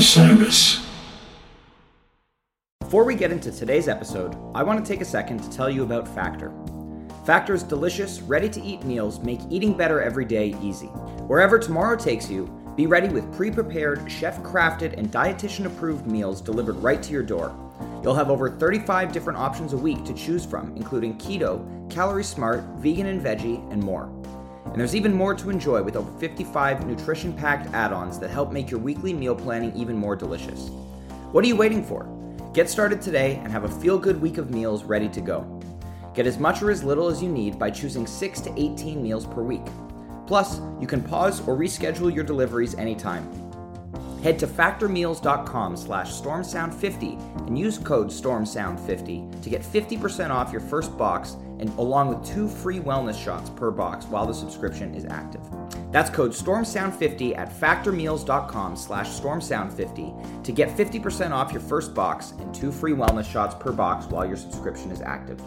Osiris. Before we get into today's episode, I want to take a second to tell you about Factor. Factor's delicious, ready to eat meals make eating better every day easy. Wherever tomorrow takes you, be ready with pre prepared, chef crafted, and dietitian approved meals delivered right to your door. You'll have over 35 different options a week to choose from, including keto, calorie smart, vegan and veggie, and more. And there's even more to enjoy with over 55 nutrition packed add ons that help make your weekly meal planning even more delicious. What are you waiting for? Get started today and have a feel good week of meals ready to go. Get as much or as little as you need by choosing 6 to 18 meals per week. Plus, you can pause or reschedule your deliveries anytime. Head to factormeals.com slash stormsound50 and use code stormsound50 to get 50% off your first box and along with two free wellness shots per box while the subscription is active. That's code stormsound50 at factormeals.com slash stormsound50 to get 50% off your first box and two free wellness shots per box while your subscription is active.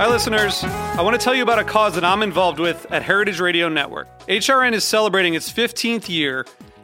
Hi, listeners. I want to tell you about a cause that I'm involved with at Heritage Radio Network. HRN is celebrating its 15th year,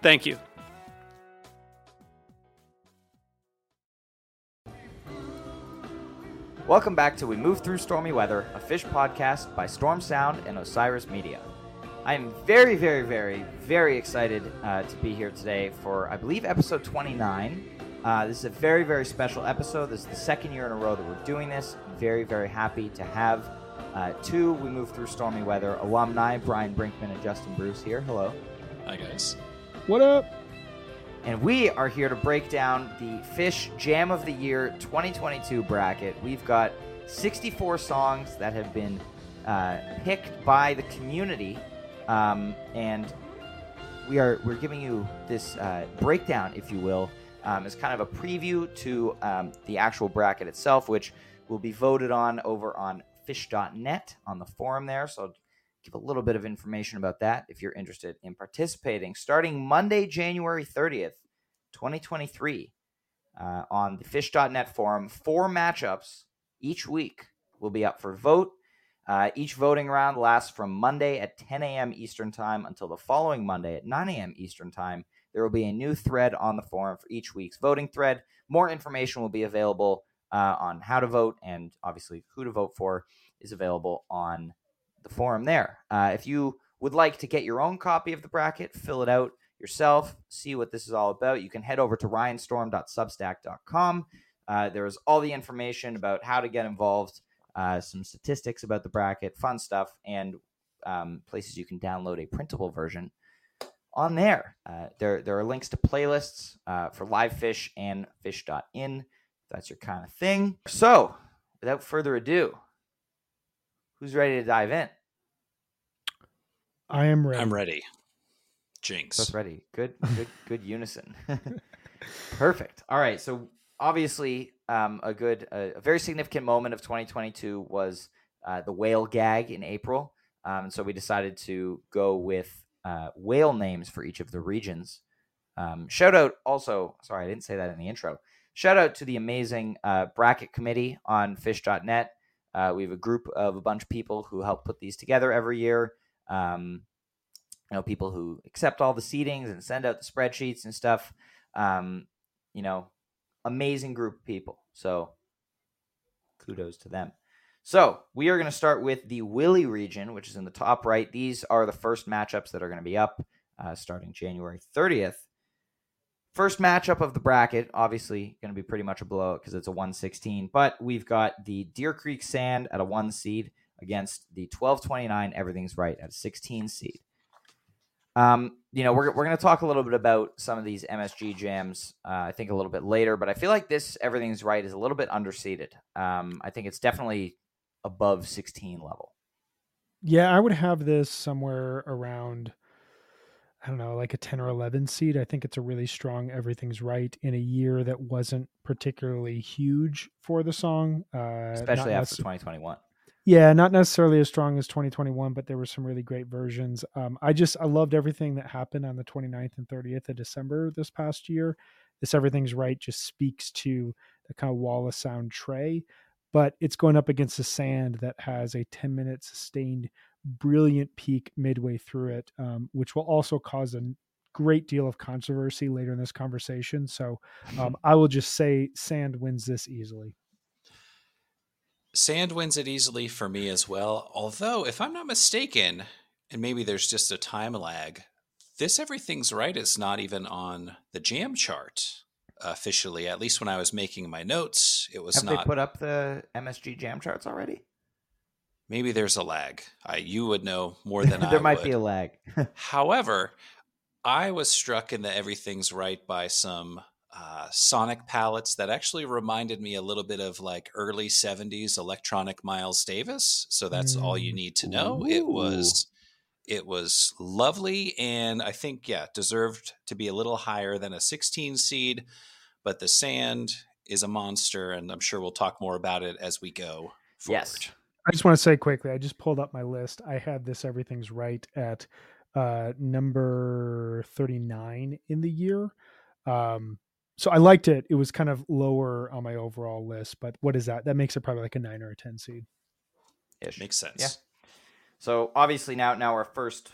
Thank you. Welcome back to We Move Through Stormy Weather, a Phish podcast by Storm Sound and Osiris Media. I am very, very, very, very excited uh, to be here today for, I believe, episode 29. Uh, this is a very, very special episode. This is the second year in a row that we're doing this. very, very happy to have uh, two We Move Through Stormy Weather alumni, Brian Brinkman and Justin Bruce here. Hello. Hi, guys. What up? And we are here to break down the Phish Jam of the Year 2022 bracket. We've got 64 songs that have been uh, picked by the community, um, and we are we're giving you this uh, breakdown, if you will, um, as kind of a preview to um, the actual bracket itself, which will be voted on over on Phish.net on the forum there. So give a little bit of information about that if you're interested in participating. Starting Monday, January 30th, 2023, uh, on the Phish.net forum, four matchups each week will be up for vote. Uh, each voting round lasts from Monday at 10 a.m. Eastern Time until the following Monday at 9 a.m. Eastern Time. There will be a new thread on the forum for each week's voting thread. More information will be available uh, on how to vote and obviously who to vote for is available on forum there. Uh, if you would like to get your own copy of the bracket, fill it out yourself, see what this is all about, you can head over to ryanstorm.substack.com. Uh, there is all the information about how to get involved, uh, some statistics about the bracket, fun stuff, and um, places you can download a printable version on there. Uh, there, there are links to playlists uh, for LivePhish and phish.in. That's your kind of thing. So, without further ado, who's ready to dive in? I am ready. I'm ready. Jinx. Both ready. Good, good, good unison. Perfect. All right. So obviously, um, a good, a, a very significant moment of 2022 was uh, the whale gag in April. Um, so we decided to go with uh, whale names for each of the regions. Um, shout out also, sorry, I didn't say that in the intro. Shout out to the amazing uh, bracket committee on phish.net. Uh, we have a group of a bunch of people who help put these together every year. Um, you know, people who accept all the seedings and send out the spreadsheets and stuff. Um, you know, amazing group of people. So kudos to them. So we are going to start with the Willie region, which is in the top right. These are the first matchups that are going to be up uh, starting January 30th. First matchup of the bracket, obviously going to be pretty much a blowout because it's a 116. But we've got the Deer Creek Sand at a one seed against the 1229 Everything's Right at 16 seed. Um, you know, we're, we're going to talk a little bit about some of these MSG jams, uh, I think a little bit later, but I feel like this Everything's Right is a little bit underseated. Um, I think it's definitely above 16 level. Yeah, I would have this somewhere around, I don't know, like a 10 or 11 seed. I think it's a really strong Everything's Right in a year that wasn't particularly huge for the song. Uh, Especially after 2021. Yeah, not necessarily as strong as 2021, but there were some really great versions. Um, I just I loved everything that happened on the 29th and 30th of December this past year. This everything's right just speaks to the kind of wall of sound Trey, but it's going up against the sand that has a 10 minute sustained brilliant peak midway through it, um, which will also cause a great deal of controversy later in this conversation. So um, I will just say sand wins this easily. Sand wins it easily for me as well. Although, if I'm not mistaken, and maybe there's just a time lag, this Everything's Right is not even on the jam chart officially. At least when I was making my notes, it was Have not. they put up the MSG jam charts already? Maybe there's a lag. I, you would know more than I there might would. be a lag. However, I was struck in the Everything's Right by some uh, sonic palettes that actually reminded me a little bit of like early 70s electronic Miles Davis. So that's mm. all you need to know. Ooh. It was it was lovely and I think yeah, deserved to be a little higher than a 16 seed, but the sand is a monster and I'm sure we'll talk more about it as we go forward. Yes. I just want to say quickly, I just pulled up my list. I had this everything's right at uh number 39 in the year. Um so I liked it. It was kind of lower on my overall list, but what is that? That makes it probably like a nine or a ten seed. Ish. Makes sense. Yeah. So obviously now now our first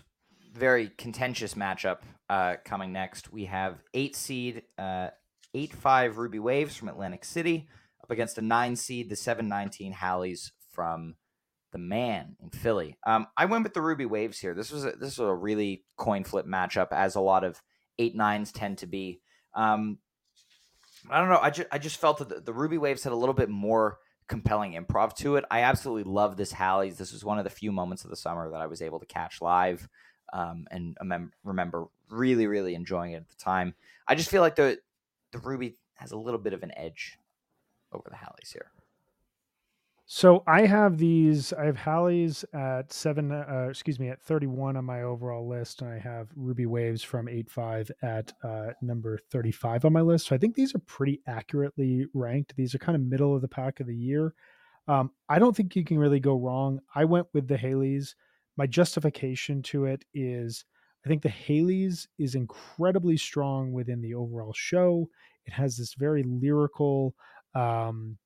very contentious matchup uh, coming next. We have eight seed uh, eight five Ruby Waves from Atlantic City up against a nine seed the seven nineteen Hallies from the Mann in Philly. Um, I went with the Ruby Waves here. This was a, this was a really coin flip matchup, as a lot of eight nines tend to be. Um, I don't know. I just I just felt that the, Ruby Waves had a little bit more compelling improv to it. I absolutely love this Hallies. This was one of the few moments of the summer that I was able to catch live, um, and remember really really enjoying it at the time. I just feel like the the Ruby has a little bit of an edge over the Hallies here. So I have these. I have Hallies at seven. Uh, excuse me, at thirty-one on my overall list, and I have Ruby Waves from eight five at uh, number thirty-five on my list. So I think these are pretty accurately ranked. These are kind of middle of the pack of the year. Um, I don't think you can really go wrong. I went with the Haleys. My justification to it is I think the Haleys is incredibly strong within the overall show. It has this very lyrical. Um,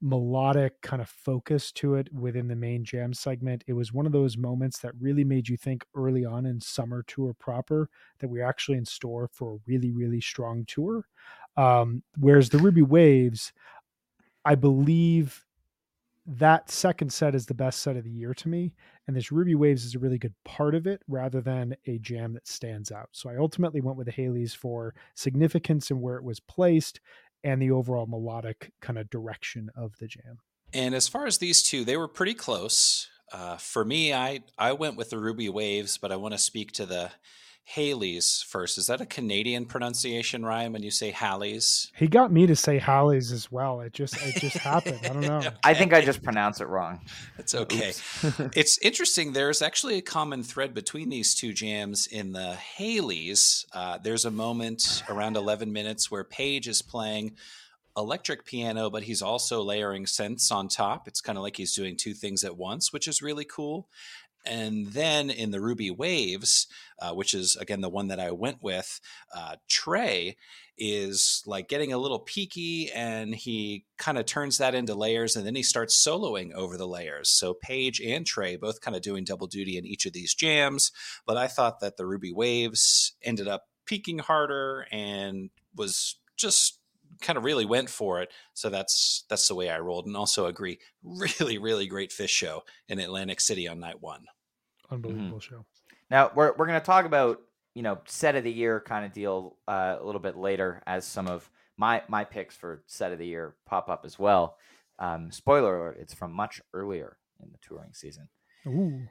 melodic kind of focus to it within the main jam segment. It was one of those moments that really made you think early on in summer tour proper that we're actually in store for a really, really strong tour. Um, whereas the Ruby Waves, I believe that second set is the best set of the year to me. And this Ruby Waves is a really good part of it rather than a jam that stands out. So I ultimately went with the Haleys for significance and where it was placed and the overall melodic kind of direction of the jam. And as far as these two, they were pretty close. Uh, for me, I I went with the Ruby Waves, but I want to speak to the Haleys first. Is that a Canadian pronunciation, Ryan? When you say Hallies, he got me to say Hallies as well. It just it just happened. I don't know. okay. I think I just pronounce it wrong. It's okay. it's interesting. There's actually a common thread between these two jams in the Haleys. Uh, there's a moment around 11 minutes where Page is playing electric piano, but he's also layering synths on top. It's kind of like he's doing two things at once, which is really cool. And then in the Ruby Waves, uh, which is again the one that I went with, uh, Trey is like getting a little peaky and he kind of turns that into layers and then he starts soloing over the layers. So Page and Trey both kind of doing double duty in each of these jams. But I thought that the Ruby Waves ended up peaking harder and was just kind of really went for it. So that's that's the way I rolled, and also agree. Really, really great Phish show in Atlantic City on night one. Unbelievable mm-hmm. show. Now we're we're going to talk about you know set of the year kind of deal uh, a little bit later as some of my my picks for set of the year pop up as well. Um, spoiler alert: it's from much earlier in the touring season. Ooh.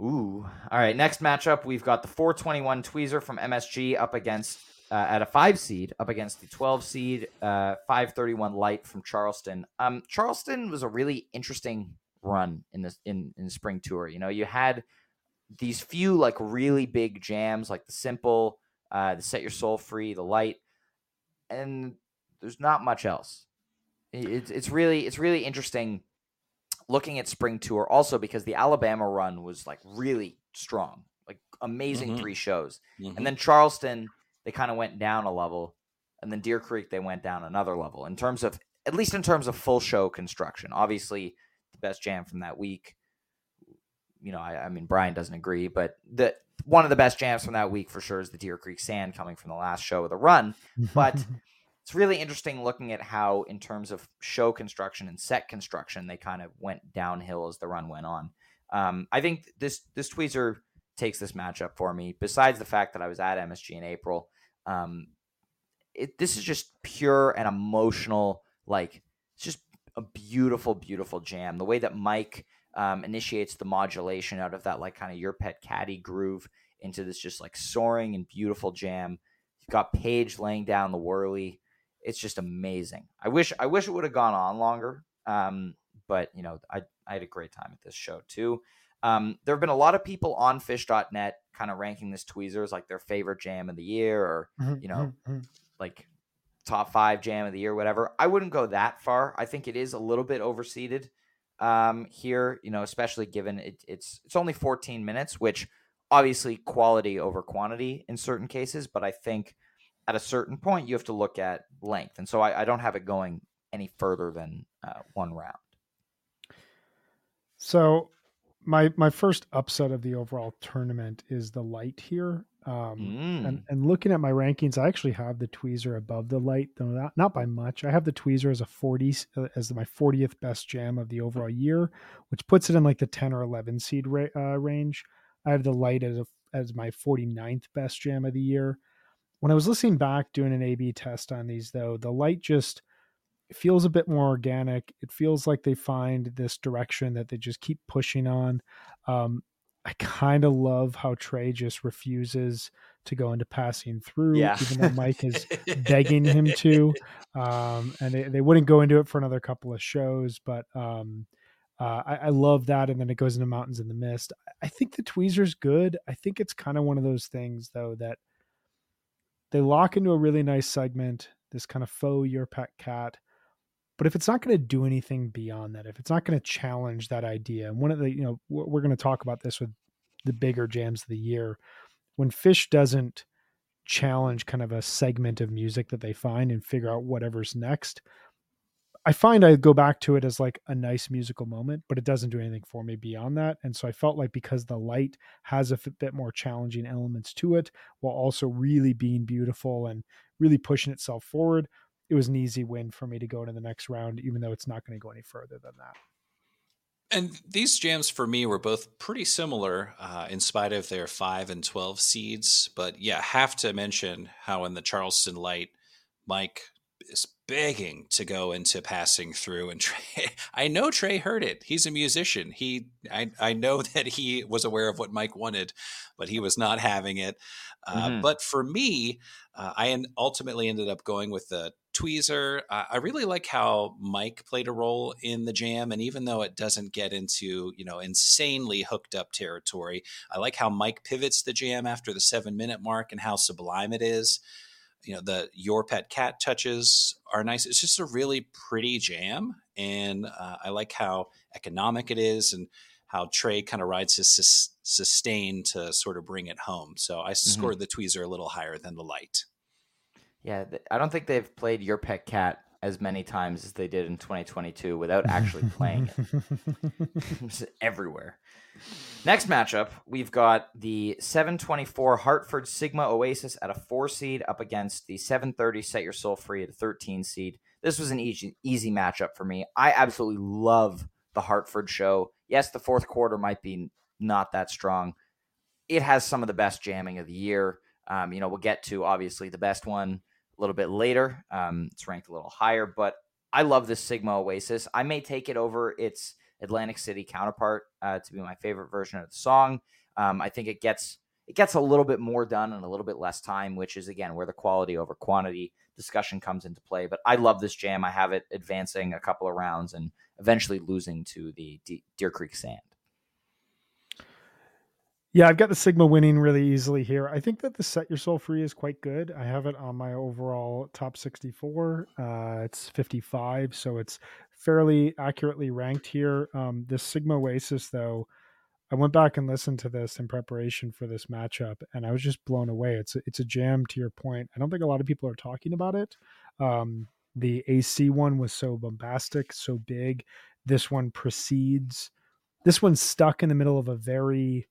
Ooh. All right. Next matchup, we've got the 421 Tweezer from MSG up against uh, at a five seed up against the 12 seed uh, 531 Light from Charleston. Um, Charleston was a really interesting run in this in in spring tour. You know, you had these few like really big jams like the simple, uh, the set your soul free, the light, and there's not much else. It's it's really it's really interesting looking at spring tour also because the Alabama run was like really strong, like amazing mm-hmm. three shows, mm-hmm. and then Charleston they kind of went down a level, and then Deer Creek they went down another level in terms of at least in terms of full show construction. Obviously, best jam from that week you know, I, I mean, Brian doesn't agree, but the one of the best jams from that week for sure is the Deer Creek Sand coming from the last show of the run. But it's really interesting looking at how, in terms of show construction and set construction, they kind of went downhill as the run went on. Um, I think this this tweezer takes this matchup for me. Besides the fact that I was at MSG in April, um, it, this is just pure and emotional. Like it's just a beautiful, beautiful jam. The way that Mike um, initiates the modulation out of that like kind of your pet caddy groove into this just like soaring and beautiful jam. You've got Page laying down the whirly. It's just amazing. I wish I wish it would have gone on longer. Um, but you know, I I had a great time at this show too. Um, there have been a lot of people on Phish.net kind of ranking this tweezers like their favorite jam of the year, or mm-hmm, you know, mm-hmm. like top five jam of the year, whatever. I wouldn't go that far. I think it is a little bit overseeded um, here, you know, especially given it, it's it's only 14 minutes, which obviously quality over quantity in certain cases, but I think at a certain point you have to look at length, and so I, I don't have it going any further than uh, one round. So my my first upset of the overall tournament is the light here. Um, mm. and, and looking at my rankings, I actually have the tweezer above the light, though not, not by much. I have the tweezer as a 40 uh, as my 40th best jam of the overall year, which puts it in like the 10 or 11 seed ra- uh, range. I have the light as a, as my 49th best jam of the year. When I was listening back doing an A/B test on these, though, the light just feels a bit more organic. It feels like they find this direction that they just keep pushing on. Um, I kind of love how Trey just refuses to go into passing through, yeah. even though Mike is begging him to. Um, and they, they wouldn't go into it for another couple of shows, but um, uh, I, I, love that. And then it goes into Mountains in the Mist. I think the tweezer's good. I think it's kind of one of those things, though, that they lock into a really nice segment, this kind of faux your pet cat. But if it's not going to do anything beyond that, if it's not going to challenge that idea, and one of the, you know, we're going to talk about this with the bigger jams of the year, when Phish doesn't challenge kind of a segment of music that they find and figure out whatever's next, I find I go back to it as like a nice musical moment, but it doesn't do anything for me beyond that. And so I felt like because the light has a bit more challenging elements to it, while also really being beautiful and really pushing itself forward, it was an easy win for me to go into the next round, even though it's not going to go any further than that. And these jams for me were both pretty similar, uh, in spite of their five and twelve seeds. But yeah, have to mention how in the Charleston Light, Mike is begging to go into passing through, and Trey, I know Trey heard it. He's a musician. He, I, I know that he was aware of what Mike wanted, but he was not having it. Uh, mm-hmm. But for me, uh, I ultimately ended up going with the tweezer. Uh, I really like how Mike played a role in the jam, and even though it doesn't get into you know insanely hooked up territory, I like how Mike pivots the jam after the seven minute mark and how sublime it is. You know, the your pet cat touches are nice. It's just a really pretty jam, and uh, I like how economic it is and how Trey kind of rides his sus- sustain to sort of bring it home. So I mm-hmm. scored the tweezer a little higher than the light. Yeah, I don't think they've played Your Pet Cat as many times as they did in 2022 without actually playing it. everywhere. Next matchup, we've got the 724 Hartford Sigma Oasis at a four seed up against the 730 Set Your Soul Free at a 13 seed. This was an easy, easy matchup for me. I absolutely love the Hartford show. Yes, the fourth quarter might be not that strong. It has some of the best jamming of the year. Um, you know, we'll get to obviously the best one a little bit later. Um, it's ranked a little higher, but I love this Sigma Oasis. I may take it over its Atlantic City counterpart uh, to be my favorite version of the song. Um, I think it gets it gets a little bit more done in a little bit less time, which is again where the quality over quantity discussion comes into play. But I love this jam. I have it advancing a couple of rounds and eventually losing to the D- Deer Creek Sand. Yeah, I've got the Sigma winning really easily here. I think that the Set Your Soul Free is quite good. I have it on my overall top 64. Uh, it's 55, so it's fairly accurately ranked here. Um, this Sigma Oasis, though, I went back and listened to this in preparation for this matchup, and I was just blown away. It's a, it's a jam. To your point, I don't think a lot of people are talking about it. Um, the AC one was so bombastic, so big. This one precedes. This one's stuck in the middle of a very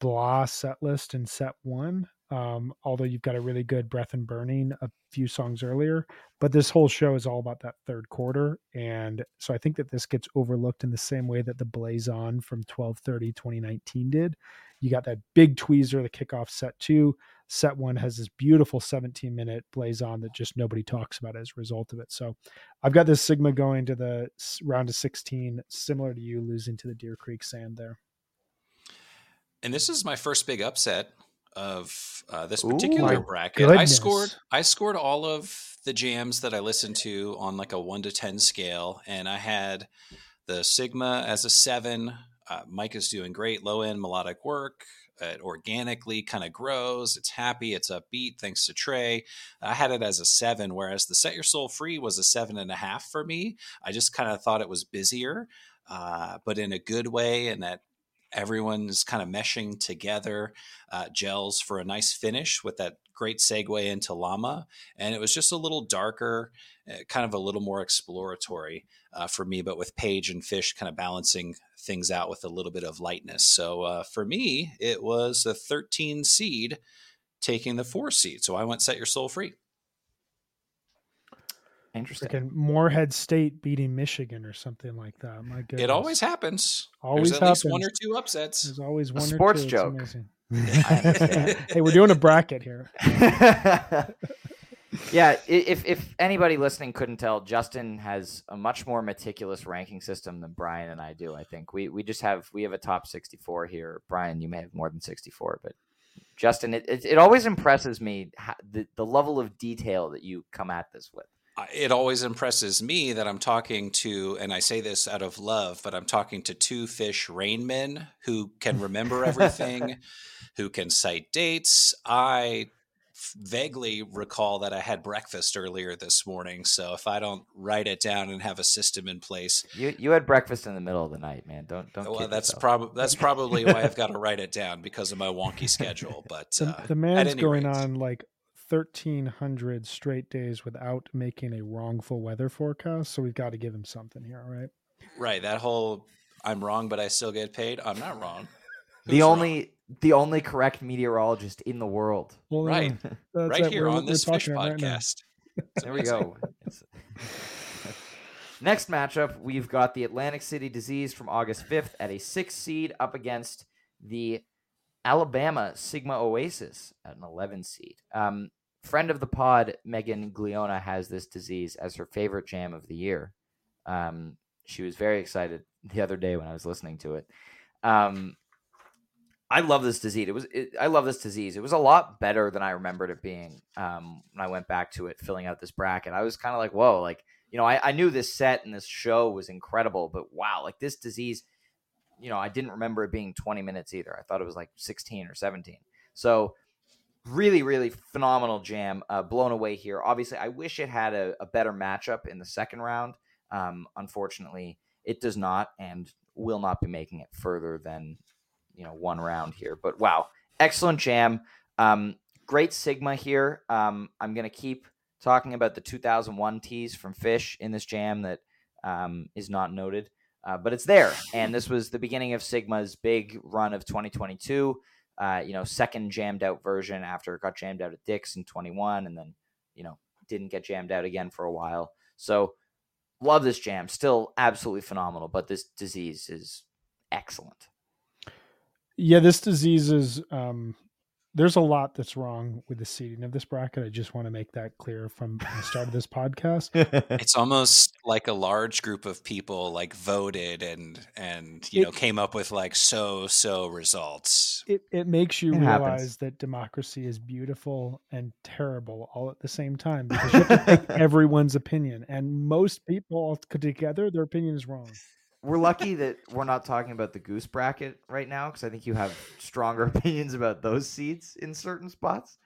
blah set list in set one. Um, although you've got a really good breath and burning a few songs earlier, but this whole show is all about that third quarter. And so I think that this gets overlooked in the same way that the Blaze On from 1230 2019 did. You got that big tweezer, the kickoff set two. Set one has this beautiful 17 minute Blaze On that just nobody talks about as a result of it. So I've got this Sigma going to the round of 16, similar to you losing to the Deer Creek Sand there. And this is my first big upset of uh, this particular Ooh, bracket. I scored I scored all of the jams that I listened to on like a one to ten scale, and I had the Sigma as a seven. Uh, Mike is doing great, low end melodic work. It organically kind of grows. It's happy. It's upbeat. Thanks to Trey, I had it as a seven, whereas the Set Your Soul Free was a seven and a half for me. I just kind of thought it was busier, uh, but in a good way, and that everyone's kind of meshing together, uh, gels for a nice finish with that great segue into Llama. And it was just a little darker, uh, kind of a little more exploratory uh, for me, but with Page and Fish kind of balancing things out with a little bit of lightness. So uh, for me, it was a 13 seed taking the four seed. So I went Set Your Soul Free. Interesting. Freaking Moorhead State beating Michigan or something like that. My goodness. It always happens. Always There's at least one or two upsets. There's always one or sports two. It's joke. amazing. Hey, we're doing a bracket here. yeah, if if anybody listening couldn't tell, Justin has a much more meticulous ranking system than Brian and I do. I think we we just have we have a top sixty four here. Brian, you may have more than sixty four, but Justin, it, it it always impresses me how, the the level of detail that you come at this with. I- it always impresses me that I'm talking to, and I say this out of love, but I'm talking to two Phish rainmen who can remember everything, who can cite dates. I vaguely recall that I had breakfast earlier this morning, so if I don't write it down and have a system in place, You you had breakfast in the middle of the night, man. Don't don't. well, that's probably that's probably why I've got to write it down because of my wonky schedule. But The, uh, the at man's any going rate- on like 1,300 straight days without making a wrongful weather forecast. So we've got to give him something here, all right? right. That whole I'm wrong, but I still get paid. I'm not wrong. Who's the wrong? only the only correct meteorologist in the world. Well, Right. right it. here We're- on we're this Phish talking it right now. podcast. There we go. Next matchup, we've got the Atlantic City Disease from August 5th at a six seed up against the Alabama Sigma Oasis at an 11 seed. Um, friend of the pod, Megan Gliona, has this disease as her favorite jam of the year. Um, she was very excited the other day when I was listening to it. Um, I love this disease. It was it, I love this disease. It was a lot better than I remembered it being um, when I went back to it, filling out this bracket. I was kind of like, whoa, like you know, I, I knew this set and this show was incredible, but wow, like this disease, you know, I didn't remember it being 20 minutes either. I thought it was like 16 or 17. So really, really phenomenal jam. Uh, blown away here. Obviously, I wish it had a, a better matchup in the second round. Um, unfortunately, it does not, and will not be making it further than you know one round here. But wow, excellent jam. Um, great Sigma here. Um, I'm gonna keep talking about the 2001 tees from Fish in this jam that um, is not noted. uh, but it's there. And this was the beginning of Sigma's big run of 2022. Uh, you know, second jammed out version after it got jammed out at Dick's in 21, and then you know didn't get jammed out again for a while. So love this jam, still absolutely phenomenal. But this disease is excellent. Yeah, this disease is um, there's a lot that's wrong with the seating of this bracket. I just want to make that clear from the start of this podcast. it's almost like a large group of people like voted and and you it, know came up with like so so results. It it makes you it realize happens. that democracy is beautiful and terrible all at the same time because you have to pick everyone's opinion, and most people together their opinion is wrong we're lucky that we're not talking about the goose bracket right now because I think you have stronger opinions about those seeds in certain spots.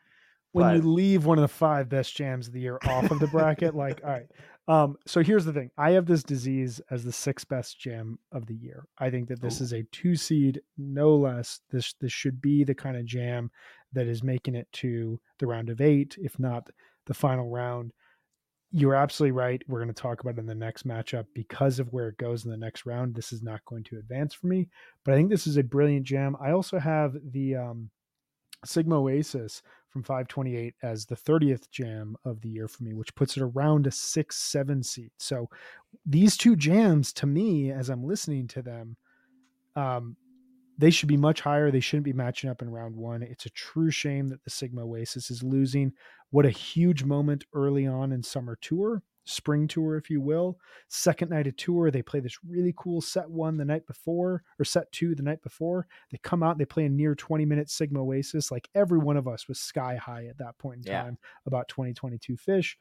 When but... you leave one of the five best jams of the year off of the bracket, like, all right. Um, so here's the thing: I have this disease as the sixth best jam of the year. I think that this Ooh. is a two seed, no less. This this should be the kind of jam that is making it to the round of eight, if not the final round you're absolutely right. We're going to talk about it in the next matchup because of where it goes in the next round. This is not going to advance for me, but I think this is a brilliant jam. I also have the um, Sigma Oasis from 528 as the 30th jam of the year for me, which puts it around a six, seven seat. So these two jams, to me, as I'm listening to them, um, they should be much higher. They shouldn't be matching up in round one. It's a true shame that the Sigma Oasis is losing. What a huge moment early on in summer tour, spring tour, if you will. Second night of tour, they play this really cool set one the night before, or set two the night before. They come out, they play a near 20 minute Sigma Oasis. Like every one of us was sky high at that point in time about 2022 Phish.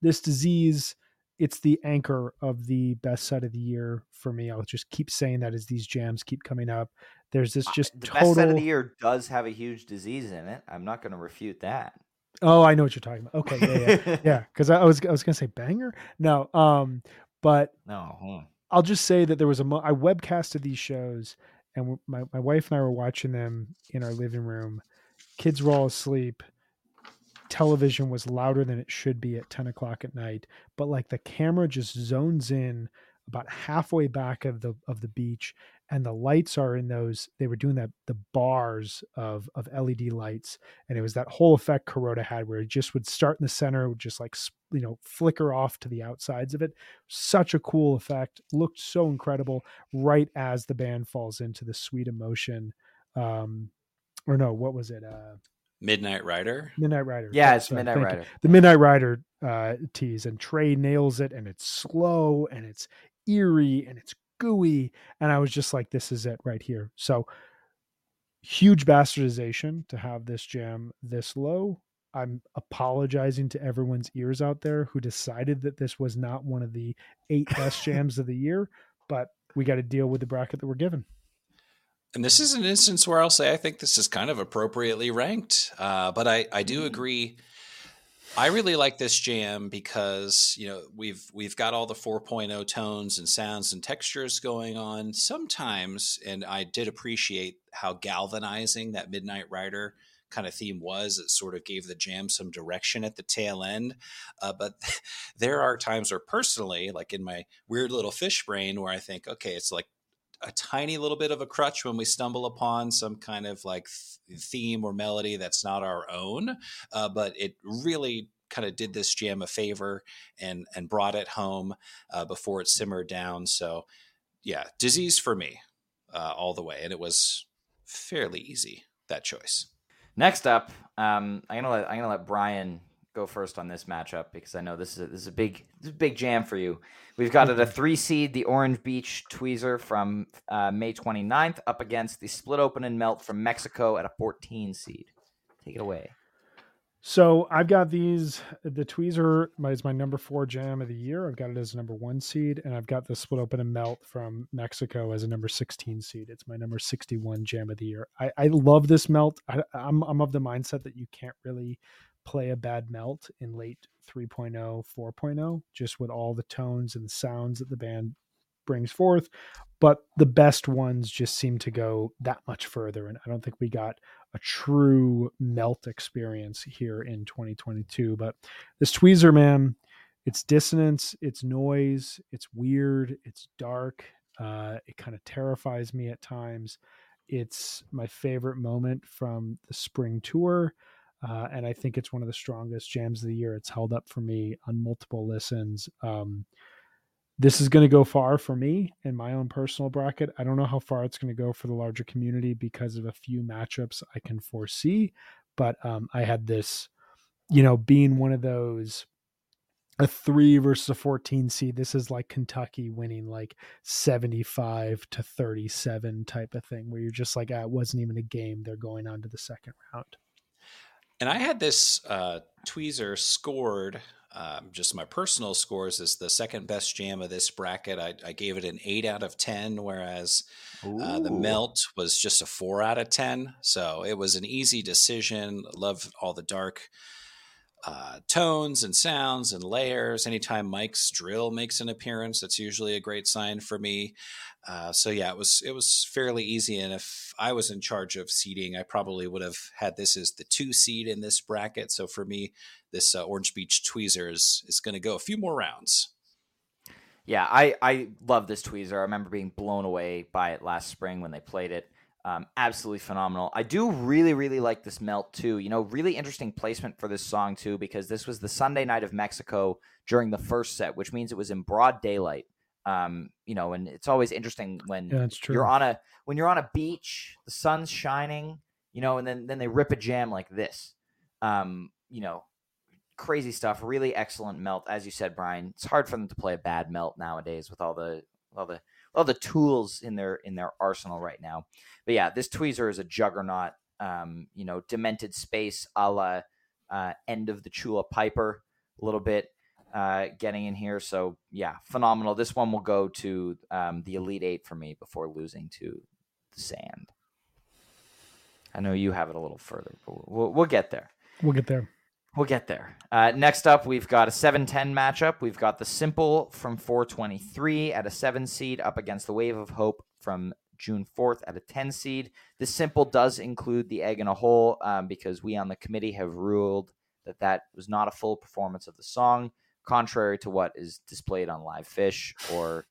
This disease, it's the anchor of the best set of the year for me. I'll just keep saying that as these jams keep coming up. There's this just the total... best set of the year does have a huge disease in it. I'm not going to refute that. Oh, I know what you're talking about. Okay, yeah, yeah, yeah. Because I, I, was I was gonna say banger. No, um, but no. Hmm. I'll just say that there was a mo- I webcasted these shows, and my my wife and I were watching them in our living room. Kids were all asleep. Television was louder than it should be at 10 o'clock at night, but like the camera just zones in about halfway back of the of the beach and the lights are in those they were doing that the bars of of led lights and it was that whole effect Kuroda had where it just would start in the center would just like you know flicker off to the outsides of it such a cool effect looked so incredible right as the band falls into the sweet emotion um or no what was it uh Midnight Rider. Midnight Rider. Yeah, it's Midnight Rider. You. The Midnight Rider uh, tease, and Trey nails it, and it's slow, and it's eerie, and it's gooey. And I was just like, this is it right here. So huge bastardization to have this jam this low. I'm apologizing to everyone's ears out there who decided that this was not one of the eight best jams of the year, but we got to deal with the bracket that we're given. And this is an instance where I'll say I think this is kind of appropriately ranked, uh, but I, I do mm-hmm. agree I really like this jam because you know we've we've got all the 4.0 tones and sounds and textures going on. Sometimes, and I did appreciate how galvanizing that Midnight Rider kind of theme was. It sort of gave the jam some direction at the tail end. Uh, but there are times where, personally, like in my weird little Phish brain, where I think, okay, it's like a tiny little bit of a crutch when we stumble upon some kind of like theme or melody that's not our own, uh, but it really kind of did this jam a favor and and brought it home uh, before it simmered down. So yeah, disease for me uh, all the way, and it was fairly easy that choice. Next up, um, I'm gonna let I'm gonna let Brian go first on this matchup because I know this is a, this is a big this is a big jam for you. We've got at a three seed the Orange Beach Tweezer from uh, May 29th up against the Split Open and Melt from Mexico at a 14 seed. Take it away. So I've got these. The Tweezer is my number four jam of the year. I've got it as a number one seed, and I've got the Split Open and Melt from Mexico as a number 16 seed. It's my number 61 jam of the year. I, I love this melt. I, I'm I'm of the mindset that you can't really play a bad melt in late 3.0, 4.0, just with all the tones and the sounds that the band brings forth. But the best ones just seem to go that much further. And I don't think we got a true melt experience here in 2022. But this Tweezer, man, it's dissonance, it's noise, it's weird, it's dark, Uh, it kind of terrifies me at times. It's my favorite moment from the spring tour. Uh, and I think it's one of the strongest jams of the year. It's held up for me on multiple listens. Um, this is going to go far for me in my own personal bracket. I don't know how far it's going to go for the larger community because of a few matchups I can foresee. But um, I had this, you know, being one of those a three versus a 14 seed. This is like Kentucky winning like 75 to 37 type of thing where you're just like, ah, it wasn't even a game. They're going on to the second round. And I had this uh, tweezer scored, um, just my personal scores as the second best jam of this bracket. I, I gave it an eight out of 10, whereas uh, the melt was just a four out of 10. So it was an easy decision. Love all the dark uh, tones and sounds and layers. Anytime Mike's drill makes an appearance, that's usually a great sign for me. Uh, so yeah, it was it was fairly easy. And if I was in charge of seeding, I probably would have had this as the two seed in this bracket. So for me, this uh, Orange Beach Tweezer is is going to go a few more rounds. Yeah, I I love this tweezer. I remember being blown away by it last spring when they played it. Um, absolutely phenomenal. I do really, really like this melt too. You know, really interesting placement for this song too, because this was the Sunday night of Mexico during the first set, which means it was in broad daylight. Um, you know, and it's always interesting when Yeah, you're on a when you're on a beach, the sun's shining, you know, and then then they rip a jam like this. Um, you know, crazy stuff. Really excellent melt, as you said, Brian. It's hard for them to play a bad melt nowadays with all the all the all the tools in their in their arsenal right now. But yeah, this tweezer is a juggernaut. Um, you know, demented space a la uh, end of the Chula Piper a little bit uh, getting in here. So yeah, phenomenal. This one will go to um, the Elite Eight for me before losing to the Sand. I know you have it a little further, but we'll, we'll get there. We'll get there. We'll get there. Uh, next up, we've got a 7 10 matchup. We've got the Simple from 423 at a 7 seed up against the Wave of Hope from June 4th at a 10 seed. The Simple does include the egg in a hole um, because we on the committee have ruled that that was not a full performance of the song, contrary to what is displayed on LivePhish or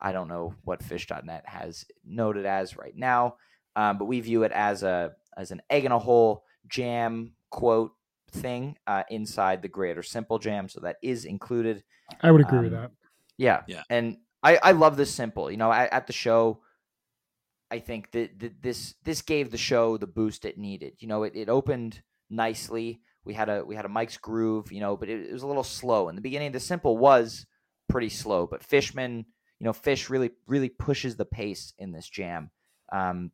I don't know what phish.net has noted as right now. Um, but we view it as a as an egg in a hole jam quote thing uh, inside the greater simple jam so that is included I would agree with Um, that. yeah Yeah. and i i love this simple you know at, at the show i think that, that this this gave the show the boost it needed you know it, it opened nicely we had a we had a mike's groove you know but it, it was a little slow in the beginning the simple was pretty slow but fishman you know fish really really pushes the pace in this jam um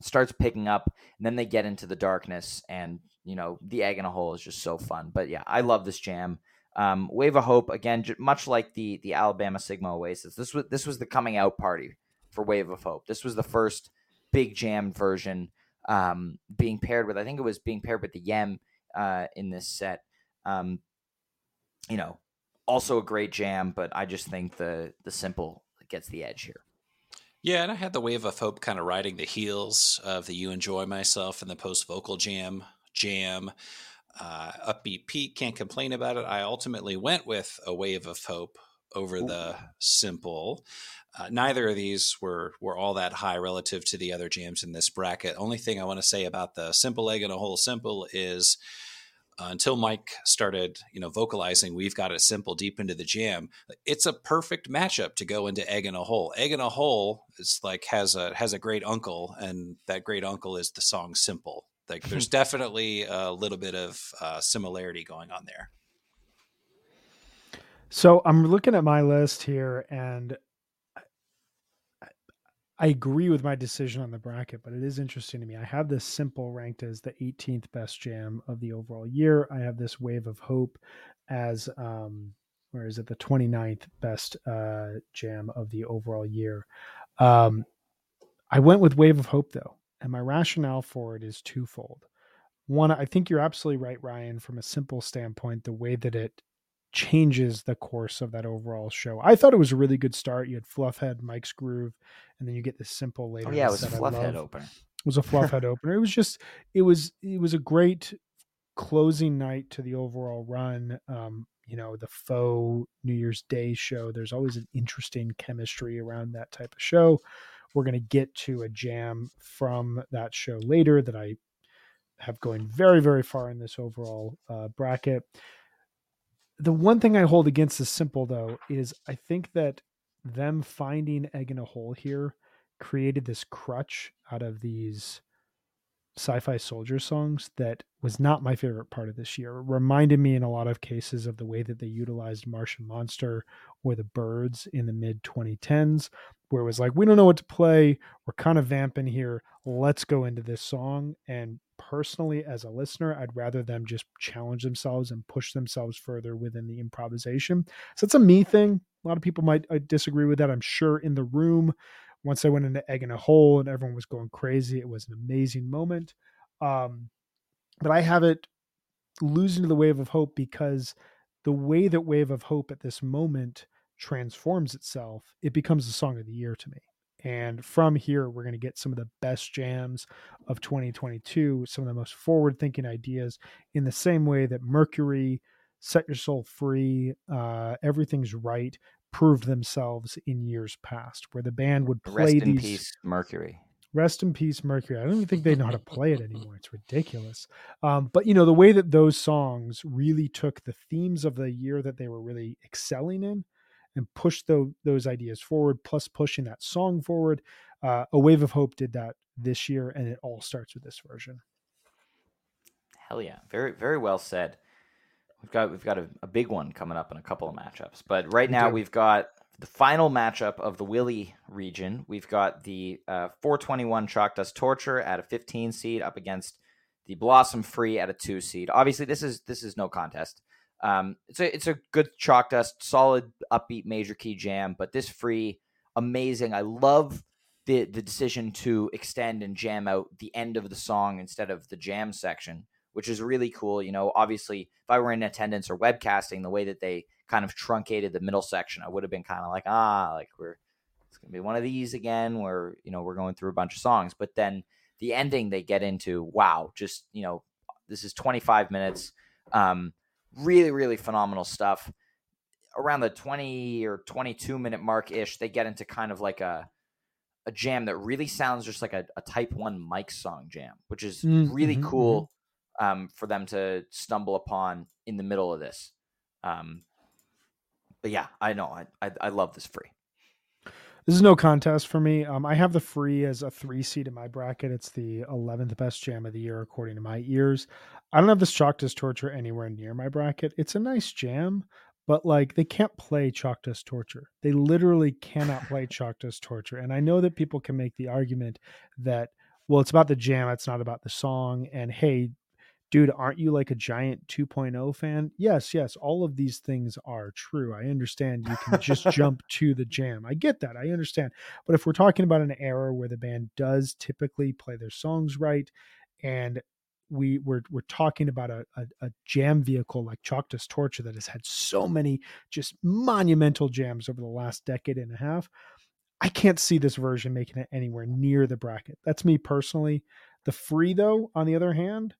starts picking up and then they get into the darkness and you know the egg in a hole is just so fun. But yeah i love this jam. Um, wave of hope again much like the the alabama sigma oasis this was this was the coming out party for wave of hope. This was the first big jam version um, being paired with i think it was being paired with the yem uh, in this set. Um, you know also a great jam but i just think the the simple gets the edge here. Yeah, and I had the wave of hope kind of riding the heels of the You Enjoy Myself and the post vocal jam jam. Uh, upbeat Pete can't complain about it. I ultimately went with a wave of hope over the simple. Uh, neither of these were were all that high relative to the other jams in this bracket. Only thing I want to say about the simple egg in a hole simple is uh, until Mike started, you know, vocalizing, we've got it simple deep into the jam. It's a perfect matchup to go into egg in a hole. Egg in a hole is like has a has a great uncle, and that great uncle is the song simple. Like there's definitely a little bit of uh, similarity going on there. So I'm looking at my list here, and I- I agree with my decision on the bracket, but it is interesting to me. I have this simple ranked as the 18th best jam of the overall year. I have this Wave of Hope as, um, where is it, the 29th best uh, jam of the overall year. Um, I went with Wave of Hope though, and my rationale for it is twofold. One, I think you're absolutely right, Ryan, from a simple standpoint, the way that it changes the course of that overall show. I thought it was a really good start. You had Fluffhead, Mike's Groove, and then you get this simple later. oh yeah it was I fluffhead opener It was a Fluffhead opener. It was just it was it was a great closing night to the overall run. Um, you know the faux New Year's Day show. There's always an interesting chemistry around that type of show. We're going to get to a jam from that show later that I have going very very far in this overall uh, bracket. The one thing I hold against is simple though is I think that them finding egg in a hole here created this crutch out of these sci-fi soldier songs that was not my favorite part of this year. It reminded me in a lot of cases of the way that they utilized Martian Monster or the Birds in the mid 2010s, where it was like, we don't know what to play. We're kind of vamping here. Let's go into this song. And personally, as a listener, I'd rather them just challenge themselves and push themselves further within the improvisation. So it's a me thing. A lot of people might uh, disagree with that. I'm sure in the room once I went into Egg in a Hole and everyone was going crazy, it was an amazing moment. Um, but I have it losing to the Wave of Hope because the way that Wave of Hope at this moment transforms itself, it becomes the song of the year to me. And from here, we're going to get some of the best jams of 2022, some of the most forward thinking ideas in the same way that Mercury, Set Your Soul Free, uh, Everything's Right proved themselves in years past, where the band would play Rest these. in peace, Mercury. Rest in peace, Mercury. I don't even think they know how to play it anymore. It's ridiculous. Um, but you know, the way that those songs really took the themes of the year that they were really excelling in and push the, those ideas forward, plus pushing that song forward. Uh, a Wave of Hope did that this year, and it all starts with this version. Hell yeah. Very, very well said. We've got we've got a, a big one coming up in a couple of matchups. But right We now do. we've got the final matchup of the Willie region. We've got the uh, 421 Chalk Dust Torture at a 15 seed up against the Blossom Free at a two seed. Obviously, this is this is no contest. Um, it's a it's a good Chalk Dust, solid upbeat major key jam. But this free, amazing. I love the the decision to extend and jam out the end of the song instead of the jam section which is really cool. You know, obviously, if I were in attendance or webcasting, the way that they kind of truncated the middle section, I would have been kind of like, ah, like we're it's gonna be one of these again, where you know we're going through a bunch of songs. But then the ending they get into, wow, just you know, this is 25 minutes, um, really, really phenomenal stuff. Around the 20 or 22 minute mark ish, they get into kind of like a a jam that really sounds just like a, a type one Mike song jam, which is Mm, really mhm, cool um, for them to stumble upon in the middle of this. Um, but yeah, I know I, I I love this free. This is no contest for me. Um, I have the free as a three seed in my bracket. It's the 11th best jam of the year, according to my ears. I don't have this Chalk Dust Torture anywhere near my bracket. It's a nice jam, but like they can't play Chalk Dust Torture. They literally cannot play Chalk Dust Torture. And I know that people can make the argument that, well, it's about the jam, it's not about the song. And hey, dude, aren't you like a giant 2.0 fan? Yes, yes, all of these things are true. I understand you can just jump to the jam. I get that. I understand. But if we're talking about an era where the band does typically play their songs right and we we're we're talking about a, a, a jam vehicle like Dust Torture that has had so many just monumental jams over the last decade and a half. I can't see this version making it anywhere near the bracket. That's me personally. The free though, on the other hand,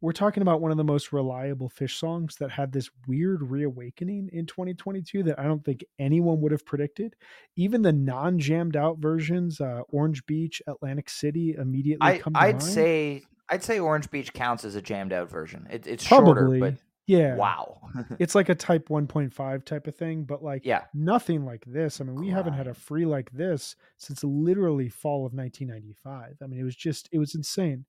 we're talking about one of the most reliable Phish songs that had this weird reawakening in 2022 that I don't think anyone would have predicted. Even the non-jammed out versions, uh, Orange Beach, Atlantic City, immediately I come to I'd mind. say I'd say Orange Beach counts as a jammed out version. It, it's probably, shorter, but yeah, wow, it's like a Type 1.5 type of thing, but like yeah, nothing like this. I mean, we haven't had a free like this since literally fall of 1995. I mean, it was just it was insane.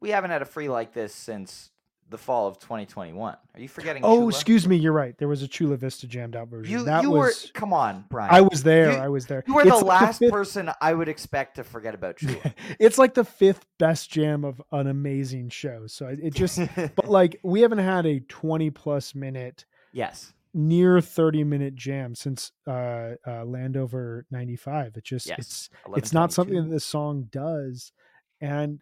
We haven't had a free like this since the fall of 2021. Are you forgetting? Oh, Chula? excuse me, you're right. There was a Chula Vista jammed out version. You that you was were come on, Brian. I was there. You- I was there. you were It's the like last fifth- person I would expect to forget about Chula. it's like the fifth best jam of an amazing show. So it it just, but like we haven't had a 20 plus minute, yes, near 30 minute jam since uh, uh Landover 95. It just, Yes. it's, it's not something that the song does. And,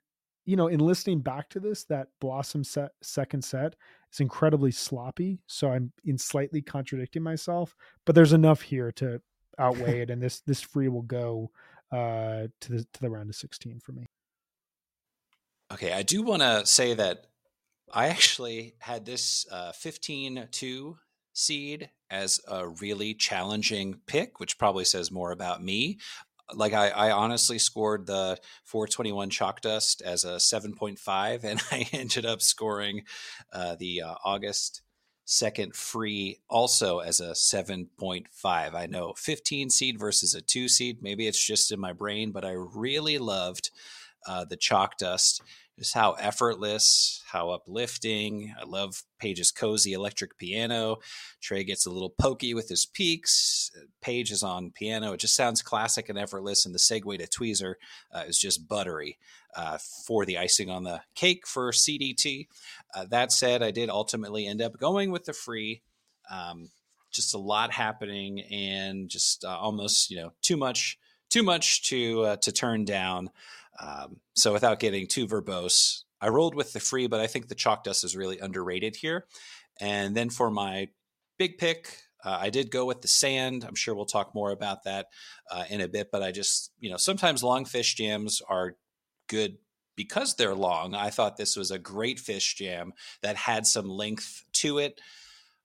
you know, in listening back to this, that Blossom set second set is incredibly sloppy. So I'm in slightly contradicting myself, but there's enough here to outweigh it. And this, this free will go uh to the to the round of 16 for me. Okay, I do want to say that I actually had this uh, 15 2 seed as a really challenging pick, which probably says more about me. Like I, I honestly scored the 421 chalk dust as a 7.5, and I ended up scoring uh, the uh, August second free also as a 7.5. I know 15 seed versus a two seed. Maybe it's just in my brain, but I really loved uh, the chalk dust just how effortless, how uplifting. I love Page's cozy electric piano. Trey gets a little pokey with his peaks. Page is on piano. It just sounds classic and effortless. And the segue to Tweezer uh, is just buttery uh, for the icing on the cake for CDT. Uh, that said, I did ultimately end up going with the free. Um, just a lot happening and just uh, almost, you know, too much, too much to uh, to turn down. Um, so without getting too verbose, I rolled with the free, but I think the chalk dust is really underrated here. And then for my big pick, uh, I did go with the sand. I'm sure we'll talk more about that uh, in a bit, but I just, you know, sometimes long Phish jams are good because they're long. I thought this was a great Phish jam that had some length to it.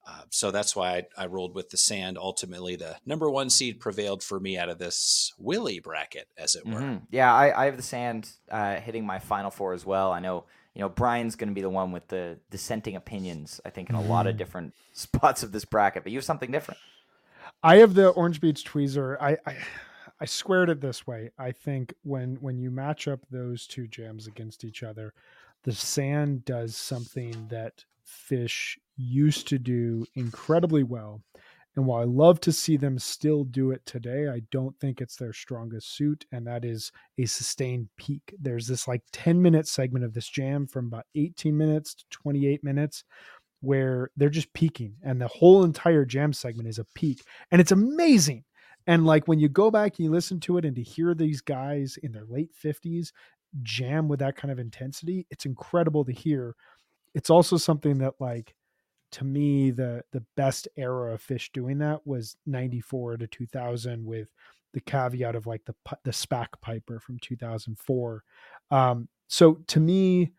Uh, so that's why I, I, rolled with the sand. Ultimately, the number one seed prevailed for me out of this Willie bracket, as it were. Mm-hmm. Yeah, I, I, have the sand uh, hitting my final four as well. I know, you know, Brian's going to be the one with the dissenting opinions. I think in a mm-hmm. lot of mm-hmm. different spots of this bracket, but you have something different. I have the Orange Beach Tweezer. I, I I squared it this way. I think when when you match up those two jams against each other, the sand does something that Phish used to do incredibly well. And while I love to see them still do it today, I don't think it's their strongest suit, and that is a sustained peak. There's this like 10 minute segment of this jam from about 18 minutes to 28 minutes where they're just peaking, and the whole entire jam segment is a peak. And it's amazing. And like when you go back and you listen to it and to hear these guys in their late 50s jam with that kind of intensity, it's incredible to hear. It's also something that like to me the the best era of Phish doing that was 94 to 2000 with the caveat of like the the SPAC Piper from 2004 um, so to me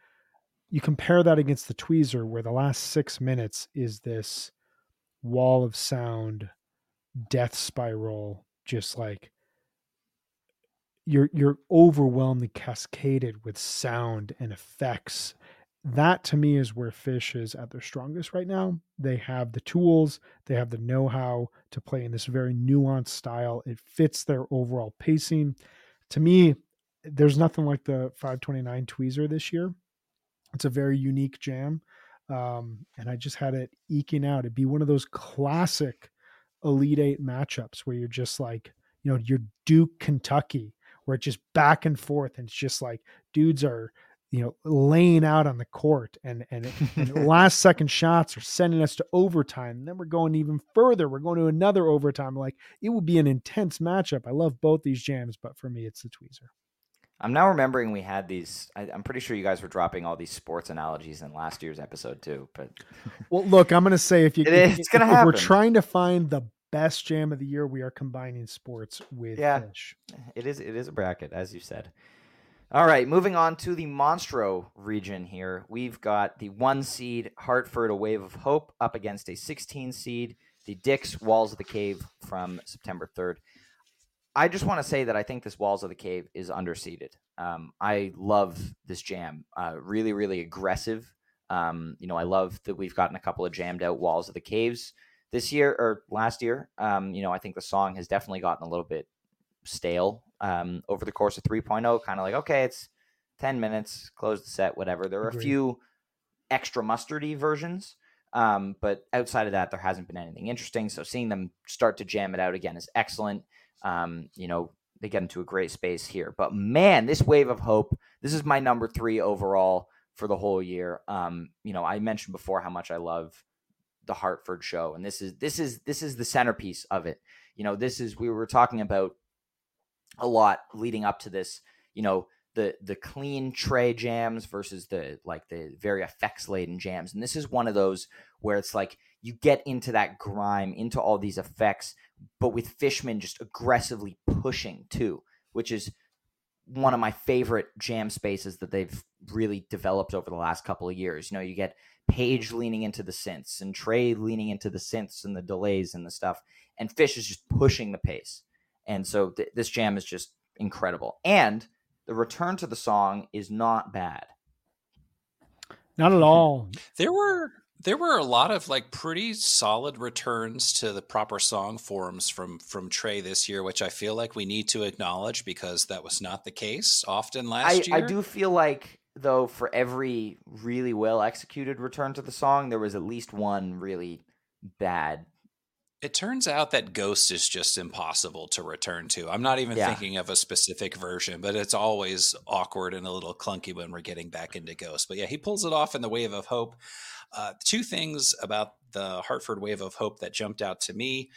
you compare that against the tweezer where the last 6 minutes is this wall of sound death spiral just like you're you're overwhelmingly cascaded with sound and effects that to me is where Phish is at their strongest right now. They have the tools, they have the know how to play in this very nuanced style. It fits their overall pacing. To me, there's nothing like the 529 tweezer this year. It's a very unique jam. Um, and I just had it eking out. It'd be one of those classic Elite Eight matchups where you're just like, you know, you're Duke, Kentucky, where it's just back and forth. And it's just like dudes are you know laying out on the court and and, and last second shots are sending us to overtime. And then we're going even further. We're going to another overtime. Like it would be an intense matchup. I love both these jams but for me it's the tweezer. I'm now remembering we had these I, am pretty sure you guys were dropping all these sports analogies in last year's episode too but well look i'm gonna say if you it if, it's gonna if happen. we're trying to find the best jam of the year we are combining sports with yeah. it is it is a bracket as you said all right, moving on to the Monstro region here. We've got the one seed Hartford, a wave of hope, up against a 16 seed, the Dicks Walls of the Cave from September 3rd. I just want to say that I think this Walls of the Cave is underseeded. Um, I love this jam. Uh, really, really aggressive. Um, you know, I love that we've gotten a couple of jammed out Walls of the Caves this year or last year. Um, you know, I think the song has definitely gotten a little bit stale um, over the course of 3.0. Kind of like, okay, it's 10 minutes, close the set, whatever. There are Agreed. a few extra mustardy versions, um, but outside of that, there hasn't been anything interesting. So seeing them start to jam it out again is excellent. Um, you know, they get into a great space here. But man, this wave of hope, this is my number three overall for the whole year. Um, you know, I mentioned before how much I love the Hartford show, and this is this is this is the centerpiece of it. You know, this is we were talking about a lot leading up to this. You know, the the clean Trey jams versus the like the very effects laden jams, and this is one of those where it's like you get into that grime, into all these effects, but with Fishman just aggressively pushing too, which is one of my favorite jam spaces that they've really developed over the last couple of years. You know, you get Page leaning into the synths and Trey leaning into the synths and the delays and the stuff, and Fish is just pushing the pace. And so th- this jam is just incredible. And the return to the song is not bad. Not at all. There were there were a lot of like pretty solid returns to the proper song forms from from Trey this year, which I feel like we need to acknowledge because that was not the case often last I, year. I do feel like though for every really well executed return to the song, there was at least one really bad. It turns out that Ghost is just impossible to return to. I'm not even Yeah. thinking of a specific version, but it's always awkward and a little clunky when we're getting back into Ghost. But yeah, he pulls it off in the Wave of Hope. Uh, two things about the Hartford Wave of Hope that jumped out to me.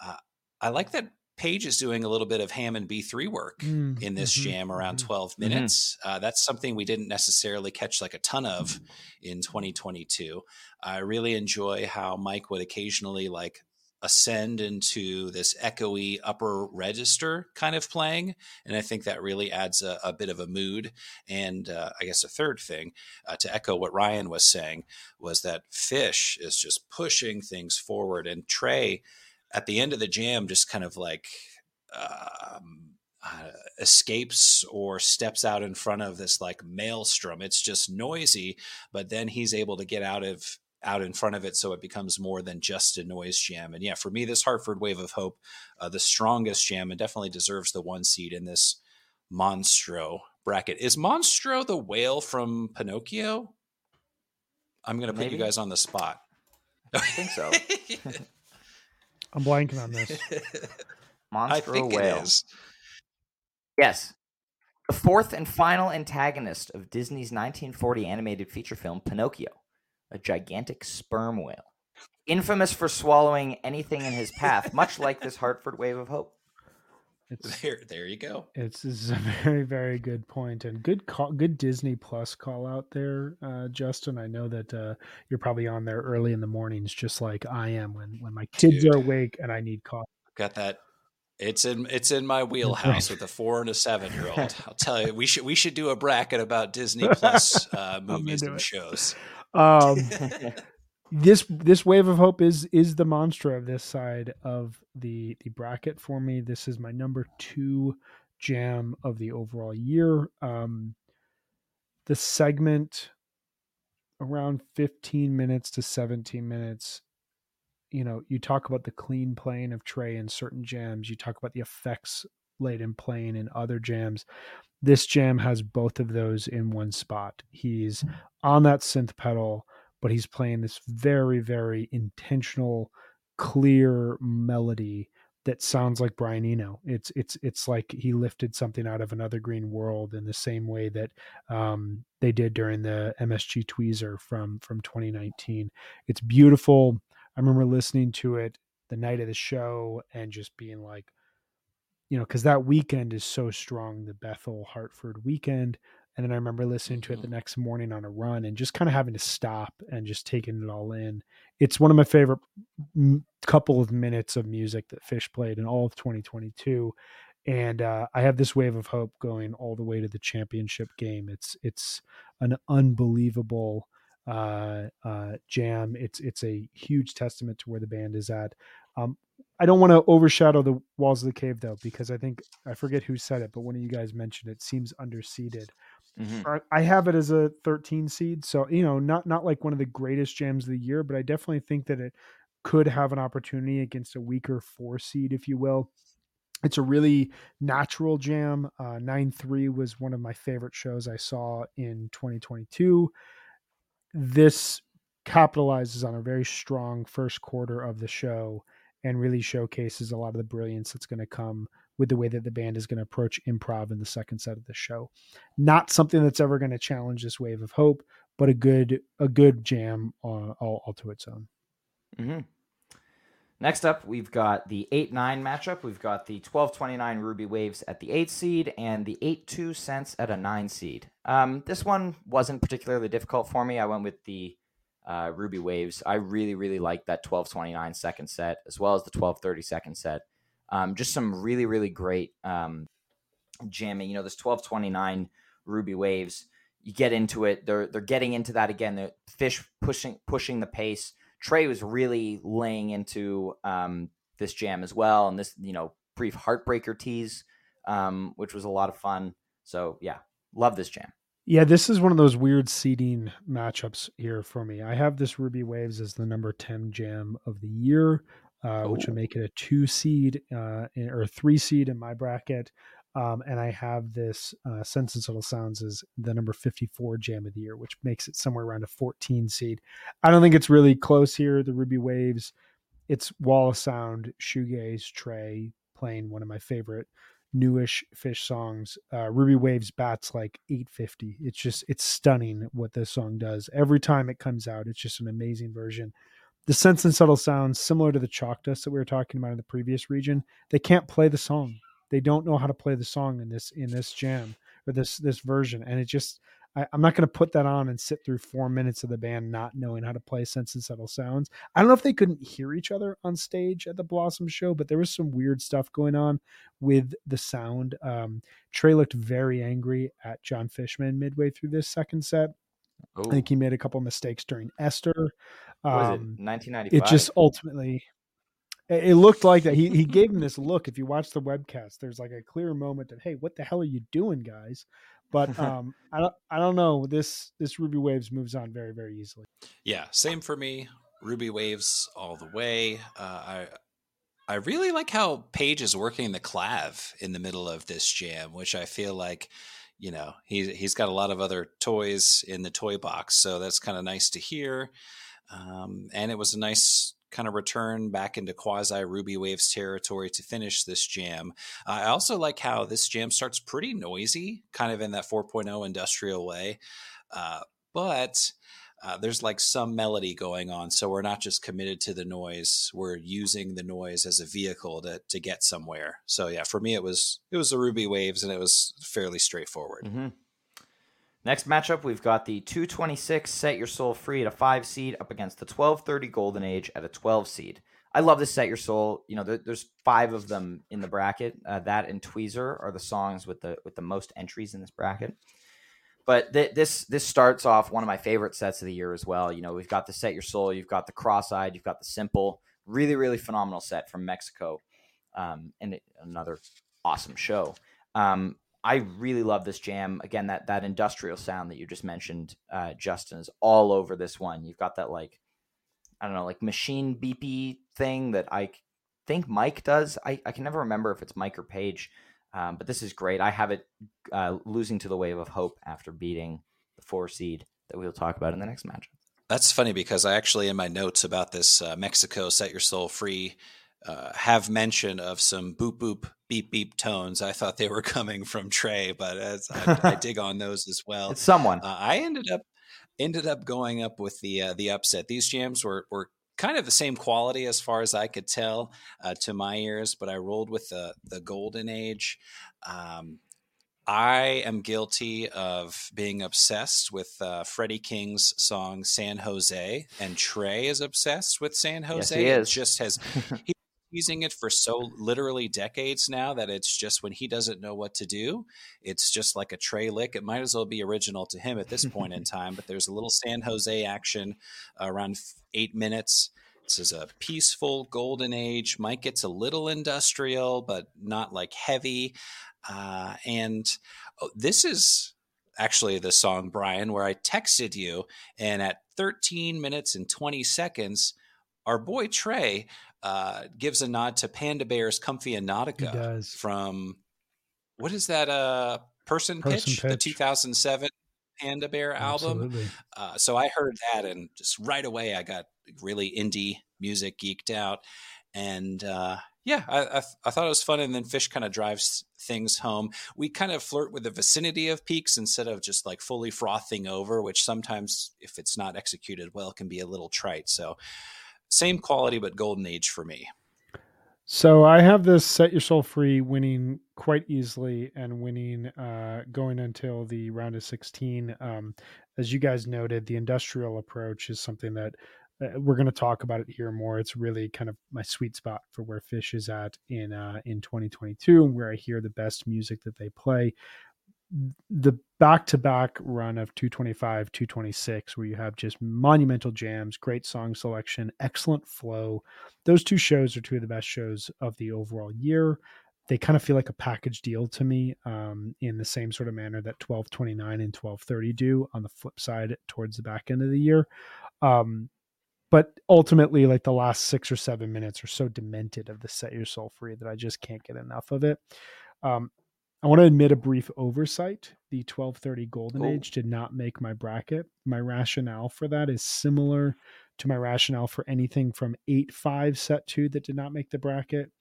Uh, I like that Page is doing a little bit of Hammond B3 work Mm, in this mhm, jam around mhm. 12 minutes. Uh, that's something we didn't necessarily catch like a ton of in 2022. I really enjoy how Mike would occasionally like ascend into this echoey upper register kind of playing. And I think that really adds a, a bit of a mood. And uh, I guess a third thing uh, to echo what Ryan was saying was that Fish is just pushing things forward. And Trey, at the end of the jam, just kind of like, um, uh, escapes or steps out in front of this like maelstrom. It's just noisy, but then he's able to get out of out in front of it so it becomes more than just a noise jam. And yeah, for me, this Hartford Wave of Hope, uh, the strongest jam, and definitely deserves the one seed in this Monstro bracket. Is Monstro the whale from Pinocchio? I'm going to put Maybe. you guys on the spot. I think so. I'm blanking on this. Monstro I think whale. it is. Yes. The fourth and final antagonist of Disney's 1940 animated feature film Pinocchio, a gigantic sperm whale. Infamous for swallowing anything in his path, much like this Hartford Wave of Hope. It's There, there you go. it's this is a very very good point and good call, good Disney Plus call out there, uh, Justin. I know that uh, you're probably on there early in the mornings, just like I am when when my kids Dude. are awake and I need coffee. Got that. It's in it's in my wheelhouse with a four and a seven year old. I'll tell you, we should we should do a bracket about Disney Plus uh, movies and it. shows. Um, this this wave of hope is is the monster of this side of the the bracket for me. This is my number two jam of the overall year. Um, the segment around 15 minutes to 17 minutes you know you talk about the clean playing of Trey in certain jams you talk about the effects laden playing in other jams this jam has both of those in one spot he's on that synth pedal but he's playing this very very intentional clear melody that sounds like Brian Eno. It's it's it's like he lifted something out of another green world in the same way that um, they did during the MSG Tweezer from from 2019. It's beautiful. I remember listening to it the night of the show and just being like, you know, because that weekend is so strong, the Bethel Hartford weekend. And then I remember listening to it the next morning on a run and just kind of having to stop and just taking it all in. It's one of my favorite m- couple of minutes of music that Phish played in all of 2022. And uh, I have this wave of hope going all the way to the championship game. It's it's an unbelievable uh, uh, jam. It's it's a huge testament to where the band is at. Um, I don't want to overshadow the walls of the cave though, because I think I forget who said it, but one of you guys mentioned it seems underseeded. Mhm. I- have it as a 13 seed, so you know, not not like one of the greatest jams of the year, but I definitely think that it could have an opportunity against a weaker four seed, if you will. It's a really natural jam. Uh, 9 3 was one of my favorite shows I saw in 2022. This capitalizes on a very strong first quarter of the show and really showcases a lot of the brilliance that's going to come with the way that the band is going to approach improv in the second set of the show. Not something that's ever going to challenge this wave of hope, but a good a good jam uh, all, all to its own. Mm-hmm. Next up, we've got the 8 9 matchup. We've got the 12 29 Ruby Waves at the 8 seed and the 8 2 Cents at a 9 seed. Um, this one wasn't particularly difficult for me. I went with the uh, Ruby Waves. I really, really like that 12 29 second set as well as the 12 30 second set. Um, just some really, really great um, jamming. You know, this 12 29 Ruby Waves, you get into it. They're they're getting into that again. The fish pushing pushing the pace. Trey was really laying into um, this jam as well, and this you know brief heartbreaker tease, um, which was a lot of fun. So yeah, love this jam. Yeah, this is one of those weird seeding matchups here for me. I have this Ruby Waves as the number 10 jam of the year, uh, which would make it a two seed uh, or three seed in my bracket. Um, and I have this uh, Sense and Subtle Sounds as the number 54 jam of the year, which makes it somewhere around a 14 seed. I don't think it's really close here. The Ruby Waves, it's Wall of Sound, Shoegaze, Trey playing one of my favorite newish Phish songs. Uh, Ruby Waves bats like 850. It's just it's stunning what this song does. Every time it comes out, it's just an amazing version. The sense and subtle sounds similar to the chalk dust that we were talking about in the previous region. They can't play the song. They don't know how to play the song in this in this jam or this this version, and it just I, am not going to put that on and sit through four minutes of the band not knowing how to play Sense and Subtle Sounds. I don't know if they couldn't hear each other on stage at the Blossom show, but there was some weird stuff going on with the sound. Um, Trey looked very angry at John Fishman midway through this second set. Ooh. I think he made a couple mistakes during Esther. Um, was it 1995? It just ultimately it looked like that he he gave him this look if you watch the webcast there's like a clear moment that hey what the hell are you doing guys but um, I don't I don't know. This this Ruby Waves moves on very very easily. Yeah, same for me. Ruby Waves all the way. Uh, I I really like how Page is working the clav in the middle of this jam, which I feel like you know he he's got a lot of other toys in the toy box, so that's kind of nice to hear. Um, and it was a nice kind of return back into quasi Ruby Waves territory to finish this jam. Uh, I also like how this jam starts pretty noisy, kind of in that 4.0 industrial way. Uh, but uh, there's like some melody going on. So we're not just committed to the noise. We're using the noise as a vehicle to, to get somewhere. So yeah, for me, it was, it was the Ruby Waves and it was fairly straightforward. Mm-hmm. Next matchup, we've got the 226 Set Your Soul Free at a five seed up against the 1230 Golden Age at a 12 seed. I love this Set Your Soul. You know, there, there's five of them in the bracket. Uh, that and Tweezer are the songs with the with the most entries in this bracket. But th- this this starts off one of my favorite sets of the year as well. You know, we've got the Set Your Soul, you've got the Cross-eyed, you've got the Simple. Really, really phenomenal set from Mexico, um, and it, another awesome show. Um, I really love this jam. Again, that that industrial sound that you just mentioned, uh, Justin, is all over this one. You've got that like, I don't know, like machine beepy thing that I think Mike does. I, I can never remember if it's Mike or Page, um, but this is great. I have it uh, losing to the wave of hope after beating the four seed that we'll talk about in the next match. That's funny because I actually in my notes about this uh, Mexico Set Your Soul Free uh, have mention of some boop boop beep beep tones. I thought they were coming from Trey, but as I, I dig on those as well. It's someone. Uh, I ended up ended up going up with the uh, the upset. These jams were were kind of the same quality as far as I could tell uh, to my ears, but I rolled with the the golden age. Um, I am guilty of being obsessed with uh, Freddie King's song "San Jose," and Trey is obsessed with "San Jose." Yes, he is. It just has he using it for so literally decades now that it's just when he doesn't know what to do, it's just like a Trey lick. It might as well be original to him at this point in time. But there's a little San Jose action uh, around eight minutes. This is a peaceful golden age. Mike gets a little industrial, but not like heavy. Uh, and oh, this is actually the song, Brian, where I texted you, and at 13 minutes and 20 seconds, our boy Trey uh, gives a nod to Panda Bear's Comfy and Nautica from what is that? Uh, Person, Person Pitch, Pitch, the 2007 Panda Bear album. Uh, so I heard that, and just right away I got really indie music geeked out, and uh, yeah, I, I, I, thought it was fun. And then Fish kind of drives things home. We kind of flirt with the vicinity of peaks instead of just like fully frothing over, which sometimes, if it's not executed well, can be a little trite. So same quality but golden age for me. So I have this set your soul free winning quite easily and winning uh, going until the round of 16. Um, as you guys noted, the industrial approach is something that uh, we're going to talk about it here more. It's really kind of my sweet spot for where Phish is at in uh, in 2022 and where I hear the best music that they play. The back to back run of 225, 226, where you have just monumental jams, great song selection, excellent flow. Those two shows are two of the best shows of the overall year. They kind of feel like a package deal to me um, in the same sort of manner that 1229 and 1230 do on the flip side towards the back end of the year. Um, but ultimately, like the last six or seven minutes are so demented of the Set Your Soul Free that I just can't get enough of it. Um, I want to admit a brief oversight. The 1230 Golden Age did not make my bracket. My rationale for that is similar to my rationale for anything from 8 5 set 2 that did not make the bracket,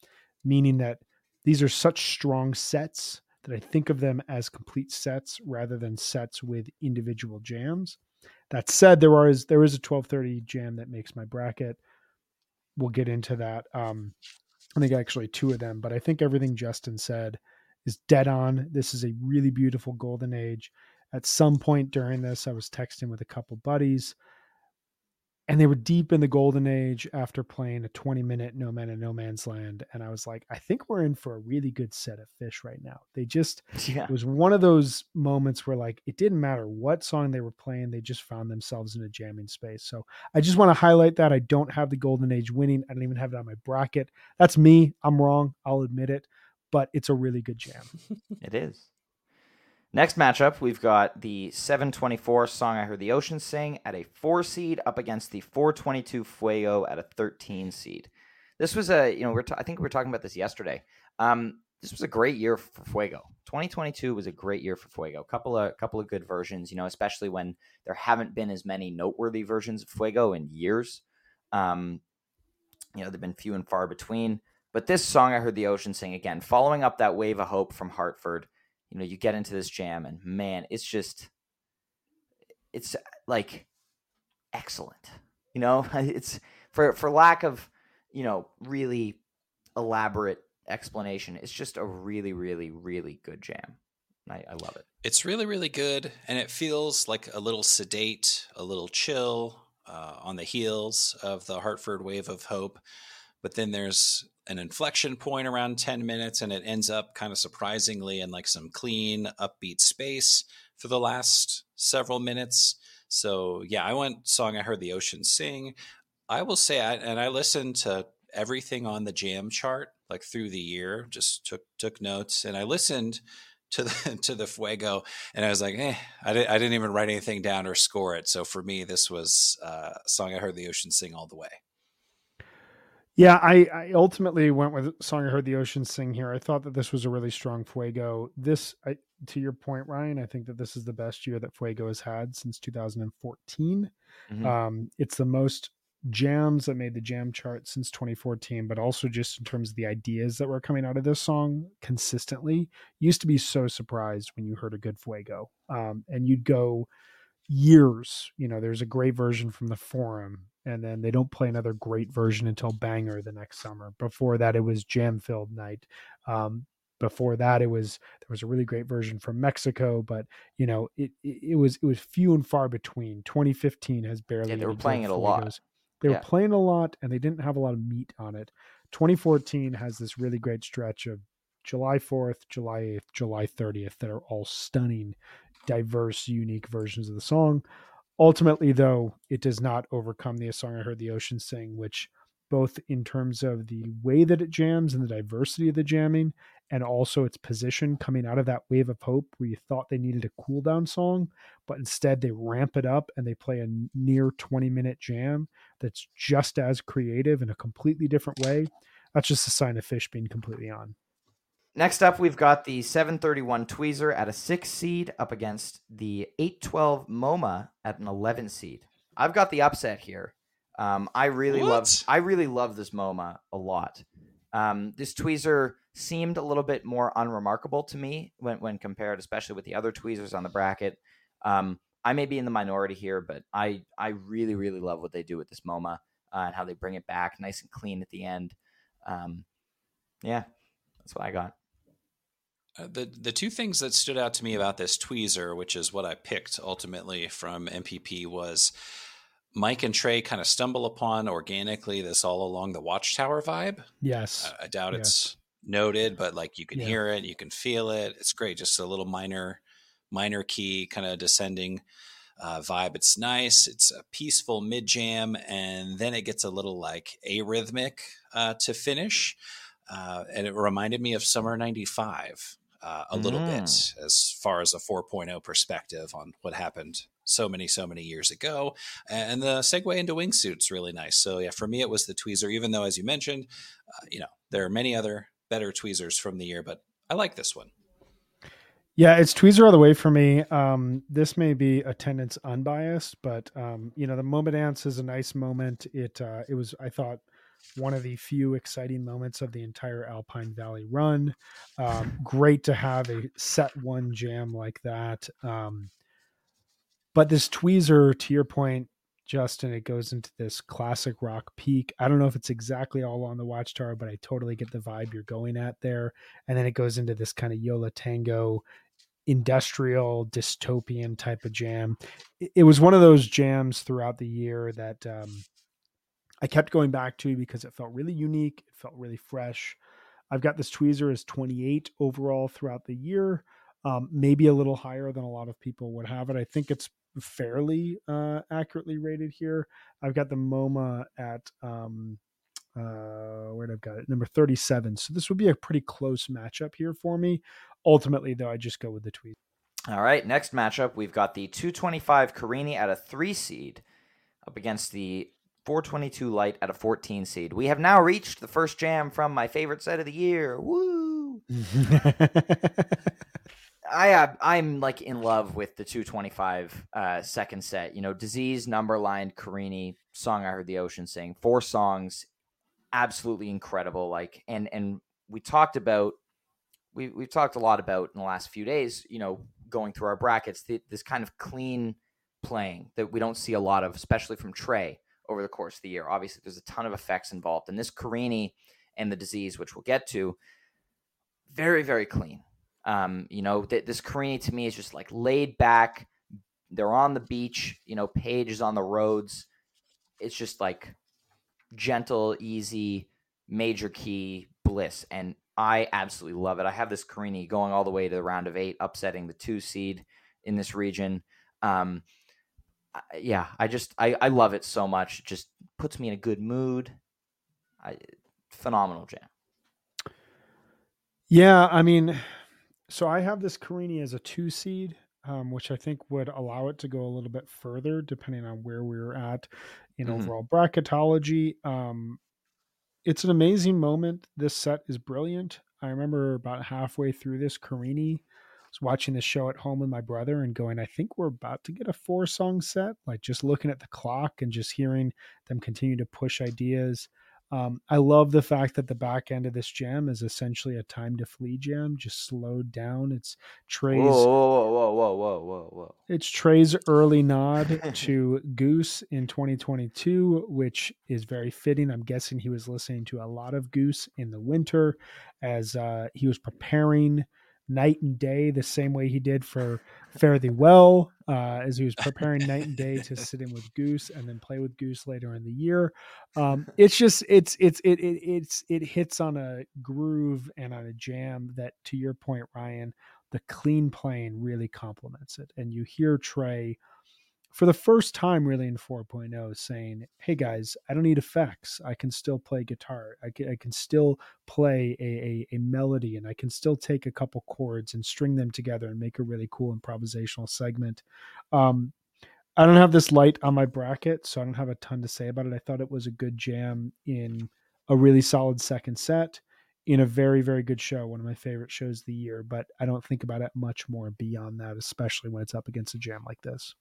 meaning that these are such strong sets that I think of them as complete sets rather than sets with individual jams. That said, there is there is a 1230 jam that makes my bracket. We'll get into that. Um, I think actually two of them, but I think everything Justin said is dead on. This is a really beautiful golden age. At some point during this, I was texting with a couple buddies, and they were deep in the golden age after playing a 20 minute No Man and No Man's Land. And I was like, I think we're in for a really good set of Phish right now. They just, yeah. it was one of those moments where, like, it didn't matter what song they were playing, they just found themselves in a jamming space. So I just want to highlight that. I don't have the golden age winning. I don't even have it on my bracket. That's me. I'm wrong. I'll admit it but it's a really good jam. it is. Next matchup, we've got the 724 song I Heard the Ocean Sing at a four seed up against the 422 Fuego at a 13 seed. This was a, you know, we're t- I think we were talking about this yesterday. Um, this was a great year for Fuego. 2022 was a great year for Fuego. Couple of couple of good versions, you know, especially when there haven't been as many noteworthy versions of Fuego in years. Um, you know, they've been few and far between. But this song I heard the ocean sing again, following up that wave of hope from Hartford. You know, you get into this jam, and man, it's just, it's like excellent. You know, it's for for lack of, you know, really elaborate explanation. It's just a really, really, really good jam. I, I love it. It's really, really good, and it feels like a little sedate, a little chill uh, on the heels of the Hartford wave of hope. But then there's an inflection point around 10 minutes and it ends up kind of surprisingly in like some clean upbeat space for the last several minutes. So yeah i went song i heard the ocean sing. I will say I, and i listened to everything on the jam chart like through the year just took took notes and i listened to the to the fuego and i was like eh i, did, I didn't even write anything down or score it. So for me this was uh, song i heard the ocean sing all the way yeah, I, I ultimately went with song I heard the ocean sing here. I thought that this was a really strong Fuego. This, I, to your point, Ryan, I think that this is the best year that Fuego has had since 2014. Mm-hmm. Um, it's the most jams that made the jam chart since 2014, but also just in terms of the ideas that were coming out of this song consistently. Used to be so surprised when you heard a good Fuego, um, and you'd go years. You know, there's a great version from the forum and then they don't play another great version until banger the next summer. Before that it was jam filled night. Um, before that it was there was a really great version from mexico but you know it, it, it was it was few and far between. 2015 has barely yeah, they were playing it a lot. They yeah. were playing a lot and they didn't have a lot of meat on it. 2014 has this really great stretch of july 4th july 8th july 30th that are all stunning diverse unique versions of the song Ultimately, though, it does not overcome the song I heard the ocean sing, which both in terms of the way that it jams and the diversity of the jamming, and also its position coming out of that wave of hope where you thought they needed a cool down song, but instead they ramp it up and they play a near 20 minute jam that's just as creative in a completely different way. That's just a sign of Phish being completely on. Next up, we've got the 731 Tweezer at a six seed up against the 812 MoMA at an 11 seed. I've got the upset here. Um, I really love I really love this MoMA a lot. Um, this tweezer seemed a little bit more unremarkable to me when, when compared, especially with the other tweezers on the bracket. Um, I may be in the minority here, but I I really really love what they do with this MoMA uh, and how they bring it back nice and clean at the end. Um, yeah, that's what I got. Uh, the the two things that stood out to me about this tweezer, which is what I picked ultimately from MPP, was Mike and Trey kind of stumble upon organically this all along the Watchtower vibe. Yes, I, I doubt yes. it's noted, but like you can yeah. hear it, you can feel it. It's great. Just a little minor minor key, kind of descending uh, vibe. It's nice. It's a peaceful mid jam, and then it gets a little like arrhythmic uh, to finish. Uh, and it reminded me of Summer '95 uh, a little bit Mm. as far as a 4.0 perspective on what happened so many, so many years ago. And the segue into wingsuits really nice. So yeah, for me it was the tweezer. Even though, as you mentioned, uh, you know there are many other better tweezers from the year, but I like this one. Yeah, it's tweezer all the way for me. Um, this may be attendance unbiased, but um, you know, the Moma Dance is a nice moment. It uh, it was I thought one of the few exciting moments of the entire Alpine Valley run. Um, great to have a set one jam like that. Um, but this tweezer, to your point, Justin, it goes into this classic rock peak. I don't know if it's exactly all on the Watchtower, but I totally get the vibe you're going at there. And then it goes into this kind of Yo La Tengo industrial dystopian type of jam. It, was one of those jams throughout the year that um, I kept going back to because it felt really unique. It felt really fresh. I've got this tweezer as 28 overall throughout the year, um, maybe a little higher than a lot of people would have it. I think it's fairly uh, accurately rated here. I've got the MoMA at um, uh, where I've got it number 37. So this would be a pretty close matchup here for me. Ultimately, though, I just go with the tweet. All right, next matchup, we've got the 225 Carini at a three seed up against the 422 Light at a 14 seed. We have now reached the first jam from my favorite set of the year. Woo! I have, I'm like in love with the 225 uh, second set. You know, disease, number line, Carini, song I heard the ocean sing, four songs, absolutely incredible. Like, and and we talked about we we've talked a lot about in the last few days. You know, going through our brackets, the, this kind of clean playing that we don't see a lot of, especially from Trey over the course of the year. Obviously, there's a ton of effects involved, and this Carini and the disease, which we'll get to, very very clean. Um, you know, th- this Carini to me is just like laid back. They're on the beach. You know, Page is on the roads. It's just like gentle, easy, major key bliss, and I absolutely love it. I have this Carini going all the way to the round of eight, upsetting the two seed in this region. Um, yeah, I just I, I love it so much. It just puts me in a good mood. I, phenomenal jam. Yeah, I mean, so I have this Carini as a two seed, um, which I think would allow it to go a little bit further depending on where we were at in Mhm. overall bracketology. Um, it's an amazing moment. This set is brilliant. I remember about halfway through this Carini, was watching the show at home with my brother and going, I think we're about to get a four song set. Like just looking at the clock and just hearing them continue to push ideas. Um, I love the fact that the back end of this jam is essentially a time to flee jam, just slowed down. It's Trey's Whoa, whoa, whoa, whoa, whoa, whoa, whoa. it's Trey's early nod to Goose in 2022, which is very fitting. I'm guessing he was listening to a lot of Goose in the winter as uh, he was preparing night and day the same way he did for Fare Thee Well, uh, as he was preparing night and day to sit in with Goose and then play with Goose later in the year. Um, it's just it's it's it, it it's it hits on a groove and on a jam that, to your point, Ryan, the clean playing really complements it. And you hear Trey for the first time really in 4.0 saying, Hey guys, I don't need effects. I can still play guitar. I can, I can still play a, a, a melody and I can still take a couple chords and string them together and make a really cool improvisational segment. Um, I don't have this light on my bracket, so I don't have a ton to say about it. I thought it was a good jam in a really solid second set in a very very good show one of my favorite shows of the year but i don't think about it much more beyond that especially when it's up against a jam like this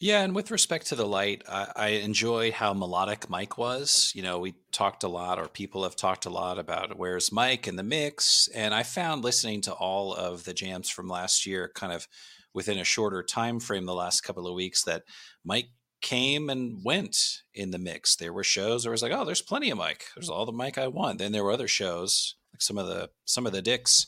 Yeah, and with respect to the light, I, I enjoy how melodic Mike was. You know, we talked a lot, or people have talked a lot about where's Mike in the mix, and I found listening to all of the jams from last year, kind of within a shorter time frame, the last couple of weeks, that Mike came and went in the mix. There were shows where I was like, oh, there's plenty of Mike. There's all the Mike I want. Then there were other shows, like some of the some of the Dicks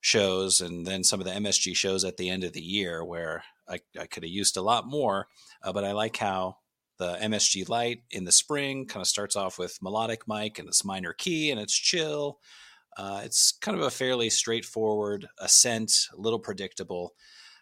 shows, and then some of the MSG shows at the end of the year where I, I could have used a lot more. Uh, but I like how the MSG Light in the spring kind of starts off with melodic Mike and this minor key, and it's chill. Uh, it's kind of a fairly straightforward ascent, a little predictable,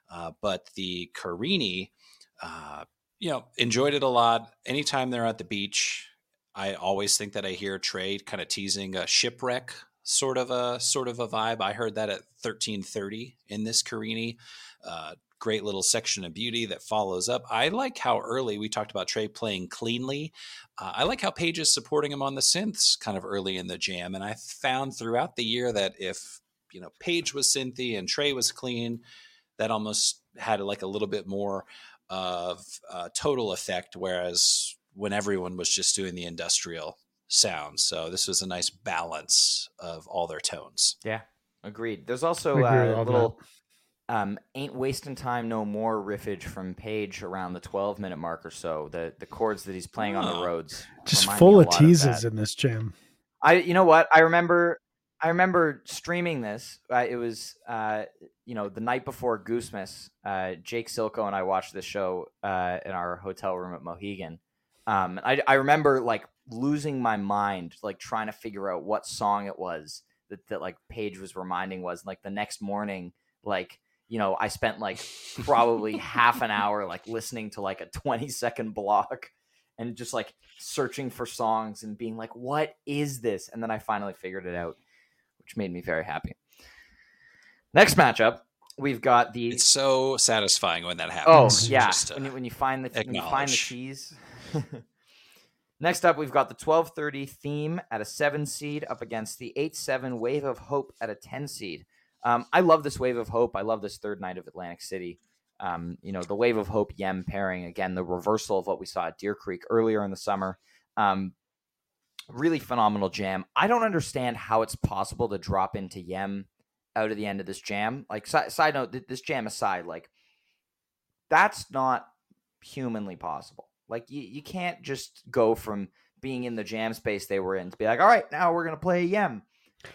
uh, but the Carini, uh, you know, enjoyed it a lot. Anytime they're at the beach, I always think that I hear Trey kind of teasing a shipwreck sort of a sort of a vibe. I heard that at 1330 in this Carini. Uh, great little section of beauty that follows up. I like how early we talked about Trey playing cleanly. Uh, I like how Page is supporting him on the synths kind of early in the jam. And I found throughout the year that if you know Page was synthy and Trey was clean, that almost had like a little bit more of uh, total effect. Whereas when everyone was just doing the industrial sound, so this was a nice balance of all their tones. Yeah, agreed. There's also a uh, little um, "Ain't Wasting Time No More" riffage from Page around the 12 minute mark or so. The the chords that he's playing on the oh. Roads, just full of teases of in this jam. I, you know what? I remember I remember streaming this. Uh, it was, uh, you know, the night before Goosemas. Uh, Jake Silko and I watched this show uh, in our hotel room at Mohegan. Um, I, I remember like losing my mind, like trying to figure out what song it was that, that like Page was reminding was. Like the next morning, like you know, I spent like probably half an hour like listening to like a 20 second block and just like searching for songs and being like, what is this? And then I finally figured it out which made me very happy. Next matchup, we've got the. It's so satisfying when that oh, happens. Oh yeah, uh, when you, when you find the when you find the cheese. Next up, we've got the 1230 theme at a seven seed up against the eight seven Wave of Hope at a ten seed. Um, I love this Wave of Hope. I love this third night of Atlantic City. Um, you know, the Wave of Hope Yem pairing again, the reversal of what we saw at Deer Creek earlier in the summer. Um, really phenomenal jam. I don't understand how it's possible to drop into Yem out of the end of this jam. Like side, side note, this jam aside, like that's not humanly possible. Like you, you can't just go from being in the jam space they were in to be like, all right, now we're gonna play Yem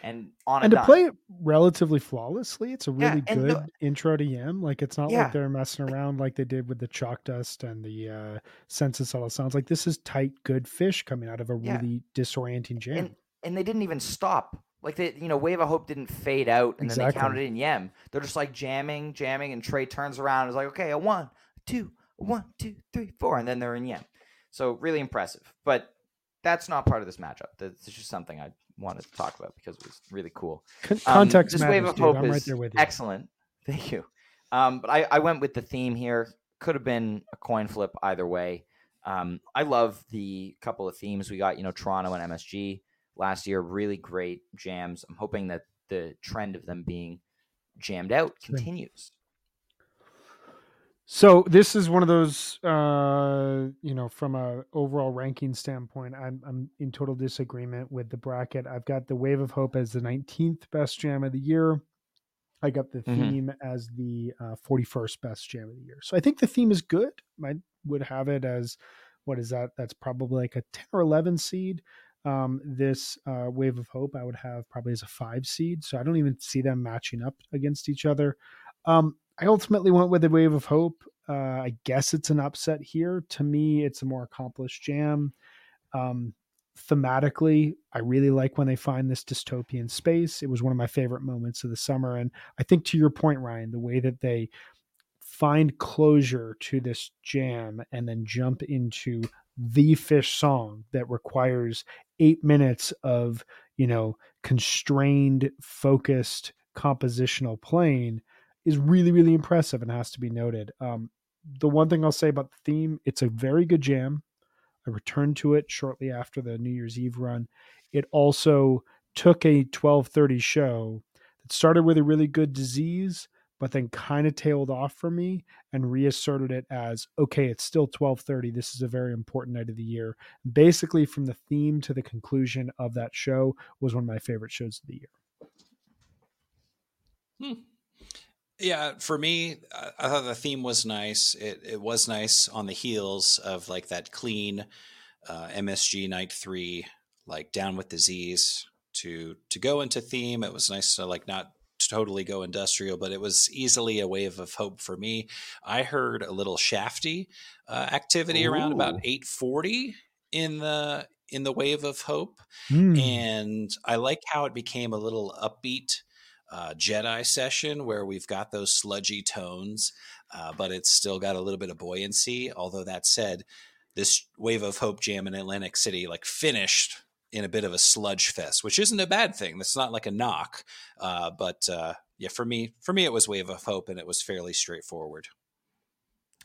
and on and to play it relatively flawlessly. It's a really yeah, good the, intro to Yem. Like it's not yeah. like they're messing around like they did with the chalk dust and the uh, census all sounds. Like this is tight, good Phish coming out of a really yeah. disorienting jam. And, and, they didn't even stop. Like they, you know, Wave of Hope didn't fade out, and exactly. then they counted in Yem. They're just like jamming, jamming, and Trey turns around and is like, okay, a one, two, a one, two, three, four, and then they're in Yem. So really impressive. But that's not part of this matchup. That's just something I wanted to talk about because it was really cool. Context um, this matters, wave of dude. hope I'm is right there with you. excellent. Thank you. Um, but I, I went with the theme here. Could have been a coin flip either way. Um, I love the couple of themes we got. You know, Toronto and MSG last year, really great jams. I'm hoping that the trend of them being jammed out continues. So this is one of those, uh, you know, from a overall ranking standpoint, I'm I'm in total disagreement with the bracket. I've got the Wave of Hope as the 19th best jam of the year. I got the mm-hmm. theme as the uh, 41st best jam of the year. So I think the theme is good. I would have it as what is that? That's probably like a 10 or 11 seed. Um, this uh, Wave of Hope I would have probably as a five seed. So I don't even see them matching up against each other. Um, I ultimately went with a Wave of Hope. Uh, I guess it's an upset here. To me, it's a more accomplished jam. Um, thematically, I really like when they find this dystopian space. It was one of my favorite moments of the summer. And I think to your point, Ryan, the way that they find closure to this jam and then jump into the Phish song that requires eight minutes of, you know, constrained, focused compositional playing is really really impressive and has to be noted. Um, the one thing I'll say about the theme, it's a very good jam. I returned to it shortly after the New Year's Eve run. It also took a 1230 show that started with a really good disease, but then kind of tailed off for me and reasserted it as okay, it's still 1230. This is a very important night of the year. Basically, from the theme to the conclusion of that show was one of my favorite shows of the year. Hmm. Yeah, for me, I thought the theme was nice. It it was nice on the heels of like that clean uh, MSG Night Three, like down with disease to to go into theme. It was nice to like not totally go industrial, but it was easily a wave of hope for me. I heard a little shafty uh, activity Ooh. around about eight forty in the in the Wave of Hope, Mm. and I like how it became a little upbeat uh, Jedi session where we've got those sludgy tones, uh, but it's still got a little bit of buoyancy. Although that said, this Wave of Hope jam in Atlantic City like finished in a bit of a sludge fest, which isn't a bad thing. That's not like a knock, uh, but uh, yeah, for me, for me, it was Wave of Hope, and it was fairly straightforward.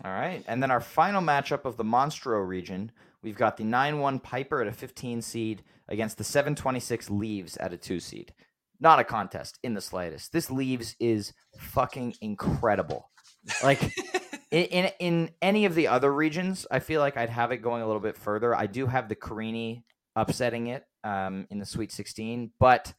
All right. And then our final matchup of the Monstro region, we've got the 9 1 Piper at a 15 seed against the 726 Leaves at a 2 seed. Not a contest in the slightest. This Leaves is fucking incredible. Like, in, in, in any of the other regions, I feel like I'd have it going a little bit further. I do have the Carini upsetting it um, in the Sweet 16, but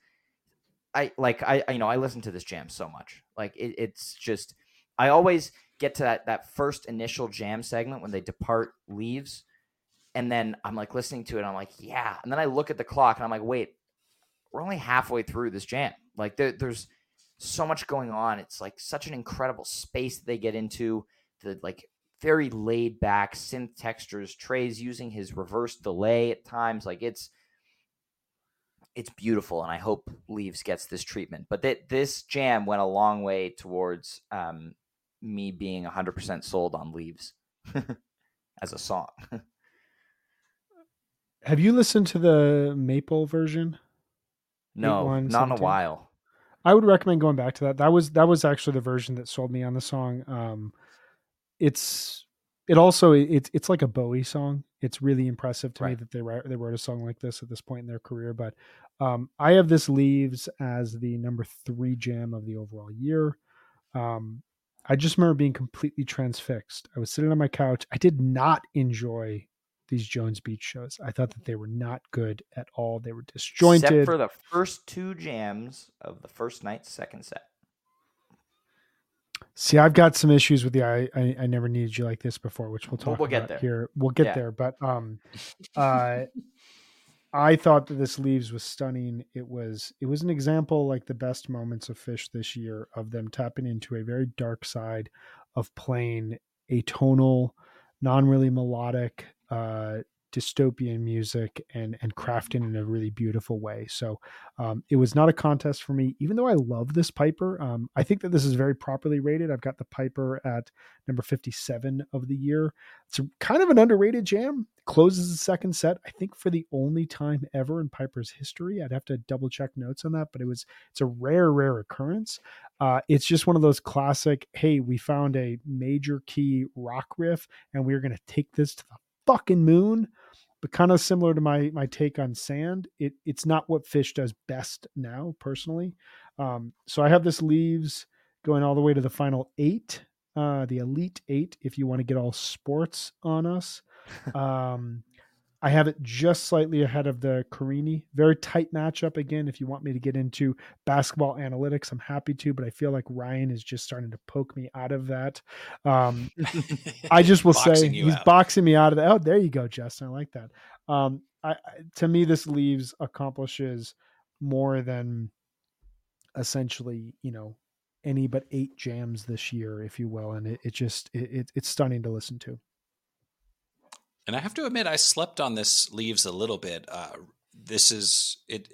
I like I, I you know I listen to this jam so much. Like it, it's just I always get to that that first initial jam segment when they depart leaves, and then I'm like listening to it. I'm like, yeah, and then I look at the clock and I'm like, wait, we're only halfway through this jam. Like there, there's so much going on. It's like such an incredible space that they get into. The like very laid back synth textures. Trey's using his reverse delay at times. Like it's it's beautiful, and I hope Leaves gets this treatment. But that this jam went a long way towards um, me being 100% sold on Leaves as a song. Have you listened to the Maple version? No, not in a while. I would recommend going back to that. That was that was actually the version that sold me on the song. Um, it's it also it's it's like a Bowie song. It's really impressive to me that they wrote they wrote a song like this at this point in their career. But um, I have this leaves as the number three jam of the overall year. Um, I just remember being completely transfixed. I was sitting on my couch. I did not enjoy these Jones Beach shows. I thought that they were not good at all. They were disjointed. Except for the first two jams of the first night's second set. See, I've got some issues with the I, I I never needed you like this before, which we'll We'll- talk we'll get about there. here. We'll get Yeah. there, but um, uh, I thought that this leaves was stunning. It was it was an example like the best moments of Phish this year of them tapping into a very dark side of playing atonal, non really melodic, uh, dystopian music and and crafting in a really beautiful way. So um, it was not a contest for me, even though I love this Piper. Um, I think that this is very properly rated. I've got the Piper at number 57 of the year. It's kind of an underrated jam. Closes the second set, I think, for the only time ever in Piper's history. I'd have to double check notes on that, but it was it's a rare, rare occurrence. Uh, it's just one of those classic. Hey, we found a major key rock riff, and we're going to take this to the fucking moon but kind of similar to my my take on sand it it's not what Phish does best now personally. Um so i have this leaves going all the way to the final eight uh the elite eight if you want to get all sports on us. Um I have it just slightly ahead of the Carini. Very tight matchup again. If you want me to get into basketball analytics, I'm happy to, but I feel like Ryan is just starting to poke me out of that. Um, I just will say he's out. boxing me out of that. Oh, there you go, Justin. I like that. Um, I, I to me, this leaves accomplishes more than essentially, you know, any but eight jams this year, if you will, and it, it just it, it, it's stunning to listen to. And I have to admit, I slept on this leaves a little bit. Uh, this is it.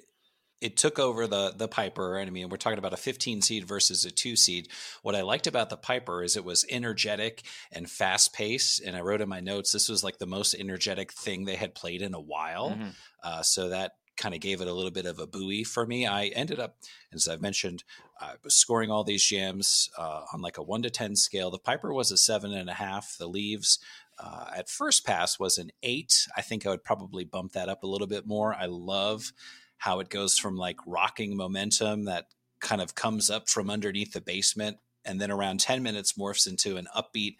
It took over the the Piper, and I mean, we're talking about a 15 seed versus a two seed. What I liked about the Piper is it was energetic and fast paced. And I wrote in my notes, this was like the most energetic thing they had played in a while. Mhm. Uh, so that kind of gave it a little bit of a buoy for me. I ended up, as I've mentioned, I was scoring all these jams uh, on like a one to ten scale. The Piper was a seven and a half. The Leaves uh, at first pass was an eight. I think I would probably bump that up a little bit more. I love how it goes from like rocking momentum that kind of comes up from underneath the basement and then around 10 minutes morphs into an upbeat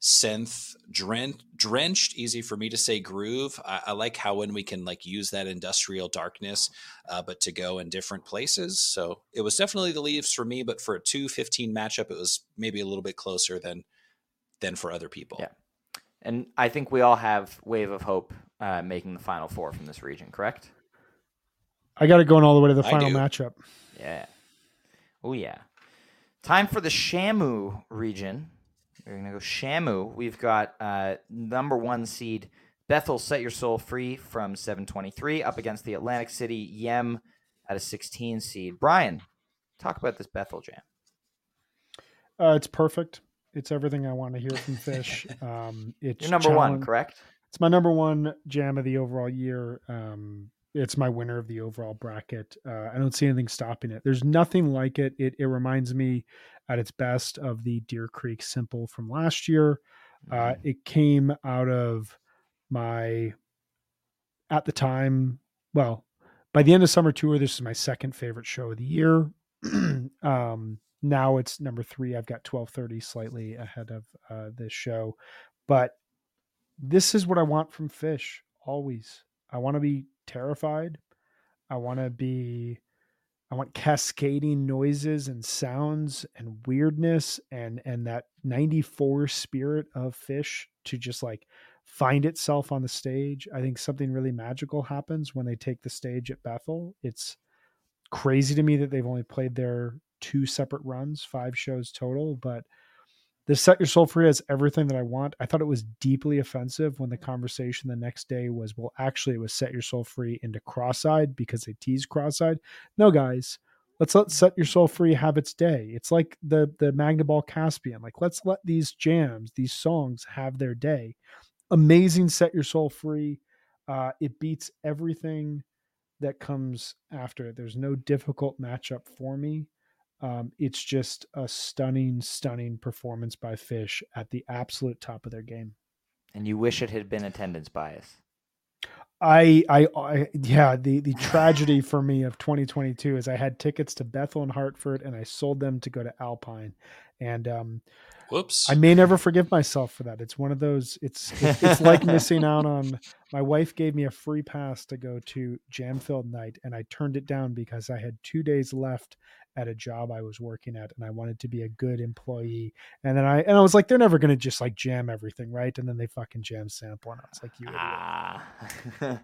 synth dren- drenched easy for me to say groove I, I like how when we can like use that industrial darkness uh, but to go in different places so it was definitely the leaves for me but for a 215 matchup it was maybe a little bit closer than than for other people Yeah. And I think we all have Wave of Hope uh, making the final four from this region, correct? I got it going all the way to the I final do. matchup. Yeah. Oh yeah. Time for the Shamu region. We're gonna go Shamu. We've got uh, number one seed Bethel Set Your Soul Free from 723 up against the Atlantic City Yem at a 16 seed. Brian, talk about this Bethel jam. Uh, it's perfect. It's everything I want to hear from Phish. Um, it's Your number one, correct? It's my number one jam of the overall year. Um, it's my winner of the overall bracket. Uh, I don't see anything stopping it. There's nothing like it. It it reminds me at its best of the Deer Creek Simple from last year. Uh, Mm. it came out of my at the time. Well, by the end of summer tour, this is my second favorite show of the year. um, now it's number three. I've got twelve thirty, slightly ahead of uh, this show, but this is what I want from Phish always. I want to be terrified. I want to be I want cascading noises and sounds and weirdness and and that 94 spirit of Phish to just like find itself on the stage. I think something really magical happens when they take the stage at Bethel. It's crazy to me that they've only played there two separate runs, five shows total, but this set your soul free has everything that I want. I thought it was deeply offensive when the conversation the next day was, well, actually, it was set your soul free into cross-eyed because they teased cross-eyed. No, guys, let's let set your soul free have its day. It's like the the Magnaball Caspian. Like let's let these jams, these songs have their day. Amazing, set your soul free. Uh, it beats everything that comes after it. There's no difficult matchup for me. Um, it's just a stunning, stunning performance by Phish at the absolute top of their game. And you wish it had been attendance bias. I, I, I, yeah, the the tragedy for me of 2022 is I had tickets to Bethel and Hartford, and I sold them to go to Alpine, and um, Whoops. I may never forgive myself for that. It's one of those. It's it's, it's like missing out on. My wife gave me a free pass to go to Jam Filled Night, and I turned it down because I had two days left at a job I was working at, and I wanted to be a good employee. And then I and I was like, they're never going to just like jam everything, right? And then they fucking jam sample, and I was like, you idiot. Ah.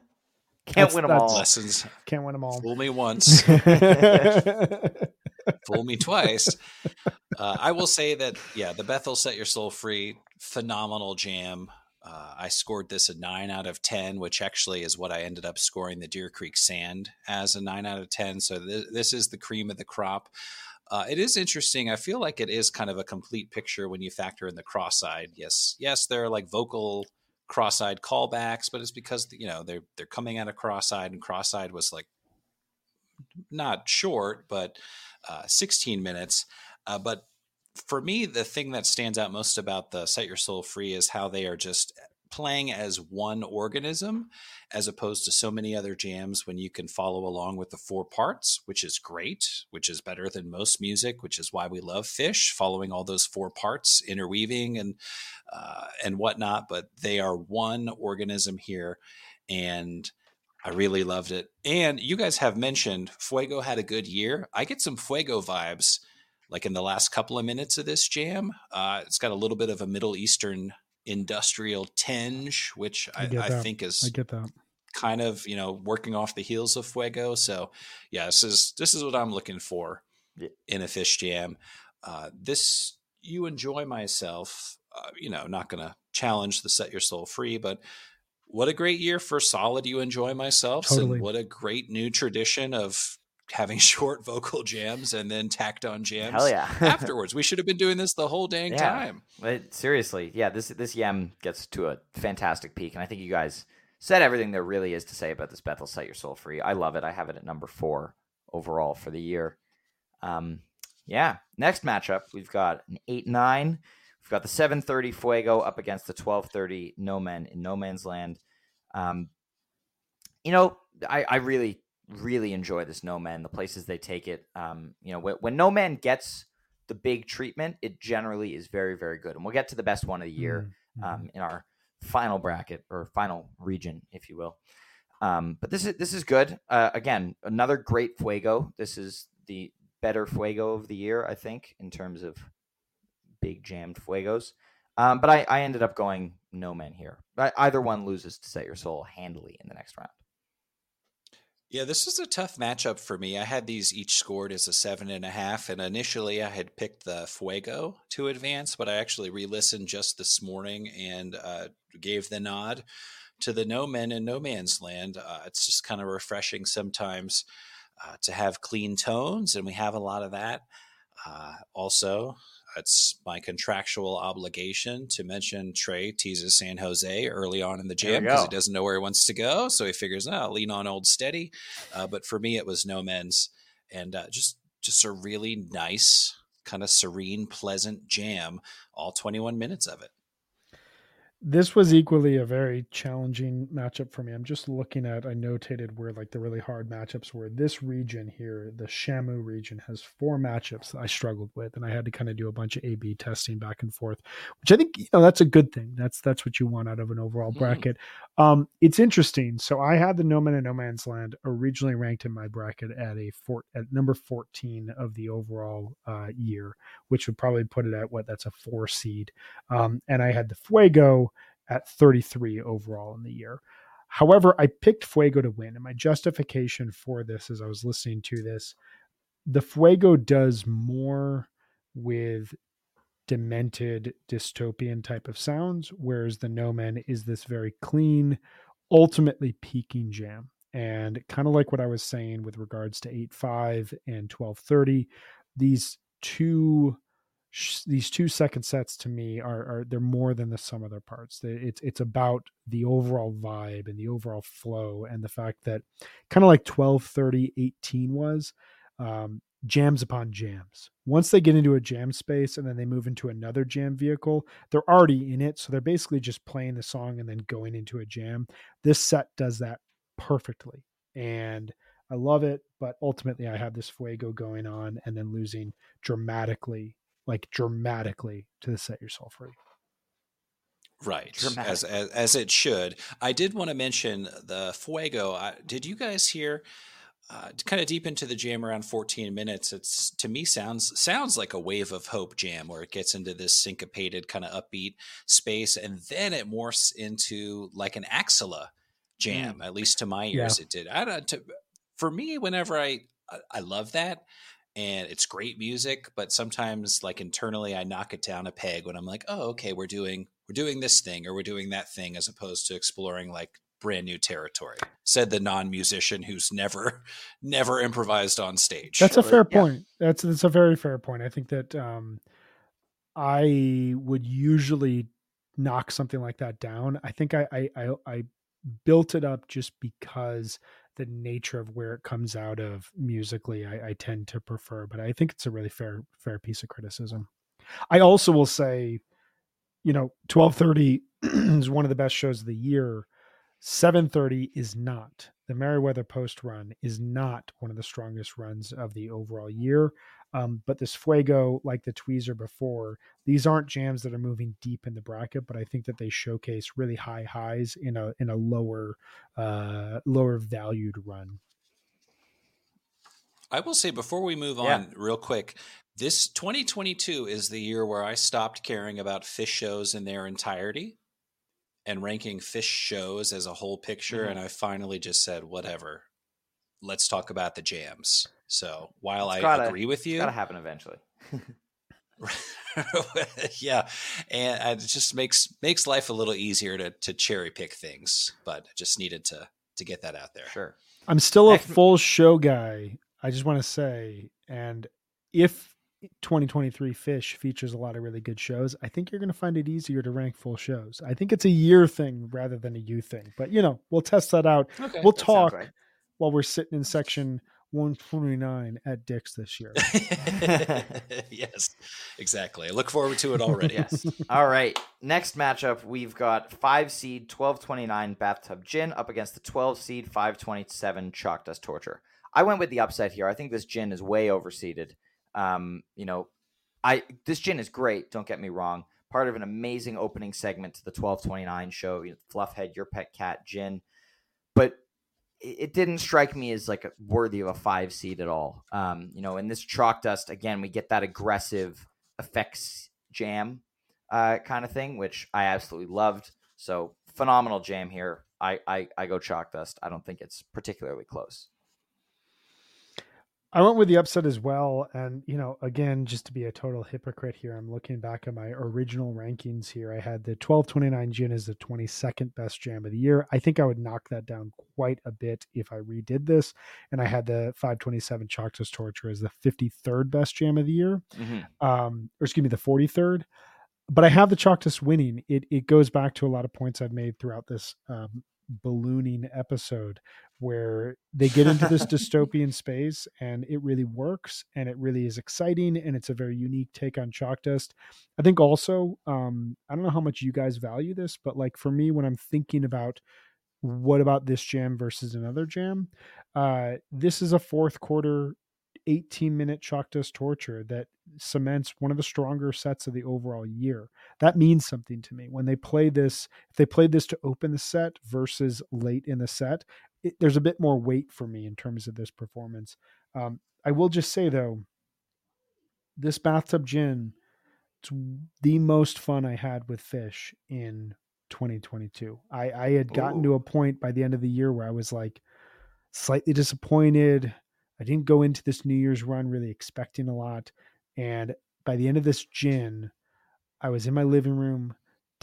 Can't That's- win them all. Lessons. can't win them all. Fool me once, fool me twice. Uh, I will say that, yeah, the Bethel Set Your Soul Free, phenomenal jam. Uh, I scored this a nine out of 10, which actually is what I ended up scoring the Deer Creek Sand as a nine out of 10. So th- this is the cream of the crop. Uh, it is interesting. I feel like it is kind of a complete picture when you factor in the cross-eyed. Yes, yes, there are like vocal cross-eyed callbacks, but it's because you know they're they're coming out of cross-eyed, and cross-eyed was like not short, but uh, 16 minutes. Uh, but for me, the thing that stands out most about the Set Your Soul Free is how they are just playing as one organism as opposed to so many other jams when you can follow along with the four parts, which is great, which is better than most music, which is why we love Phish, following all those four parts, interweaving and uh, and whatnot. But they are one organism here, and I really loved it. And you guys have mentioned Fuego had a good year. I get some Fuego vibes like in the last couple of minutes of this jam. Uh, it's got a little bit of a Middle Eastern industrial tinge, which I I, I, think is I get that. kind of you know working off the heels of Fuego. So yeah, this is this is what I'm looking for Yeah. in a Phish jam. Uh, this you enjoy myself. Uh, you know, not going to challenge the set your soul free, but what a great year for solid. You enjoy myself, Totally. and what a great new tradition of having short vocal jams and then tacked on jams Hell yeah. afterwards. We should have been doing this the whole dang Yeah. time. But seriously, yeah, this this yam gets to a fantastic peak, and I think you guys said everything there really is to say about this Bethel Set Your Soul Free. I love it. I have it at number four overall for the year. Um, yeah. Next matchup, we've got an eight nine. We've got the seven thirty Fuego up against the twelve thirty No Men in No Man's Land. Um, you know, I, I really really enjoy this No Man. The places they take it. Um, you know, when, when No Man gets the big treatment, it generally is very, very good. And we'll get to the best one of the year Mhm. um, in our final bracket or final region, if you will. Um, but this is this is good. Uh, again, another great Fuego. This is the better Fuego of the year, I think, in terms of big jammed Fuegos. Um, but I, I ended up going No Man here. I, either one loses to Set Your Soul handily in the next round. Yeah, this was a tough matchup for me. I had these each scored as a seven and a half, and initially I had picked the Fuego to advance, but I actually re-listened just this morning and uh, gave the nod to the no men and no man's land. Uh, it's just kind of refreshing sometimes uh, to have clean tones, and we have a lot of that. Uh, also, it's my contractual obligation to mention Trey teases San Jose early on in the jam because he doesn't know where he wants to go. So he figures, oh, lean on old steady. Uh, but for me, it was no men's and uh, just just a really nice, kind of serene, pleasant jam. All 21 minutes of it this was equally a very challenging matchup for me. I'm just looking at, I notated where like the really hard matchups were. This region here, the Shamu region, has four matchups that I struggled with, and I had to kind of do a bunch of A/B testing back and forth, which I think you know that's a good thing. That's that's what you want out of an overall mm-hmm. bracket. Um, it's interesting. So I had the No Man and No Man's Land originally ranked in my bracket at a four, at number 14 of the overall uh, year, which would probably put it at what that's a four seed. Um, and I had the Fuego at 33 overall in the year. However, I picked Fuego to win, and my justification for this as I was listening to this, the Fuego does more with demented dystopian type of sounds, whereas the No is this very clean, ultimately peaking jam. And kind of like what I was saying with regards to 8.5 and 12.30, these two these two second sets to me are, are they're more than the sum of their parts. It's it's about the overall vibe and the overall flow and the fact that kind of like 12, 30, 18 was um, jams upon jams. Once they get into a jam space and then they move into another jam vehicle, they're already in it. So they're basically just playing the song and then going into a jam. This set does that perfectly. And I love it, but ultimately I have this fuego going on and then losing dramatically like dramatically to set yourself free. Right, as, as, as it should. I did want to mention the Fuego. I, did you guys hear? Uh, kind of deep into the jam around 14 minutes it's to me sounds sounds like a wave of hope jam where it gets into this syncopated kind of upbeat space and then it morphs into like an axilla jam mm. at least to my ears yeah. it did i don't to, for me whenever i i love that and it's great music but sometimes like internally i knock it down a peg when i'm like oh okay we're doing we're doing this thing or we're doing that thing as opposed to exploring like brand new territory. Said the non-musician who's never never improvised on stage. That's a fair yeah. point. That's that's a very fair point. I think that um i would usually knock something like that down. I think i i i, I built it up just because the nature of where it comes out of musically I, I tend to prefer but i think it's a really fair fair piece of criticism. I also will say you know 1230 is one of the best shows of the year. 730 is not. The Merriweather Post run is not one of the strongest runs of the overall year. Um, but this Fuego, like the Tweezer before, these aren't jams that are moving deep in the bracket, but I think that they showcase really high highs in a in a lower uh, lower valued run. I will say before we move on, yeah. real quick, this 2022 is the year where I stopped caring about Phish shows in their entirety and ranking Phish shows as a whole picture. Mm-hmm. And I finally just said, whatever, let's talk about the jams. So while it's I gotta, agree with you, it's gotta happen eventually. yeah, and it just makes makes life a little easier to to cherry pick things. But I just needed to to get that out there. Sure. I'm still a full show guy. I just want to say, and if 2023 Phish features a lot of really good shows, I think you're going to find it easier to rank full shows. I think it's a year thing rather than a you thing. But you know, we'll test that out. Okay, we'll talk right. while we're sitting in section 129 at Dick's this year. yes, exactly. I look forward to it already. yes. All right. Next matchup, we've got five seed 1229 Bathtub Gin up against the 12 seed 527 Chalk Dust Torture. I went with the upset here. I think this gin is way overseeded. Um, you know, I this gin is great. Don't get me wrong. Part of an amazing opening segment to the 1229 show. You know, Fluffhead, your pet cat, gin, but it, didn't strike me as like worthy of a five seed at all. Um, you know, in this chalk dust again, we get that aggressive effects jam uh, kind of thing, which I absolutely loved. So phenomenal jam here. I, I I go chalk dust. I don't think it's particularly close. I went with the upset as well. And, you know, again, just to be a total hypocrite here, I'm looking back at my original rankings here. I had the 1229 Gin as the 22nd best jam of the year. I think I would knock that down quite a bit if I redid this. And I had the 527 Chalk Dust Torture as the 53rd best jam of the year, mm-hmm. um, or excuse me, the 43rd. But I have the Dust winning. It, it goes back to a lot of points I've made throughout this um, ballooning episode where they get into this dystopian space and it really works and it really is exciting and it's a very unique take on chalk dust i think also um, i don't know how much you guys value this but like for me when i'm thinking about what about this jam versus another jam uh, this is a fourth quarter 18 minute chalk dust torture that cements one of the stronger sets of the overall year. That means something to me. When they play this, if they played this to open the set versus late in the set, it, there's a bit more weight for me in terms of this performance. Um, I will just say though, this bathtub gin, it's the most fun I had with Phish in 2022. I, I had gotten Ooh. to a point by the end of the year where I was like slightly disappointed. I didn't go into this New Year's run really expecting a lot. And by the end of this gin, I was in my living room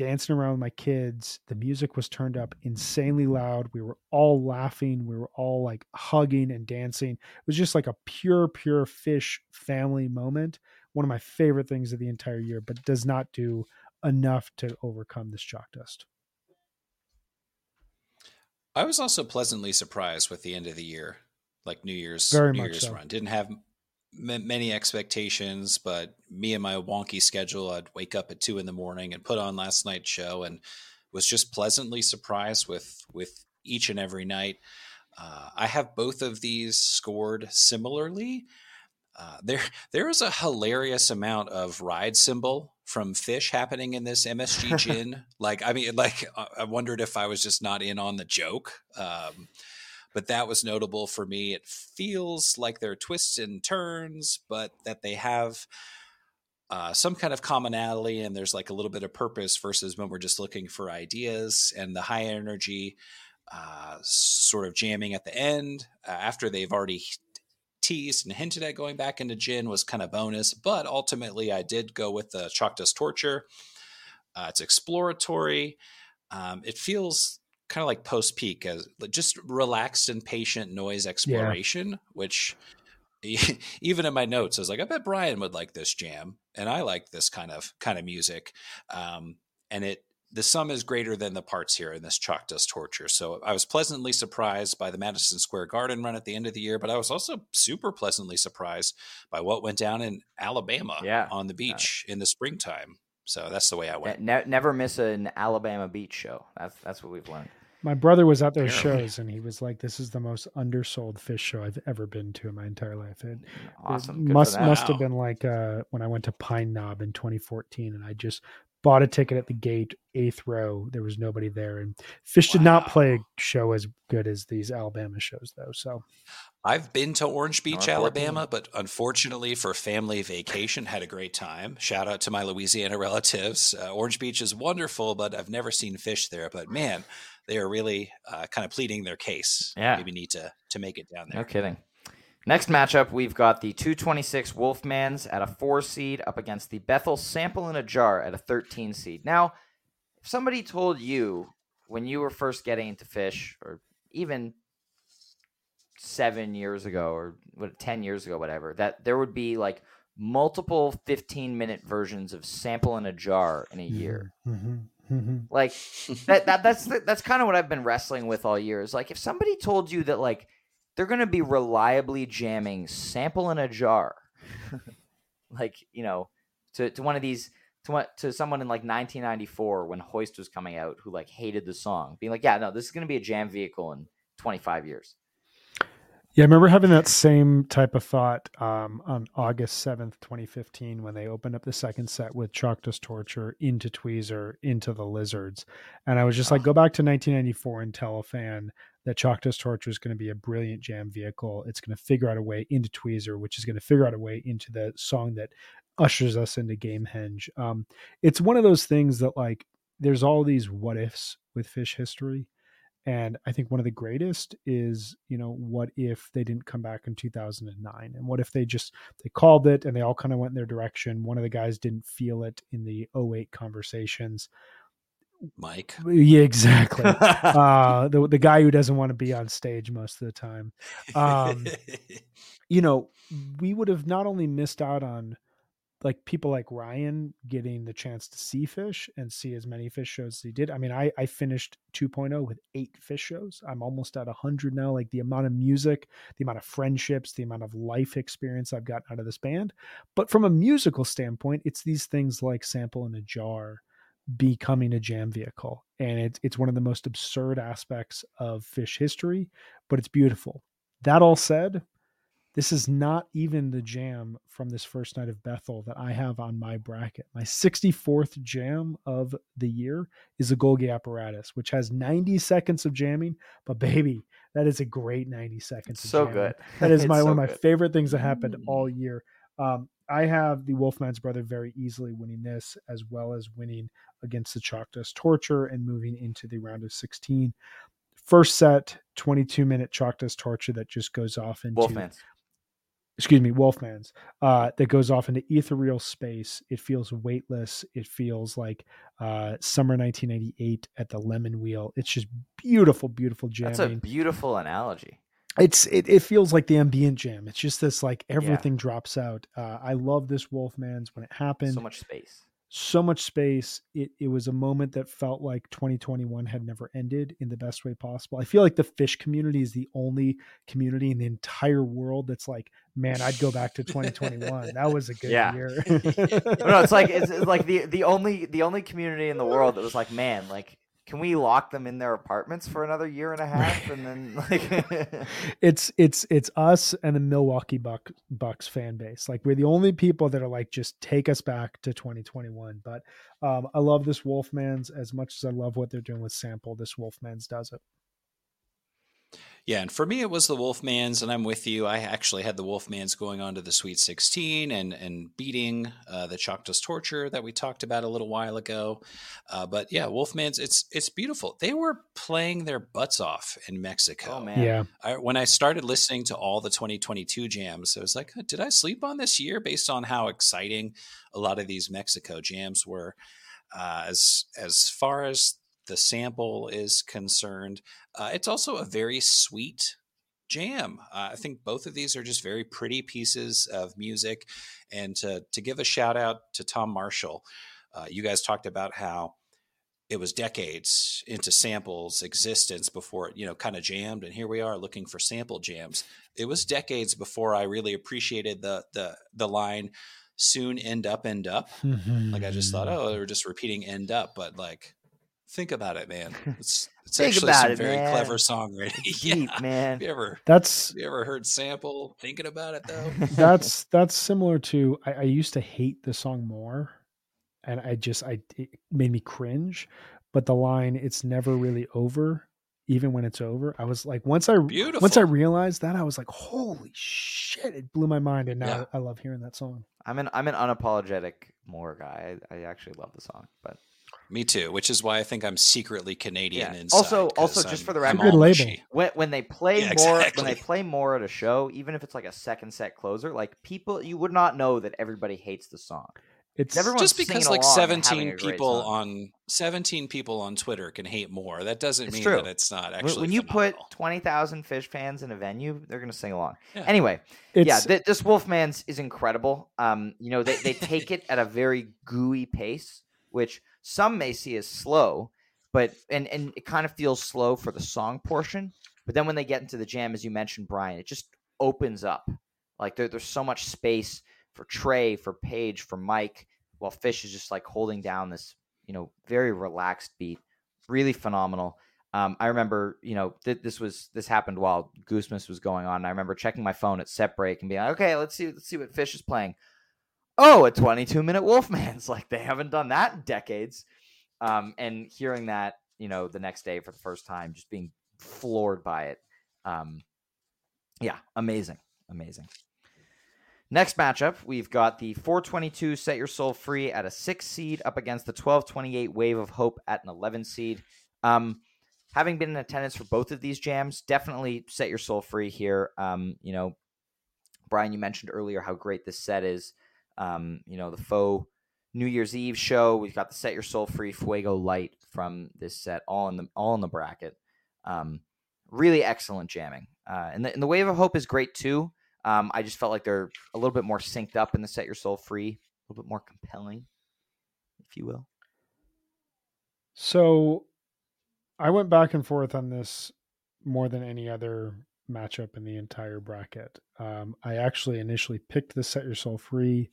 dancing around with my kids. The music was turned up insanely loud. We were all laughing. We were all like hugging and dancing. It was just like a pure, pure Phish family moment. One of my favorite things of the entire year, but does not do enough to overcome this chalk dust. I was also pleasantly surprised with the end of the year, like New Year's Very New Year's so. run. Didn't have many expectations, but me and my wonky schedule, I'd wake up at two in the morning and put on last night's show, and was just pleasantly surprised with with each and every night. Uh, I have both of these scored similarly. Uh, there, there is a hilarious amount of ride cymbal from Fish happening in this MSG gin. like, I mean, like I wondered if I was just not in on the joke. Um, but that was notable for me. It feels like there are twists and turns, but that they have uh, some kind of commonality and there's like a little bit of purpose versus when we're just looking for ideas and the high energy uh, sort of jamming at the end uh, after they've already teased and hinted at going back into gin was kind of bonus but ultimately i did go with the dust torture uh, it's exploratory um, it feels kind of like post peak as just relaxed and patient noise exploration, yeah. which even in my notes, I was like, I bet Brian would like this jam, and I like this kind of kind of music. Um, and it the sum is greater than the parts here in this chalk dust torture. So I was pleasantly surprised by the Madison Square Garden run at the end of the year, but I was also super pleasantly surprised by what went down in Alabama yeah. on the beach uh, in the springtime. So that's the way I went. Ne- never miss an Alabama beach show. That's that's what we've learned. My brother was at those shows and he was like, "This is the most undersold Phish show I've ever been to in my entire life." It, awesome. It must must have been like uh, when I went to Pine Knob in 2014, and I just bought a ticket at the gate, eighth row. There was nobody there, and Phish wow. did not play a show as good as these Alabama shows, though. So, I've been to Orange Beach, Alabama, but unfortunately for family vacation, had a great time. Shout out to my Louisiana relatives. Uh, Orange Beach is wonderful, but I've never seen Phish there. But man, they are really uh, kind of pleading their case. Yeah, maybe need to to make it down there. No kidding. Next matchup, we've got the 226 Wolfmans at a four seed up against the Bethel Sample in a Jar at a 13 seed. Now, if somebody told you when you were first getting into Phish, or even seven years ago, or what, 10 years ago, whatever, that there would be like multiple 15 minute versions of Sample in a Jar in a year. Mm-hmm. Mm-hmm. Like that, that that's the, that's kind of what I've been wrestling with all year. Is like if somebody told you that like they're going to be reliably jamming "Sample in a Jar," like you know, to to one of these to to someone in like 1994 when Hoist was coming out who like hated the song, being like, yeah, no, this is going to be a jam vehicle in 25 years. Yeah, I remember having that same type of thought um, on August 7th, 2015, when they opened up the second set with Dust Torture into Tweezer, into the Lizards. And I was just like, go back to 1994 and tell a fan that Dust Torture is going to be a brilliant jam vehicle. It's going to figure out a way into Tweezer, which is going to figure out a way into the song that ushers us into Gamehenge. Um, it's one of those things that, like, there's all these what ifs with fish history And I think one of the greatest is, you know, what if they didn't come back in 2009? And what if they just they called it and they all kind of went in their direction? One of the guys didn't feel it in the 08 conversations. Mike. Yeah, exactly. uh, the the guy who doesn't want to be on stage most of the time. Um, you know, we would have not only missed out on like people like Ryan getting the chance to see Phish and see as many Phish shows as he did. I mean, I, I finished 2.0 with eight Phish shows. I'm almost at 100 now. Like the amount of music, the amount of friendships, the amount of life experience I've gotten out of this band. But from a musical standpoint, it's these things like Sample in a Jar becoming a jam vehicle. And it's, it's one of the most absurd aspects of Phish history, but it's beautiful. That all said, this is not even the jam from this first night of Bethel that I have on my bracket. My 64th jam of the year is a Golgi apparatus, which has 90 seconds of jamming. But baby, that is a great 90 seconds. so good. That is my so one of my good. favorite things that happened Mm. all year. Um, I have the Wolfman's Brother very easily winning this, as well as winning against the Dust Torture and moving into the round of 16. First set, 22 minute Chalk Dust Torture that just goes off into Wolfman's. Excuse me, Wolfman's, uh, that goes off into ethereal space. It feels weightless. It feels like uh, summer 1998 at the Lemon Wheel. It's just beautiful, beautiful jamming. That's a beautiful analogy. it's it, it feels like the ambient jam. It's just this like everything drops out. Uh, I love this Wolfman's when it happened So much space. So much space. It it was a moment that felt like 2021 had never ended in the best way possible. I feel like the Phish community is the only community in the entire world that's like, man, I'd go back to 2021. That was a good Yeah. year. No, it's like it's, it's like the the only the only community in the world that was like, man, like, can we lock them in their apartments for another year and a half, and then like, it's it's it's us and the Milwaukee Buck Bucks fan base. Like we're the only people that are like, just take us back to 2021. But um, I love this Wolfman's as much as I love what they're doing with Sample. This Wolfman's does it. Yeah, and for me, it was the Wolfmans, and I'm with you. I actually had the Wolfmans going on to the Sweet 16 and and beating uh, the Chalk Dust Torture that we talked about a little while ago. Uh, but yeah, Wolfmans, it's it's beautiful. They were playing their butts off in Mexico. oh man, Yeah. I, when I started listening to all the 2022 jams, I was like, did I sleep on this year based on how exciting a lot of these Mexico jams were? Uh, as as far as the sample is concerned, uh, it's also a very sweet jam. Uh, I think both of these are just very pretty pieces of music. And to, to give a shout out to Tom Marshall, uh, you guys talked about how it was decades into samples existence before it you know kind of jammed and here we are looking for sample jams it was decades before i really appreciated the the the line soon end up end up like i just thought Mm-hmm. oh they were just repeating end up but like think about it man it's it's Think actually about some it, very man. clever songwriting It's yeah. deep, man. have you ever That's have you ever heard sample thinking about it though that's that's similar to I, I used to hate the song more and i just i it made me cringe but the line it's never really over even when it's over i was like once i beautiful once i realized that i was like holy shit it blew my mind and now Yeah. i love hearing that song I'm an I'm an unapologetic more guy. I, I actually love the song, but me too which is why i think i'm secretly canadian Yeah. inside, Also- also, just I'm- for the I'm record- Good label. when when they play Yeah, more when they play more at a show, even if it's like a second set closer, like people you would not know that everybody hates the song. it's Everyone's just because like along and having 17 people on 17 people on twitter can hate more that doesn't It's mean true. that it's not actually when you put phenomenal. twenty thousand Phish fans in a venue, they're gonna sing along. Yeah. Anyway, it's yeah, th- this Wolfman's is incredible. Um, you know, they, they take it at a very gooey pace, which some may see as slow, but and and it kind of feels slow for the song portion. But then when they get into the jam, as you mentioned, Brian, it just opens up. Like there, there's so much space for Trey, for Page, for Mike, while Fish is just like holding down this, you know, very relaxed beat. Really phenomenal. Um, I remember, you know, th- this was this happened while Goosemas was going on. I remember checking my phone at set break and being like, okay, let's see, let's see what Phish is playing. Oh, a 22 minute Wolfman's like they haven't done that in decades. Um, and hearing that, you know, the next day for the first time, just being floored by it. Um, yeah, amazing, amazing. Next matchup, we've got the 422 Set Your Soul Free at a six seed up against the 1228 Wave of Hope at an 11 seed. Um, having been in attendance for both of these jams, definitely set your soul free here. Um, you know, Brian, you mentioned earlier how great this set is. Um, you know, the faux New Year's Eve show. We've got the Set Your Soul Free Fuego Light from this set, all in the all in the bracket. Um, really excellent jamming. Uh, and, the, and the Wave of Hope is great too. Um, I just felt like they're a little bit more synced up in the Set Your Soul Free, a little bit more compelling, if you will. So I went back and forth on this more than any other matchup in the entire bracket. Um, I actually initially picked the Set Your Soul Free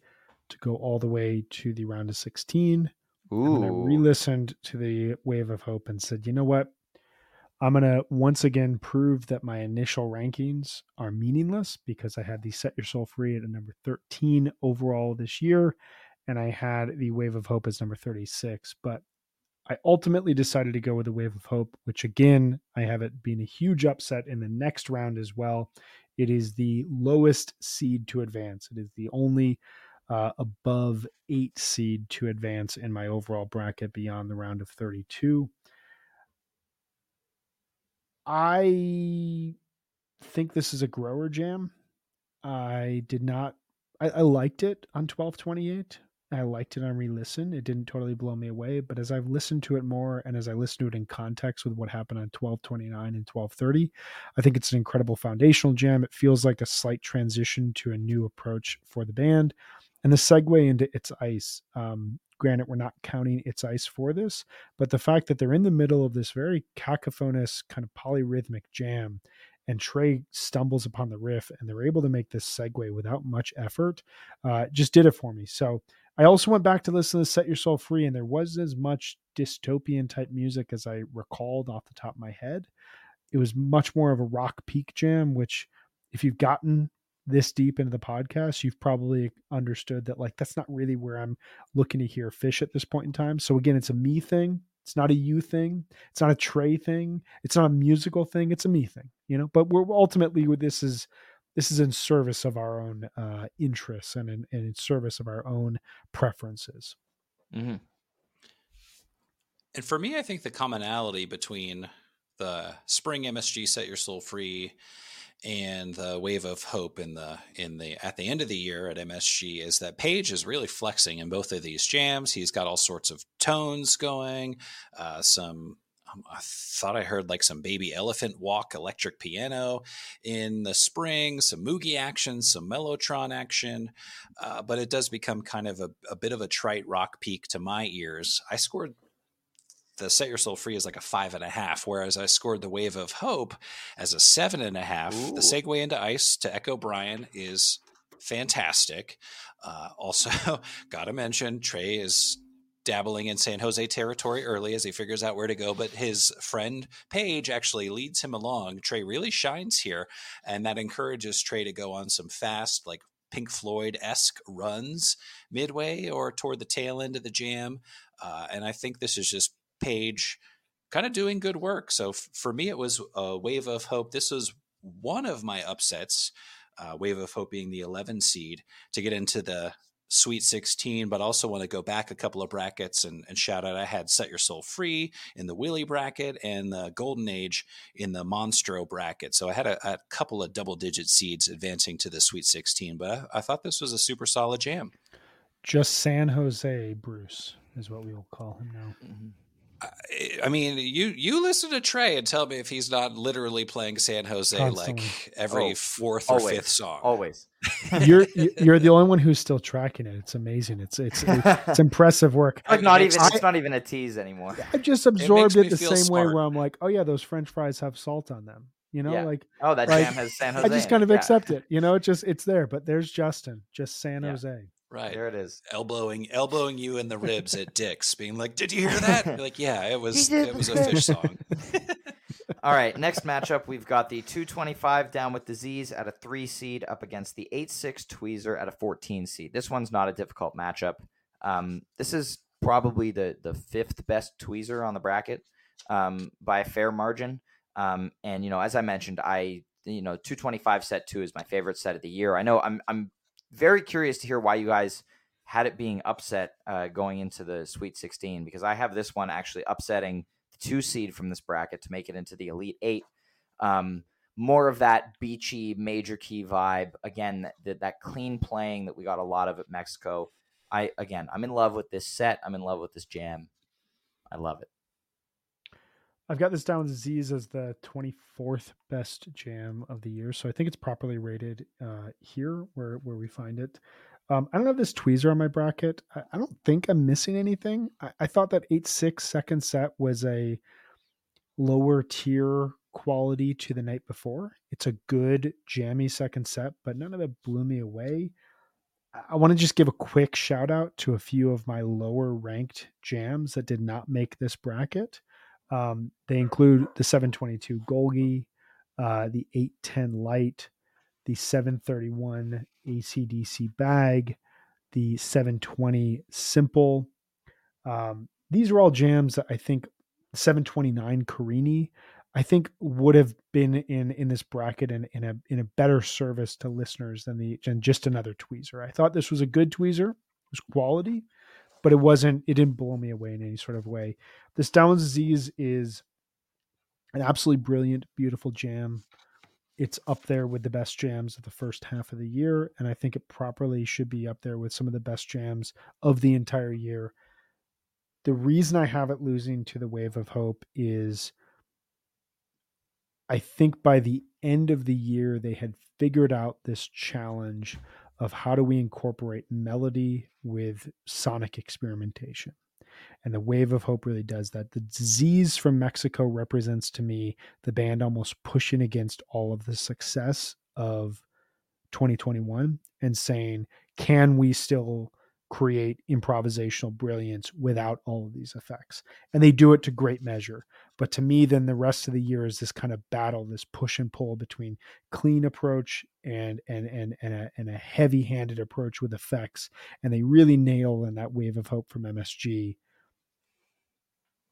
to go all the way to the round of 16. Ooh. And I re-listened to the Wave of Hope and said, you know what? I'm gonna once again prove that my initial rankings are meaningless because I had the Set Your Soul Free at a number 13 overall this year, and I had the Wave of Hope as number 36. But I ultimately decided to go with the Wave of Hope, which again, I have it being a huge upset in the next round as well. It is the lowest seed to advance. It is the only uh, above eight seed to advance in my overall bracket beyond the round of 32. I think this is a grower jam. I did not, I, I liked it on 1228. I liked it on re listen. It didn't totally blow me away, but as I've listened to it more and as I listen to it in context with what happened on 1229 and 1230, I think it's an incredible foundational jam. It feels like a slight transition to a new approach for the band and the segue into It's Ice. Um, granted, we're not counting It's Ice for this, but the fact that they're in the middle of this very cacophonous kind of polyrhythmic jam and Trey stumbles upon the riff and they're able to make this segue without much effort, uh, just did it for me. So I also went back to listen to Set Your Soul Free, and there was as much dystopian type music as I recalled off the top of my head. It was much more of a rock peak jam, which, if you've gotten this deep into the podcast, you've probably understood that like that's not really where I'm looking to hear Phish at this point in time. So again, it's a me thing. It's not a you thing. It's not a Trey thing. It's not a musical thing. It's a me thing, you know. But we're ultimately with this is this is in service of our own uh, interests and in, and in service of our own preferences. Mm-hmm. And for me, I think the commonality between the spring MSG Set Your Soul Free and the wave of hope in the in the at the end of the year at MSG is that Page is really flexing in both of these jams. He's got all sorts of tones going, uh, some. Um, I thought I heard like some baby elephant walk electric piano in the spring, some Moogie action, some Mellotron action, uh, but it does become kind of a, a bit of a trite rock peak to my ears. I scored the set your soul free is like a five and a half, whereas I scored the wave of hope as a seven and a half. Ooh. The segue into ice to echo Brian is fantastic. Uh, also, gotta mention Trey is dabbling in San Jose territory early as he figures out where to go, but his friend Page actually leads him along. Trey really shines here, and that encourages Trey to go on some fast, like Pink Floyd esque runs midway or toward the tail end of the jam. Uh, and I think this is just Page kind of doing good work. So f- for me, it was a wave of hope. This was one of my upsets, uh, wave of hope being the 11 seed to get into the Sweet 16, but also want to go back a couple of brackets and, and, shout out I had Set Your Soul Free in the Willy bracket and the Golden Age in the Monstro bracket. So I had a, a couple of double digit seeds advancing to the Sweet 16, but I, I thought this was a super solid jam. Just San Jose Bruce is what we will call him now. Mm-hmm. I mean, you you listen to Trey and tell me if he's not literally playing San Jose Constantly. like every oh, fourth or always, fifth song. Always. you're you're the only one who's still tracking it. It's amazing. It's it's it's impressive work. Like not even it's not even a tease anymore. I just absorbed it, it the same smart. way where I'm like, oh yeah, those French fries have salt on them. You know, yeah. like oh that like, jam has San Jose. I just kind of yeah. accept it. You know, it just it's there. But there's Justin, just San yeah. Jose. Right. There it is. Elbowing elbowing you in the ribs at Dick's, being like, Did you hear that? You're like, yeah, it was it was a Phish song. All right, next matchup, we've got the 225 down with disease at a three seed up against the 8 6 tweezer at a 14 seed. This one's not a difficult matchup. Um, this is probably the, the fifth best tweezer on the bracket um, by a fair margin. Um, and, you know, as I mentioned, I, you know, 225 set two is my favorite set of the year. I know I'm, I'm very curious to hear why you guys had it being upset uh, going into the Sweet 16 because I have this one actually upsetting the two seed from this bracket to make it into the Elite Eight. Um, more of that beachy major key vibe. Again, that, that clean playing that we got a lot of at Mexico. I again, I'm in love with this set. I'm in love with this jam. I love it. I've got this down with Z's as the 24th best jam of the year, so I think it's properly rated uh, here where where we find it. Um, I don't have this tweezer on my bracket. I, I don't think I'm missing anything. I, I thought that eight six second set was a lower tier quality to the night before. It's a good jammy second set, but none of it blew me away. I want to just give a quick shout out to a few of my lower ranked jams that did not make this bracket. Um, they include the 722 Golgi, uh, the 810 Light, the 731 ACDC Bag, the 720 Simple. Um, these are all jams that I think 729 Carini I think would have been in in this bracket and in a in a better service to listeners than the than just another tweezer. I thought this was a good tweezer, it was quality, but it wasn't. It didn't blow me away in any sort of way. This Down's disease is an absolutely brilliant, beautiful jam. It's up there with the best jams of the first half of the year, and I think it properly should be up there with some of the best jams of the entire year. The reason I have it losing to the Wave of Hope is I think by the end of the year, they had figured out this challenge of how do we incorporate melody with sonic experimentation. And the Wave of Hope really does that. The disease from Mexico represents to me the band almost pushing against all of the success of 2021 and saying, can we still create improvisational brilliance without all of these effects. And they do it to great measure. But to me, then the rest of the year is this kind of battle, this push and pull between clean approach and and and and a, and a heavy-handed approach with effects. And they really nail in that wave of hope from MSG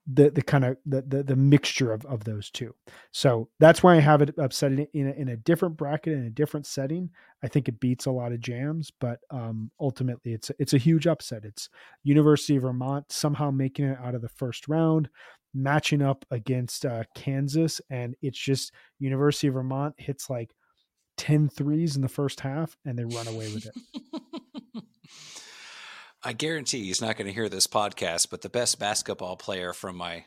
the the kind of the, the the mixture of of those two. So that's why I have it upset in a, in a different bracket in a different setting. I think it beats a lot of jams, but um, ultimately it's it's a huge upset. It's University of Vermont somehow making it out of the first round, matching up against uh, Kansas, and it's just University of Vermont hits like 10 threes in the first half and they run away with it. I guarantee he's not going to hear this podcast, but the best basketball player from my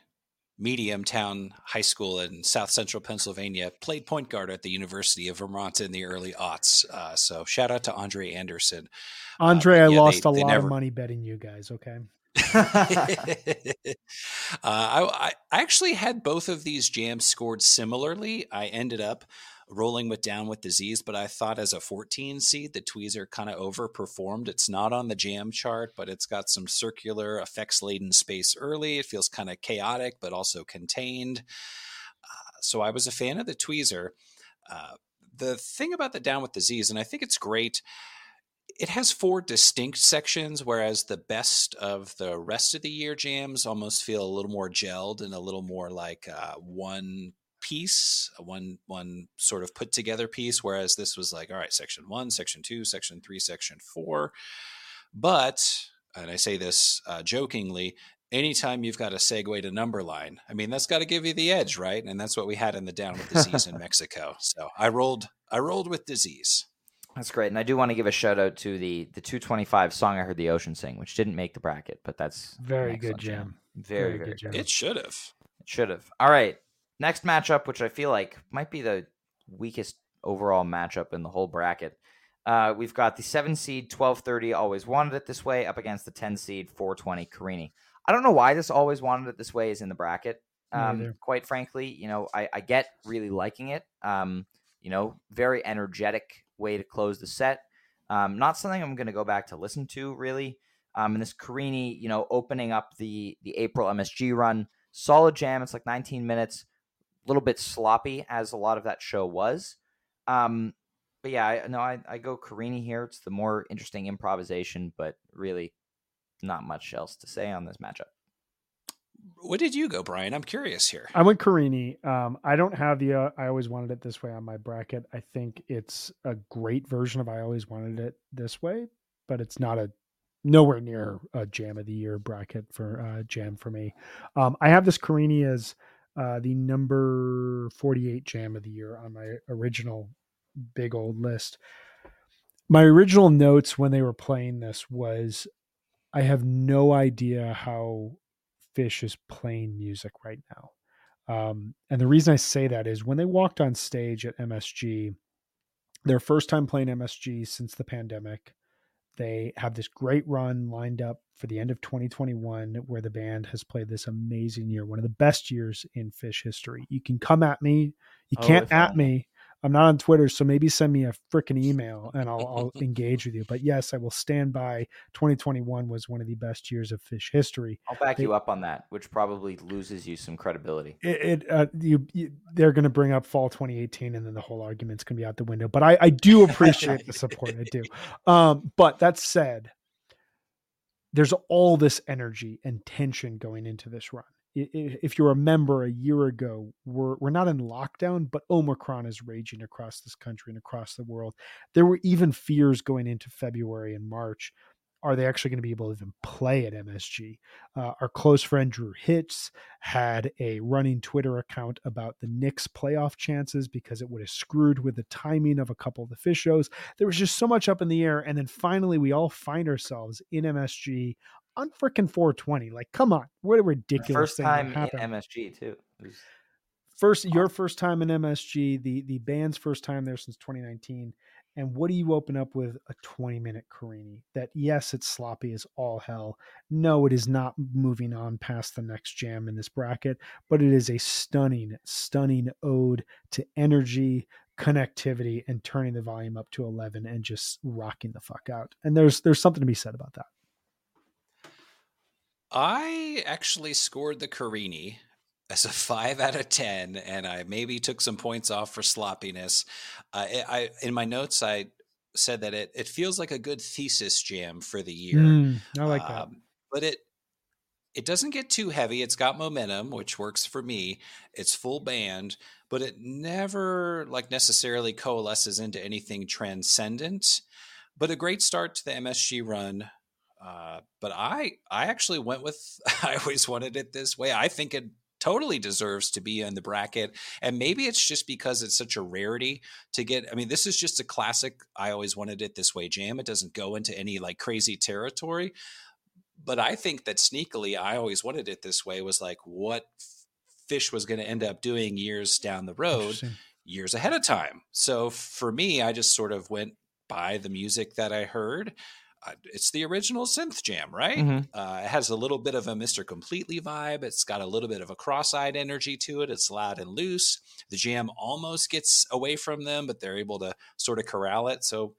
medium town high school in south central Pennsylvania played point guard at the University of Vermont in the early aughts. Uh, so shout out to Andre Anderson. Uh, Andre, uh, yeah, I lost they, a lot never... of money betting you guys. Okay. uh, I, I actually had both of these jams scored similarly. I ended up rolling with Down with Disease, but I thought as a 14 seed, the Tweezer kind of overperformed. It's not on the jam chart, but it's got some circular effects laden space early. It feels kind of chaotic, but also contained. Uh, so I was a fan of the Tweezer. Uh, the thing about the Down with Disease, and I think it's great it has four distinct sections, whereas the best of the rest of the year jams almost feel a little more gelled and a little more like uh, one piece, one one sort of put together piece. Whereas this was like, all right, section one, section two, section three, section four. But, and I say this uh, jokingly, anytime you've got a segue to number line, I mean that's got to give you the edge, right? And that's what we had in the down with disease in Mexico. So I rolled, I rolled with disease. That's great, and I do want to give a shout out to the the 225 song I heard the ocean sing, which didn't make the bracket, but that's very good jam. Very, very, very good jam. It should have. It should have. All right, Next matchup, which I feel like might be the weakest overall matchup in the whole bracket. Uh, we've got the seven seed 1230 always wanted it this way up against the 10 seed 420 Carini. I don't know why this always wanted it this way is in the bracket. Um, quite frankly, you know, I, I get really liking it. Um, you know, very energetic way to close the set. Um, not something I'm going to go back to listen to really. Um, and this Carini, you know, opening up the the April MSG run, solid jam. It's like 19 minutes a little bit sloppy as a lot of that show was. Um, but yeah, I, no, I, I go Carini here. It's the more interesting improvisation, but really not much else to say on this matchup. What did you go, Brian? I'm curious here. I went Carini. Um, I don't have the. Uh, I always wanted it this way on my bracket. I think it's a great version of I always wanted it this way, but it's not a nowhere near a jam of the year bracket for uh, jam for me. Um, I have this Carini as uh, the number 48 jam of the year on my original big old list. My original notes when they were playing this was I have no idea how Phish is playing music right now. Um, and the reason I say that is when they walked on stage at MSG, their first time playing MSG since the pandemic, they have this great run lined up for the end of 2021 where the band has played this amazing year, one of the best years in Phish history. You can come at me, you oh, can't at me, I'm not on Twitter, so maybe send me a freaking email and I'll, I'll, engage with you. But yes, I will stand by. 2021 was one of the best years of Phish history. I'll back they, you up on that, which probably loses you some credibility. It, it uh, you, you, they're going to bring up fall 2018, and then the whole argument's going to be out the window. But I, I do appreciate the support. I do. Um, but that said, there's all this energy and tension going into this run if you remember a year ago, we're, we're not in lockdown, but Omicron is raging across this country and across the world. There were even fears going into February and March are they actually going to be able to even play at MSG? Uh, our close friend Drew Hitz had a running Twitter account about the Knicks playoff chances because it would have screwed with the timing of a couple of the Phish shows. There was just so much up in the air. And then finally, we all find ourselves in MSG on freaking 420. Like, come on. What a ridiculous First time in MSG, too. First, your first time in MSG, the the band's first time there since 2019 and what do you open up with? A 20 minute Carini that, yes, it's sloppy as all hell. No, it is not moving on past the next jam in this bracket, but it is a stunning, stunning ode to energy, connectivity, and turning the volume up to 11 and just rocking the fuck out. And there's there's something to be said about that. I actually scored the Carini as a five out of ten, and I maybe took some points off for sloppiness. Uh, I in my notes I said that it it feels like a good thesis jam for the year. Mm, I like um, that, but it it doesn't get too heavy. It's got momentum, which works for me. It's full band, but it never like necessarily coalesces into anything transcendent. But a great start to the MSG run. Uh, but I I actually went with I always wanted it this way. I think it totally deserves to be in the bracket. And maybe it's just because it's such a rarity to get. I mean, this is just a classic. I always wanted it this way jam. It doesn't go into any like crazy territory. But I think that sneakily, I always wanted it this way was like what Phish was going to end up doing years down the road, years ahead of time. So for me, I just sort of went by the music that I heard it's the original synth jam, right? Mm-hmm. Uh, it has a little bit of a Mr. Completely vibe. It's got a little bit of a cross-eyed energy to it. It's loud and loose. The jam almost gets away from them, but they're able to sort of corral it. So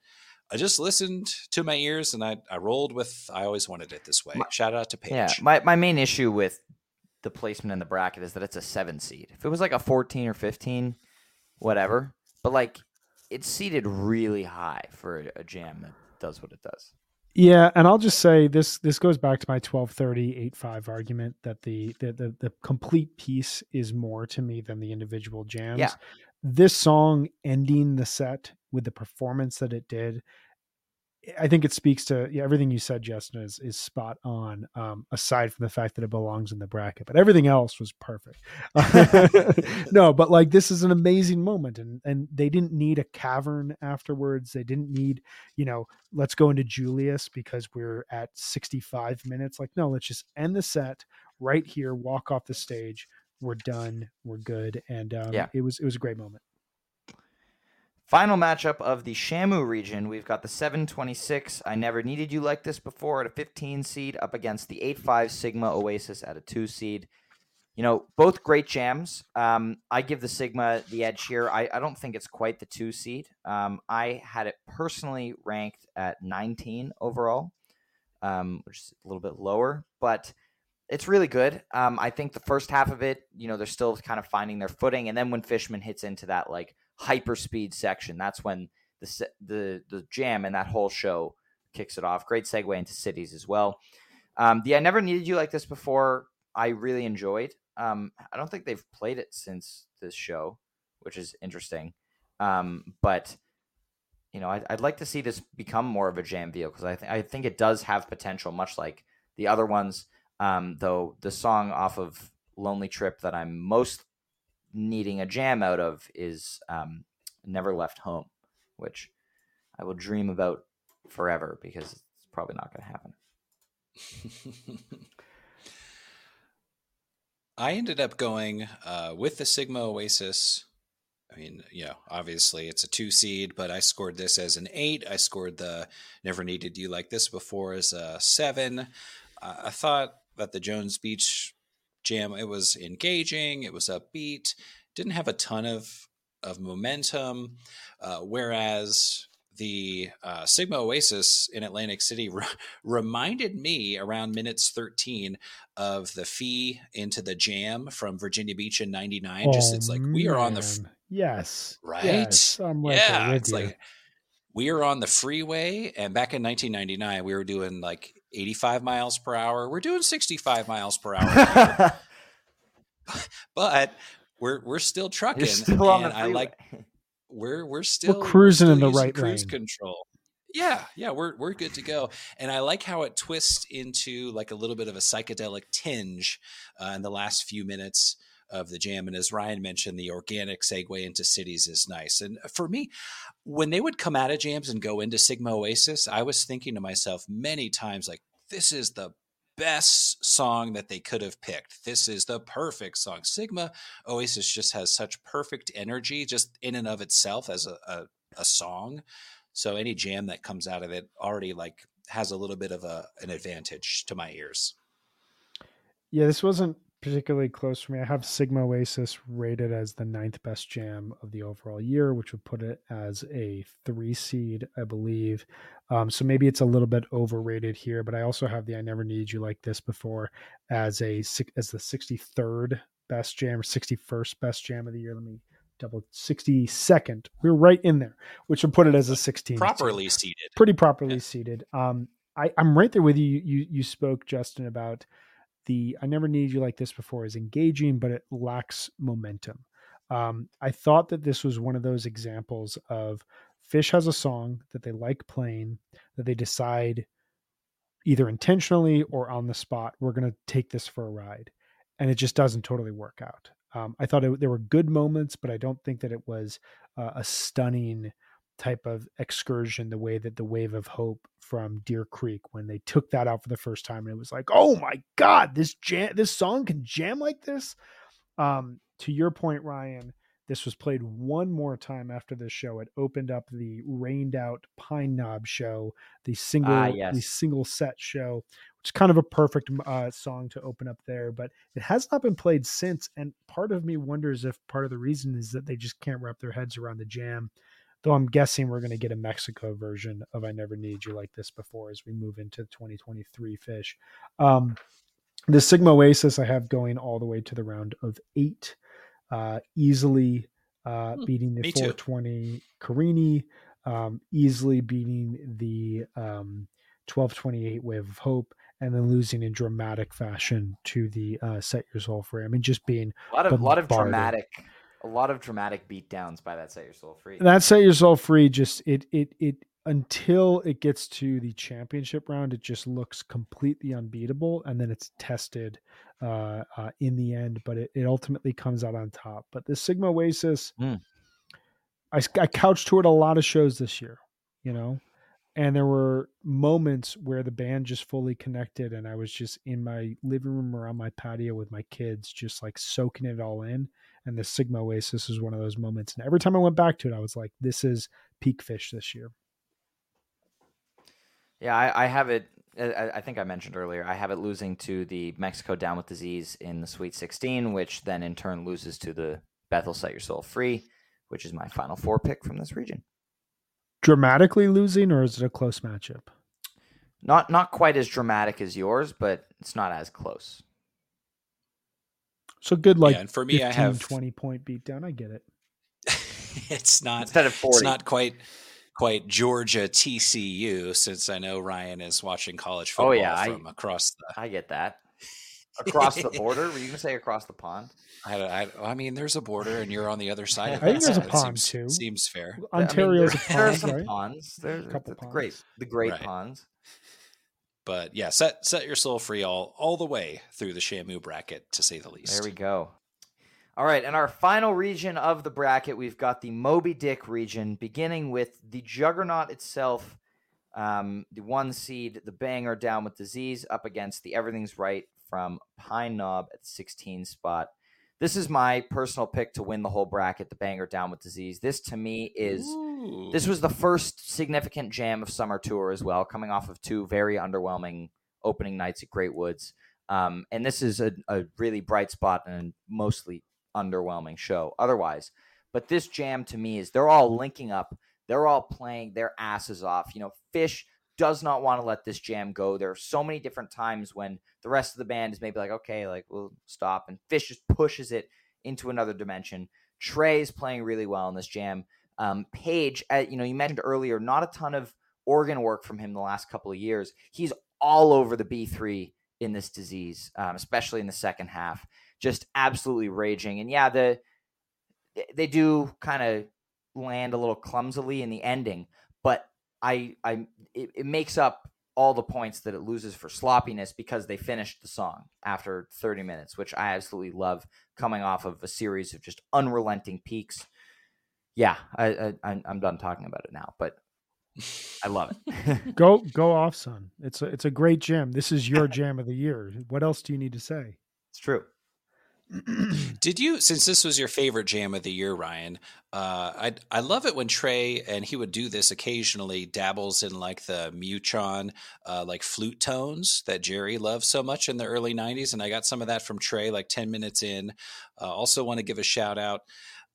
I just listened to my ears and I, I rolled with I always wanted it this way. My, Shout out to Page. Yeah, my, my main issue with the placement in the bracket is that it's a seven seed. If it was like a 14 or 15, whatever. But like it's seated really high for a jam that does what it does. Yeah, and I'll just say this this goes back to my 1230 8-5 argument that the, the the the complete piece is more to me than the individual jams. Yeah. This song ending the set with the performance that it did I think it speaks to yeah, everything you said, Justin, is is spot on. Um, aside from the fact that it belongs in the bracket, but everything else was perfect. no, but like this is an amazing moment, and and they didn't need a cavern afterwards. They didn't need, you know, let's go into Julius because we're at sixty five minutes. Like, no, let's just end the set right here. Walk off the stage. We're done. We're good. And um, yeah, it was it was a great moment. Final matchup of the Shamu region, we've got the 726. I never needed you like this before at a 15 seed up against the 85 Sigma Oasis at a 2 seed. You know, both great jams. Um, I give the Sigma the edge here. I, I don't think it's quite the 2 seed. Um, I had it personally ranked at 19 overall, um, which is a little bit lower, but it's really good. Um, I think the first half of it, you know, they're still kind of finding their footing. And then when Fishman hits into that, like, hyperspeed section. That's when the the the jam and that whole show kicks it off. Great segue into cities as well. Um, the I never needed you like this before. I really enjoyed. Um, I don't think they've played it since this show, which is interesting. Um, but you know, I, would like to see this become more of a jam vehicle because I, th- I think it does have potential, much like the other ones. Um, though the song off of Lonely Trip that I'm most needing a jam out of is um, Never Left Home, which I will dream about forever because it's probably not going to happen. I ended up going uh, with the Sigma Oasis. I mean, you know, obviously it's a two seed, but I scored this as an eight. I scored the Never Needed You Like This Before as a seven. Uh, I thought that the Jones Beach jam, it was engaging, it was upbeat, didn't have a ton of, of momentum. Uh, whereas the uh, Sigma Oasis in Atlantic City re- reminded me around minutes 13 of the fee into the jam from Virginia Beach in 99. Oh, Just it's like we are on the. F- yes. Right. Yes, right yeah. It's you. like we are on the freeway. And back in 1999, we were doing like 85 miles per hour. We're doing 65 miles per hour. but we're we're still trucking. You're still on the freeway. I like we're we're still we're cruising we're still in the right cruise lane. control. Yeah, yeah, we're we're good to go. And I like how it twists into like a little bit of a psychedelic tinge uh, in the last few minutes of the jam. And as Ryan mentioned, the organic segue into cities is nice. And for me, when they would come out of jams and go into Sigma Oasis, I was thinking to myself many times, like, this is the best song that they could have picked. This is the perfect song. Sigma Oasis just has such perfect energy, just in and of itself as a, a, a song. So any jam that comes out of it already like has a little bit of a an advantage to my ears. Yeah, this wasn't particularly close for me. I have Sigma Oasis rated as the ninth best jam of the overall year, which would put it as a three seed, I believe. Um, so maybe it's a little bit overrated here, but I also have the I Never Needed You Like This Before as a as the 63rd best jam or 61st best jam of the year. Let me double 62nd. We're right in there, which would put it as a 16. Properly seated. Pretty properly yeah. seated. Um, I, I'm right there with you. You you spoke, Justin, about the I never needed you like this before is engaging, but it lacks momentum. Um, I thought that this was one of those examples of Phish has a song that they like playing that they decide either intentionally or on the spot, we're going to take this for a ride. And it just doesn't totally work out. Um, I thought it, there were good moments, but I don't think that it was uh, a stunning type of excursion the way that the wave of hope from deer creek when they took that out for the first time and it was like oh my god this jam this song can jam like this? Um to your point ryan this was played one more time after the show. It opened up the rained out pine knob show the single ah, yes. the single set show which is kind of a perfect uh, song to open up there but it has not been played since and part of me wonders if part of the reason is that they just can't wrap their heads around the jam Though I'm guessing we're going to get a Mexico version of I Never Need You Like This Before as we move into 2023 Phish. Um, the Sigma Oasis I have going all the way to the round of eight, uh, easily uh, hmm, beating the 420 too. Carini, um, easily beating the um, 1228 Wave of Hope, and then losing in dramatic fashion to the uh, Set Your Soul Free. I mean, just being a lot of, a lot of dramatic a lot of dramatic beatdowns by that set your soul free. That set your soul free just it it it until it gets to the championship round, it just looks completely unbeatable, and then it's tested uh, uh, in the end, but it, it ultimately comes out on top. But the Sigma Oasis, mm. I, I couched to it a lot of shows this year, you know, and there were moments where the band just fully connected, and I was just in my living room or on my patio with my kids, just like soaking it all in and the Sigma Oasis was one of those moments. And every time I went back to it, I was like, this is peak Phish this year. Yeah, I, I have it. I, I, think I mentioned earlier. I have it losing to the Mexico Down with Disease in the Sweet 16, which then in turn loses to the Bethel Set Your Soul Free, which is my final four pick from this region. Dramatically losing, or is it a close matchup? Not not quite as dramatic as yours, but it's not as close. So good, like yeah, and for me, 15, I have twenty point beatdown. I get it. it's not instead of 40. It's not quite quite Georgia TCU since I know Ryan is watching college football oh, yeah, from I, across the. I get that. Across the border? Were you going to say across the pond? I, I, I, mean, there's a border, and you're on the other side of it. I think there's a pond seems, too. Seems fair. Ontario's I mean, a pond, there are some right? ponds. There's a couple the ponds. great, the great Right. ponds. But yeah, set set your soul free all all the way through the Shamu bracket, to say the least. There we go. All right, and our final region of the bracket, we've got the Moby Dick region, beginning with the Juggernaut itself, um, the one seed, the Bangor down with disease, up against the Everything's Right from Pine Knob at 16 spot. This is my personal pick to win the whole bracket, the Bangor down with disease. This to me is Ooh. this was the first significant jam of summer tour as well, coming off of two very underwhelming opening nights at Great Woods. Um, and this is a, a really bright spot and mostly underwhelming show otherwise. But this jam to me is they're all linking up. They're all playing their asses off. You know, Fish does not want to let this jam go. There are so many different times when the rest of the band is maybe like, okay, like we'll stop. And Fish just pushes it into another dimension. Trey is playing really well in this jam. Um, Page, uh, you know, you mentioned earlier, not a ton of organ work from him the last couple of years. He's all over the B3 in this disease, um, especially in the second half. Just absolutely raging. And yeah, the they do kind of land a little clumsily in the ending, but I I it, it makes up all the points that it loses for sloppiness because they finished the song after 30 minutes, which I absolutely love coming off of a series of just unrelenting peaks. Yeah, I, I I'm- I'm done talking about it now, but I love it. Go go off, son. It's a it's a great jam. This is your jam of the year. What else do you need to say? it's true. Did you, since this was your favorite jam of the year, Ryan? Uh, I I love it when Trey and he would do this occasionally. Dabbles in like the Mutron, uh, like flute tones that Jerry loved so much in the early '90s, and I got some of that from Trey like ten minutes in. Uh, also, want to give a shout out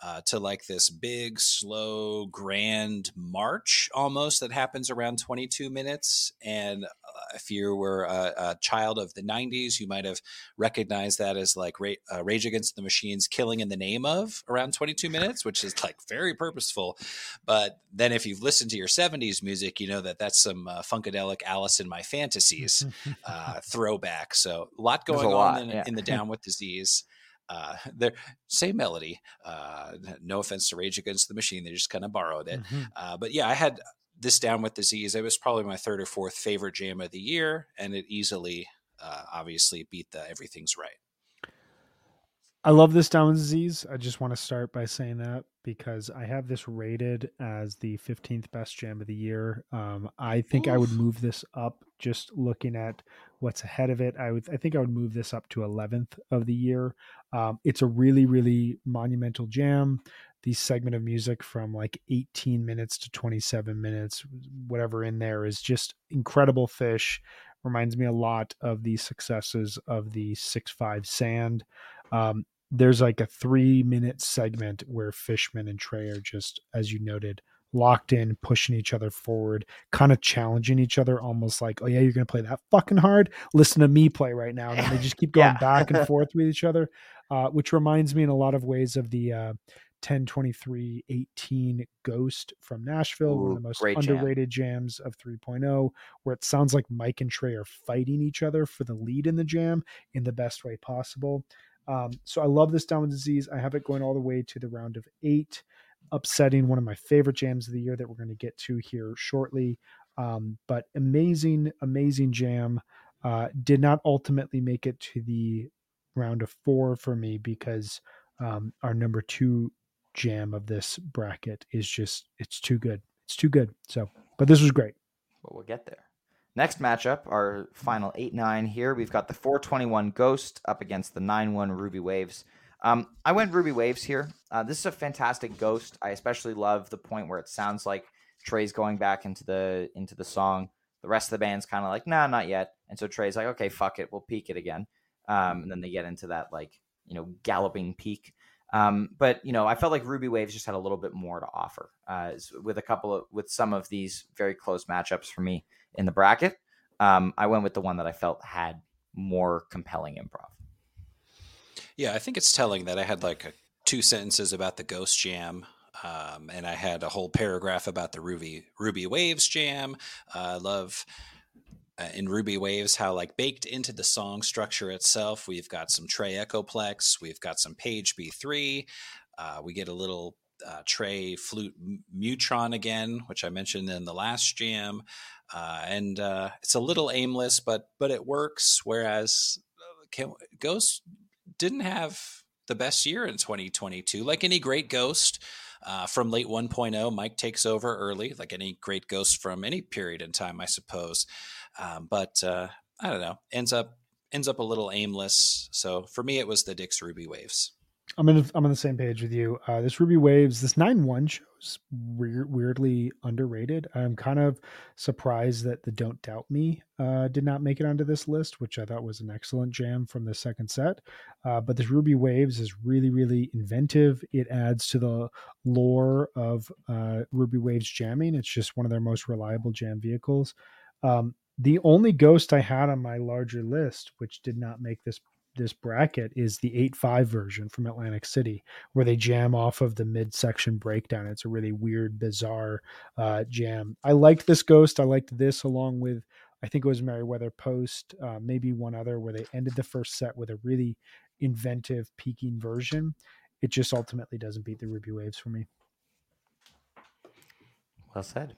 uh, to like this big, slow, grand march almost that happens around 22 minutes. And uh, if you were a, a child of the 90s, you might have recognized that as like Ra- uh, Rage Against the Machine's Killing in the Name of around 22 minutes, which is like very purposeful. But then if you've listened to your 70s music, you know that that's some uh, Funkadelic Alice in My Fantasies uh, throwback. So a lot going a on lot, in, yeah. in the Down with Disease. Uh, their same melody. Uh, no offense to Rage Against the Machine, they just kind of borrowed it. Mhm. Uh, but yeah, I had this down with disease. It was probably my third or fourth favorite jam of the year, and it easily, uh, obviously, beat the Everything's Right. I love this down disease. I just want to start by saying that because I have this rated as the 15th best jam of the year. Um, I think I would move this up just looking at what's ahead of it. I would I think I would move this up to 11th of the year. Um, it's a really really monumental jam. The segment of music from like 18 minutes to 27 minutes, whatever in there is just incredible Phish. Reminds me a lot of the successes of the six five sand. Um, there's like a three minute segment where Fishman and Trey are just, as you noted, locked in, pushing each other forward, kind of challenging each other, almost like, oh yeah, you're gonna play that fucking hard. Listen to me play right now. And they just keep going Yeah. back and forth with each other, uh, which reminds me in a lot of ways of the uh, 10 23 18 Ghost from Nashville, one of the most great jam. underrated jams of 3.0, where it sounds like Mike and Trey are fighting each other for the lead in the jam in the best way possible. Um, so I love this down disease. I have it going all the way to the round of eight, upsetting one of my favorite jams of the year that we're going to get to here shortly. Um, but amazing, amazing jam. Uh, did not ultimately make it to the round of four for me because um, our number two jam of this bracket is just it's too good. It's too good. So, but this was great. But we'll get there. Next matchup, our final 8 9 here. We've got the 421 Ghost up against the 9 1 Ruby Waves. Um, I went Ruby Waves here. Uh, this is a fantastic Ghost. I especially love the point where it sounds like Trey's going back into the into the song. The rest of the band's kind of like, nah, not yet. And so Trey's like, okay, fuck it, we'll peak it again. Um, and then they get into that like you know galloping peak. Um, but you know, I felt like Ruby Waves just had a little bit more to offer uh, with a couple of with some of these very close matchups for me in the bracket. Um, I went with the one that I felt had more compelling improv. Yeah, I think it's telling that I had like a, two sentences about the Ghost Jam. Um, and I had a whole paragraph about the Ruby Ruby Waves Jam. Uh, I love uh, in Ruby Waves how like baked into the song structure itself, we've got some Trey Echoplex, we've got some Page B3, uh, we get a little uh, Trey flute Mutron again, which I mentioned in the last jam, uh, and uh, it's a little aimless, but but it works. Whereas uh, Ghost didn't have the best year in 2022, like any great Ghost. Uh, from late 1.0, Mike takes over early, like any great ghost from any period in time, I suppose. Um, but uh, I don't know, ends up ends up a little aimless. So for me, it was the Dick's Ruby Waves. I'm in. I'm on the same page with you. Uh, this Ruby Waves, this nine one shows weird, weirdly underrated. I'm kind of surprised that the Don't Doubt Me uh, did not make it onto this list, which I thought was an excellent jam from the second set. Uh, but this Ruby Waves is really, really inventive. It adds to the lore of uh, Ruby Waves jamming. It's just one of their most reliable jam vehicles. Um, the only ghost I had on my larger list, which did not make this this bracket, is the eight five version from Atlantic City, where they jam off of the midsection breakdown. It's a really weird, bizarre uh, jam. I liked this ghost. I liked this along with I think it was Merriweather Post, uh, maybe one other, where they ended the first set with a really inventive, peaking version. It just ultimately doesn't beat the Ruby Waves for me. Well said.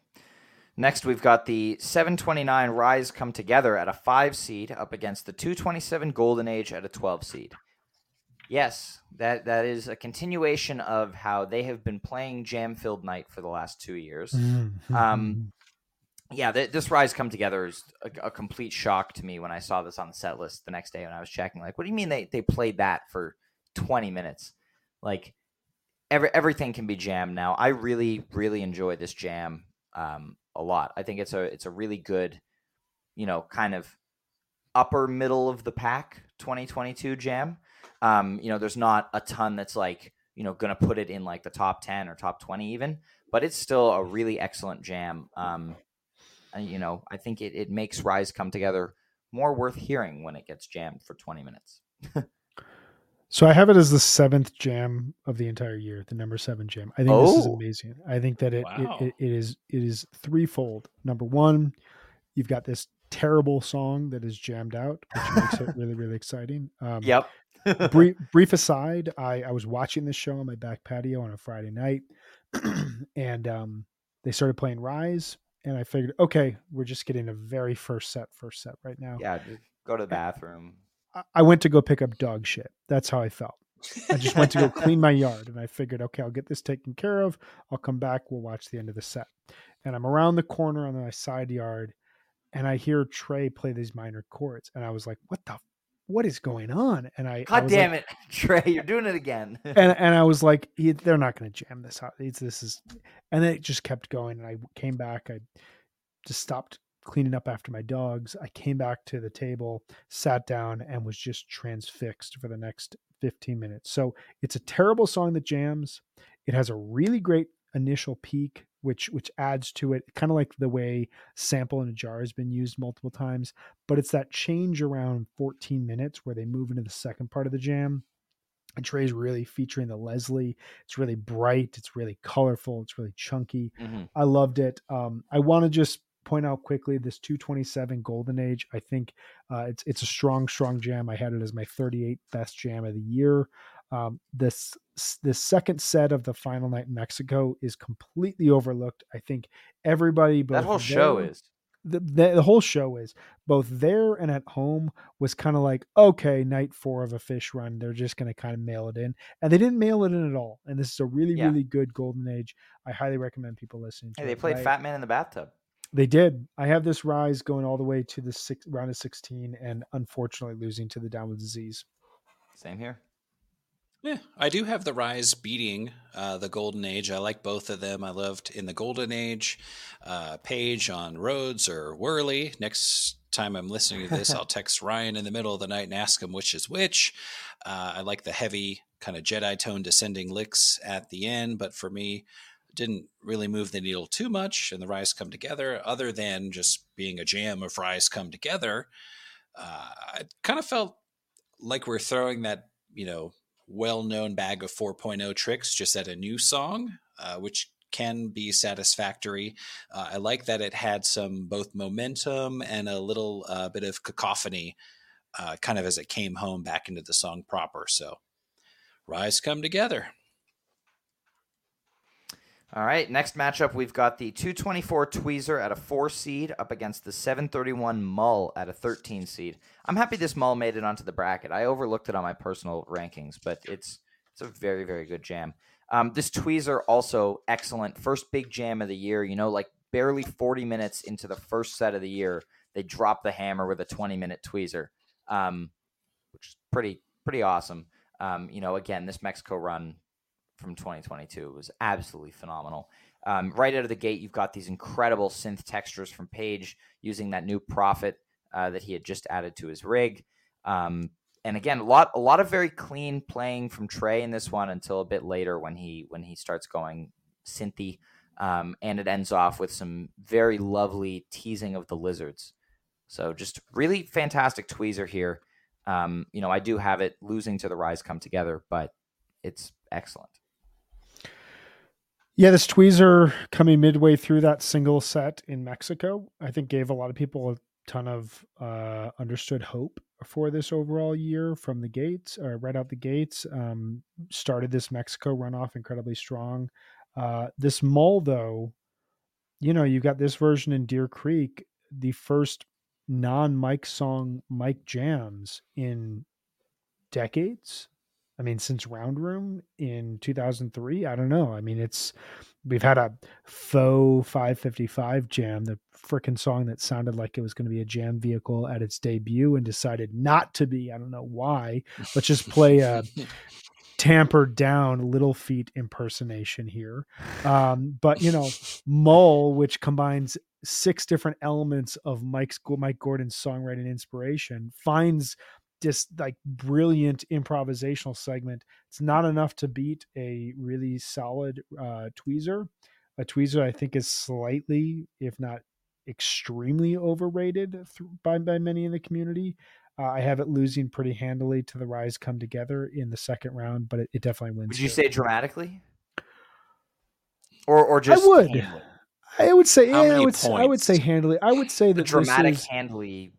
Next, we've got the 729 Rise come together at a five seed up against the 227 Golden Age at a 12 seed. Yes, that that is a continuation of how they have been playing Jam Filled Night for the last two years. Mm-hmm. Um, yeah, th- this Rise come together is a, a, complete shock to me when I saw this on the set list the next day when I was checking. Like, what do you mean they they played that for 20 minutes? Like, every everything can be jammed now. I really really enjoy this jam. Um, a lot. I think it's a it's a really good, you know, kind of upper middle of the pack 2022 jam. Um, you know, there's not a ton that's like, you know, going to put it in like the top 10 or top 20 even, but it's still a really excellent jam. Um, you know, I think it, it makes Rise come together more worth hearing when it gets jammed for 20 minutes. So I have it as the seventh jam of the entire year, the number seven jam. I think oh. this is oh. amazing. I think that it, wow. it, it, it is it is threefold. Number one, you've got this terrible song that is jammed out, which makes it really really exciting. Um, yep. brief, brief aside, I, I was watching this show on my back patio on a Friday night, and um, they started playing Rise, and I figured, okay, we're just getting a very first set, first set right now. Yeah, go to the bathroom I went to go pick up dog shit. That's how I felt. I just went to go clean my yard and I figured, okay, I'll get this taken care of. I'll come back. We'll watch the end of the set. And I'm around the corner on my side yard and I hear Trey play these minor chords. And I was like, what the, what is going on? And I, God I damn like, it, Trey, you're doing it again. and, and I was like, they're not going to jam this out. It's, this is, and it just kept going. And I came back. I just stopped cleaning up after my dogs. I came back to the table, sat down, and was just transfixed for the next 15 minutes. So it's a terrible song that jams. It has a really great initial peak, which which adds to it, kind of like the way sample in a jar has been used multiple times. But it's that change around 14 minutes where they move into the second part of the jam. And Trey's really featuring the Leslie. It's really bright. It's really colorful. It's really chunky. Mm-hmm. I loved it. Um, I want to just point out quickly this 227 Golden Age. I think uh, it's it's a strong, strong jam. I had it as my 38th best jam of the year. Um, this this second set of the final night in Mexico is completely overlooked. I think everybody, But that whole show is the, the, the whole show is both there and at home was kind of like okay night four of a Phish run they're just going to kind of mail it in and they didn't mail it in at all and this is a really yeah. really good golden age i highly recommend people listening hey, they played fat man in the bathtub they did. I have this rise going all the way to the six, round of 16 and unfortunately losing to the down with disease. Same here. Yeah, I do have the rise beating uh, the golden age. I like both of them. I loved in the golden age, uh, Page on Rhodes or Wurly. Next time I'm listening to this, I'll text Ryan in the middle of the night and ask him which is which. Uh, I like the heavy kind of Jedi tone descending licks at the end, but for me, didn't really move the needle too much and the rise come together other than just being a jam of rise come together uh, i kind of felt like we're throwing that you know well-known bag of 4.0 tricks just at a new song uh, which can be satisfactory. Uh, I like that it had some both momentum and a little uh, bit of cacophony, uh, kind of as it came home back into the song proper. So, rise come together. All right, next matchup we've got the 224 Tweezer at a four seed up against the 731 Mull at a 13 seed. I'm happy this Mull made it onto the bracket. I overlooked it on my personal rankings, but it's it's a very very good jam. Um, this Tweezer also excellent. First big jam of the year. You know, like barely 40 minutes into the first set of the year, they drop the hammer with a 20 minute Tweezer, um, which is pretty pretty awesome. Um, you know, again, this Mexico run from 2022 was absolutely phenomenal. Um, right out of the gate, you've got these incredible synth textures from Page using that new Prophet uh, that he had just added to his rig. Um, and again, a lot a lot of very clean playing from Trey in this one until a bit later when he when he starts going synthy, um, and it ends off with some very lovely teasing of the lizards. So just really fantastic tweezer here. Um, you know, I do have it losing to the rise come together, but it's excellent. Yeah, this tweezer coming midway through that single set in Mexico, I think gave a lot of people a ton of uh, understood hope for this overall year from the gates, or right out the gates. Um, started this Mexico runoff incredibly strong. Uh, this Mull, though, you know, you got this version in Deer Creek, the first non Mike song Mike jams in decades. I mean, since Round Room in 2003, I don't know. I mean, it's we've had a faux 555 jam, the freaking song that sounded like it was going to be a jam vehicle at its debut and decided not to be. I don't know why. Let's just play a tampered down Little Feat impersonation here. Um, but you know, Mull, which combines six different elements of Mike's Mike Gordon's songwriting inspiration, finds just like brilliant improvisational segment. It's not enough to beat a really solid uh, tweezer. A tweezer I think is slightly, if not extremely overrated th- by, by many in the community. Uh, I have it losing pretty handily to the Rise Come Together in the second round, but it, it definitely wins. Would you say dramatically, or or just I would. Handily? I would say How yeah. I would say, I would say handily. I would say that the dramatic is, handily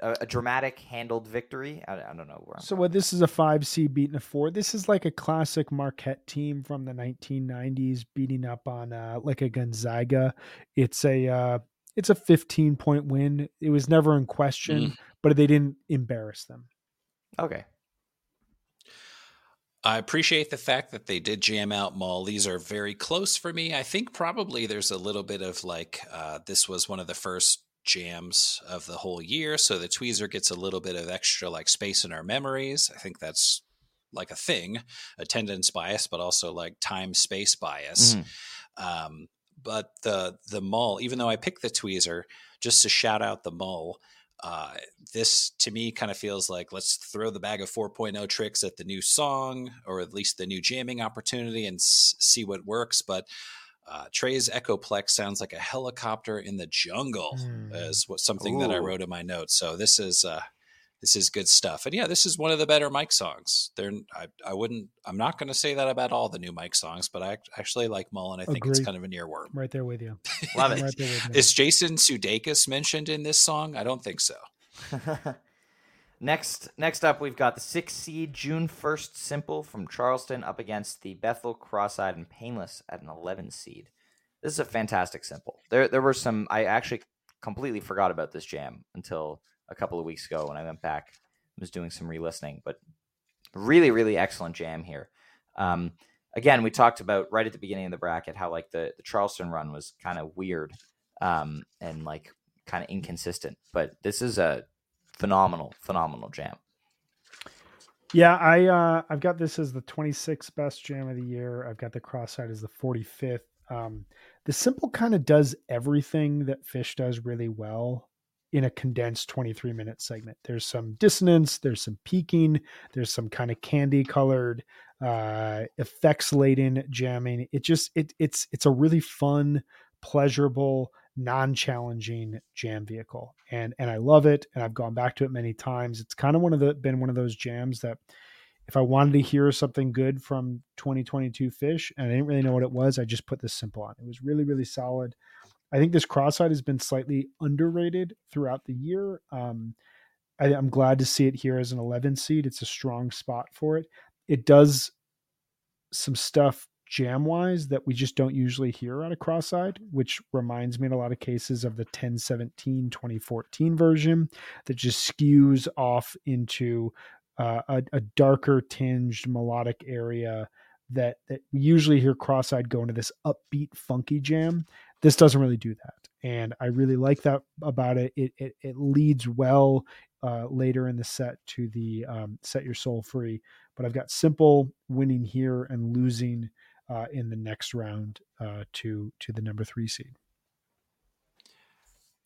a, a dramatic handled victory. I, I don't know where. I'm so what? This is a five C beating a four. This is like a classic Marquette team from the 1990s beating up on uh, like a Gonzaga. It's a uh, it's a 15 point win. It was never in question, mm. but they didn't embarrass them. Okay. I appreciate the fact that they did jam out Mull. These are very close for me. I think probably there's a little bit of like uh, this was one of the first jams of the whole year. So the tweezer gets a little bit of extra like space in our memories. I think that's like a thing, attendance bias, but also like time space bias. Mm-hmm. Um, but the the Mull, even though I picked the tweezer, just to shout out the Mull, uh, this to me kind of feels like let's throw the bag of 4.0 tricks at the new song or at least the new jamming opportunity and s- see what works. But uh, Trey's Echoplex sounds like a helicopter in the jungle, mm. is what something Ooh. that I wrote in my notes. So this is uh, this is good stuff. And yeah, this is one of the better Mike songs. They're I, I wouldn't I'm not going to say that about all the new Mike songs, but I actually like Mullen. I think Agreed. it's kind of a near-worm. Right there with you. Love it. Right is Jason Sudeikis mentioned in this song? I don't think so. Next, next up, we've got the six seed June first simple from Charleston up against the Bethel Cross-eyed and Painless at an eleven seed. This is a fantastic simple. There, there were some. I actually completely forgot about this jam until a couple of weeks ago when I went back. I was doing some re-listening, but really, really excellent jam here. Um, again, we talked about right at the beginning of the bracket how like the, the Charleston run was kind of weird um, and like kind of inconsistent, but this is a phenomenal, phenomenal jam. Yeah, I uh, I've got this as the 26th best jam of the year. I've got the cross-eyed as the 45th. Um, the simple kind of does everything that Phish does really well in a condensed 23 minute segment. There's some dissonance, there's some peaking, there's some kind of candy colored, uh, effects laden jamming. It just it it's it's a really fun, pleasurable non-challenging jam vehicle and and I love it and I've gone back to it many times. It's kind of one of the been one of those jams that if I wanted to hear something good from 2022 Phish and I didn't really know what it was, I just put this simple on. It was really, really solid. I think this cross-eyed has been slightly underrated throughout the year. Um, I, am glad to see it here as an 11 seed. It's a strong spot for it. It does some stuff jam wise that we just don't usually hear out of cross-eyed which reminds me in a lot of cases of the 1017 2014 version that just skews off into uh, a, a, darker tinged melodic area that that we usually hear cross-eyed go into this upbeat funky jam. This doesn't really do that and i really like that about it. It it, it leads well uh, later in the set to the um, set your soul free but i've got simple winning here and losing uh, in the next round uh, to to the number three seed.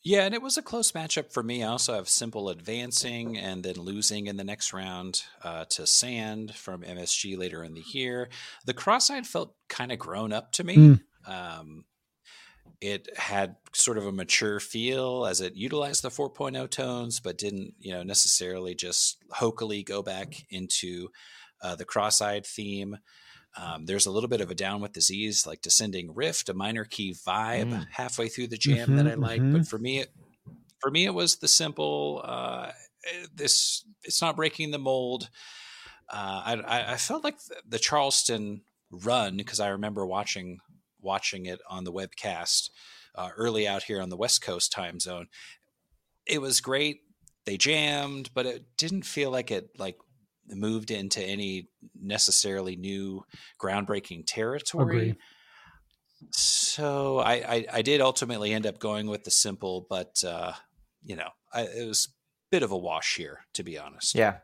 Yeah, and it was a close matchup for me. I also have Simple advancing and then losing in the next round uh, to Sand from MSG later in the year. The Cross-eyed felt kind of grown up to me. Mm. Um, it had sort of a mature feel as it utilized the 4.0 tones, but didn't, you know, necessarily just hokily go back into uh, the cross-eyed theme. Um, there's a little bit of a down with disease, like descending rift, a minor key vibe mm. halfway through the jam mm-hmm, that I like. Mm-hmm. But for me, it, for me, it was the simple. Uh, eh, this it's not breaking the mold. Uh, I, I, felt like the Charleston run because I remember watching watching it on the webcast uh, early out here on the West Coast time zone. It was great. They jammed, but it didn't feel like it like moved into any necessarily new groundbreaking territory. Agree. So I, I, I did ultimately end up going with the simple, but uh, you know I, it was a bit of a wash here, to be honest. Yeah.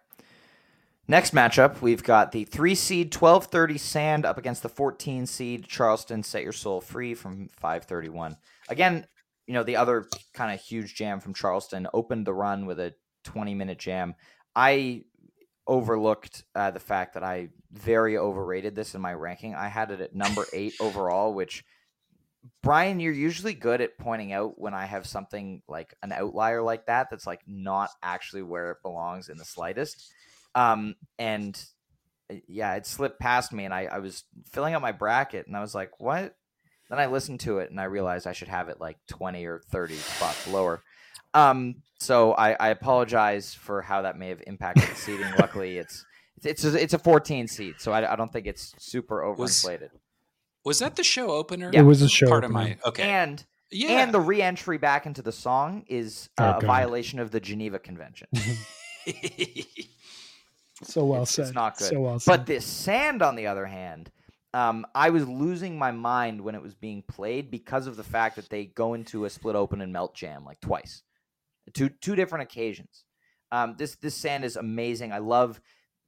Next matchup, we've got the three seed 1230 Sand up against the 14 seed Charleston. Set your soul free from 531. Again, you know the other kind of huge jam from Charleston opened the run with a 20 minute jam. I overlooked uh, the fact that I very overrated this in my ranking. I had it at number eight overall, which Brian, you're usually good at pointing out when I have something like an outlier like that that's like not actually where it belongs in the slightest. Um, and uh, yeah, it slipped past me, and I, I was filling out my bracket, and I was like, what? Then I listened to it, and I realized I should have it like 20 or 30 spots lower. Um, so I, I apologize for how that may have impacted the seating. Luckily, it's it's a, it's a 14 seat, so I, I don't think it's super overinflated. Was, was that the show opener? Yeah. It was a show. Part opener. of my okay. And yeah. and the re-entry back into the song is uh, oh, a violation of the Geneva Convention. so well it's, said. It's not good. So well said. But this sand, on the other hand, um, I was losing my mind when it was being played because of the fact that they go into a split open and melt jam like twice two two different occasions. Um, this this sand is amazing. I love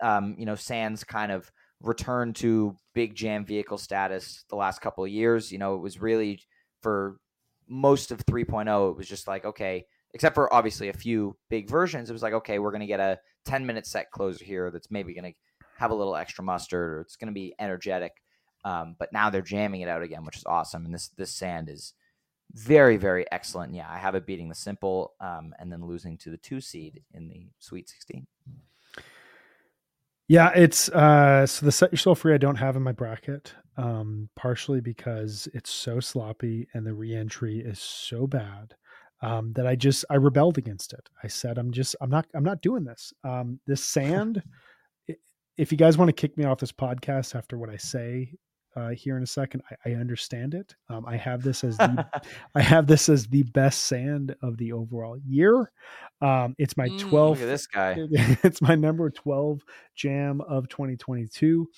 um, you know Sand's kind of return to big jam vehicle status the last couple of years. You know, it was really for most of 3.0. It was just like okay, except for obviously a few big versions. It was like okay, we're gonna get a 10 minute set closer here that's maybe gonna have a little extra mustard or it's gonna be energetic. Um, but now they're jamming it out again, which is awesome. And this this sand is very very excellent. Yeah i have it beating the simple um, and then losing to the two seed in the sweet 16 yeah it's uh so the set your soul free. I don't have in my bracket um partially because it's so sloppy and the reentry is so bad um that i just i rebelled against it. I said i'm just i'm not i'm not doing this. Um this sand if you guys want to kick me off this podcast after what i say uh, here in a second. I, I understand it. Um, I have this as the I have this as the best sand of the overall year. Um, it's my 12th. Mm, look at this guy. It's my number 12 jam of 2022.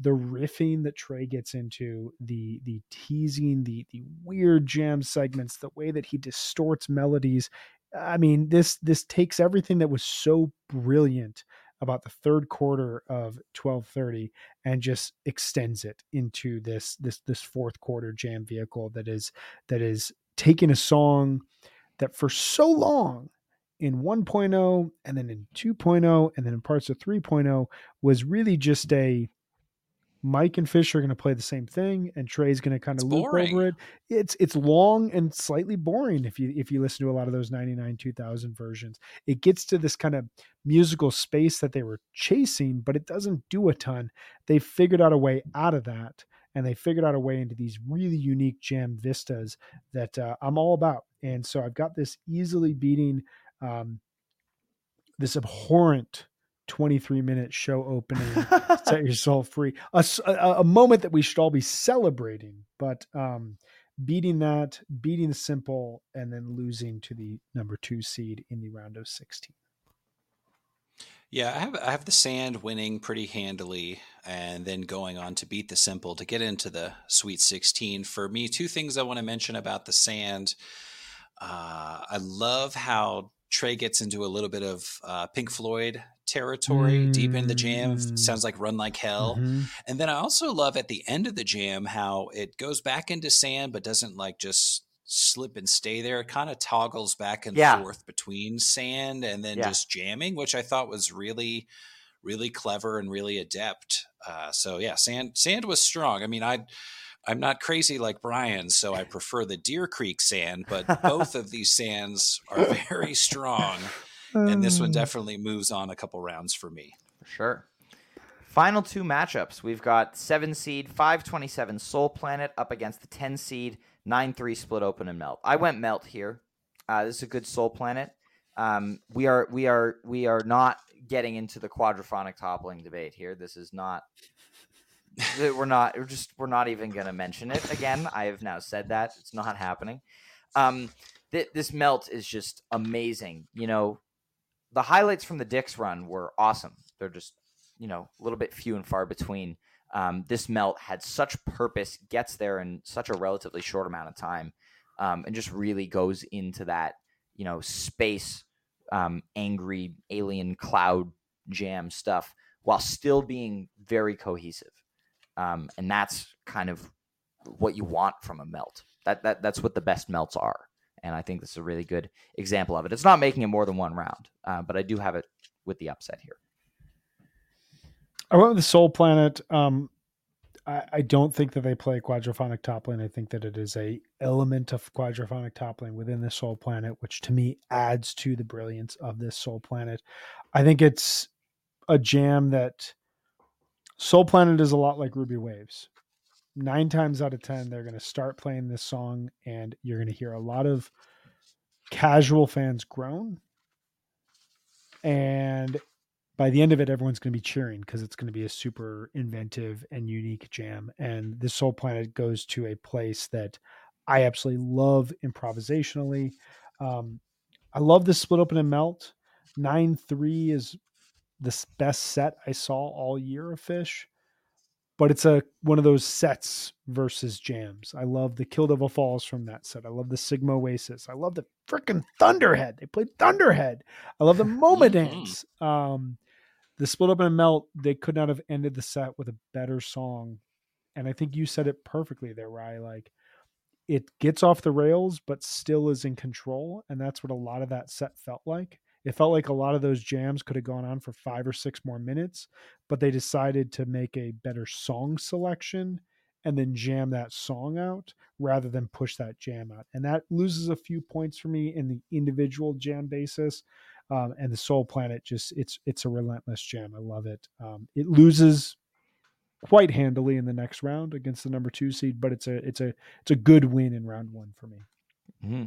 The riffing that Trey gets into, the the teasing, the the weird jam segments, the way that he distorts melodies. I mean, this this takes everything that was so brilliant about the third quarter of 1230 and just extends it into this this this fourth quarter jam vehicle that is that is taking a song that for so long in 1.0 and then in 2.0 and then in parts of 3.0 was really just a Mike and Fish are going to play the same thing, and Trey's going to kind It's of loop boring. over it. It's it's long and slightly boring if you if you listen to a lot of those ninety nine two thousand versions. It gets to this kind of musical space that they were chasing, but it doesn't do a ton. They figured out a way out of that, and they figured out a way into these really unique jam vistas that uh, I'm all about. And so I've got this easily beating um, this abhorrent 23 minute show opening set your soul free a, moment that we should all be celebrating but um beating that beating the simple and then losing to the number two seed in the round of 16 Yeah, I have I have the sand winning pretty handily, and then going on to beat the simple to get into the Sweet 16. For me, two things I want to mention about the sand. Uh, I love how Trey gets into a little bit of uh, Pink Floyd territory deep in the jam. Mm. Sounds like Run Like Hell. Mhm. And then I also love at the end of the jam how it goes back into sand, but doesn't like just slip and stay there. It kind of toggles back and Yeah. forth between sand and then Yeah. just jamming, which I thought was really, really clever and really adept. Uh, so yeah, sand sand was strong. I mean, I. I'm not crazy like Brian, so I prefer the Deer Creek sand, but both of these sands are very strong, and this one Um, definitely moves on a couple rounds for me. For sure. Final two matchups. We've got seven seed, five twenty seven Soul Planet up against the ten seed, nine three split open and melt. I went melt here. Uh, this is a good Soul Planet. Um, we are we are we are not getting into the Quadrophonic Toppling debate here. This is not. we're not. We're just. We're not even going to mention it again. I have now said that it's not happening. Um, th- this melt is just amazing. You know, the highlights from the Dick's run were awesome. They're just you know a little bit few and far between. Um, this melt had such purpose, gets there in such a relatively short amount of time, um, and just really goes into that you know space, um, angry alien cloud jam stuff while still being very cohesive, um, and that's kind of what you want from a melt. That that that's what the best melts are, and I think this is a really good example of it. It's not making it more than one round, uh, but I do have it with the upset here. I went with the Soul Planet. Um, I, I don't think that they play Quadrophonic Toppling. I think that it is a element of Quadrophonic Toppling within the Soul Planet, which to me adds to the brilliance of this Soul Planet. I think it's a jam that Soul Planet is a lot like Ruby Waves. Nine times out of ten, they're going to start playing this song, and you're going to hear a lot of casual fans groan. And by the end of it, everyone's going to be cheering because it's going to be a super inventive and unique jam. And this Soul Planet goes to a place that I absolutely love improvisationally. Um, I love the split open and melt. Nine three is the best set I saw all year of Phish, but it's a one of those sets versus jams. I love the Kill Devil Falls from that set. I love the Sigma Oasis. I love the freaking Thunderhead. They played Thunderhead. I love the MoMA Mhm. dance. Um, the split up and melt. They could not have ended the set with a better song, and I think you said it perfectly there, Rye. Like it gets off the rails, but still is in control, and that's what a lot of that set felt like. It felt like a lot of those jams could have gone on for five or six more minutes, but they decided to make a better song selection and then jam that song out rather than push that jam out. And that loses a few points for me in the individual jam basis. Um, and the Soul Planet just it's it's a relentless jam. I love it. Um, it loses quite handily in the next round against the number two seed, but it's a it's a it's a good win in round one for me. Mm-hmm.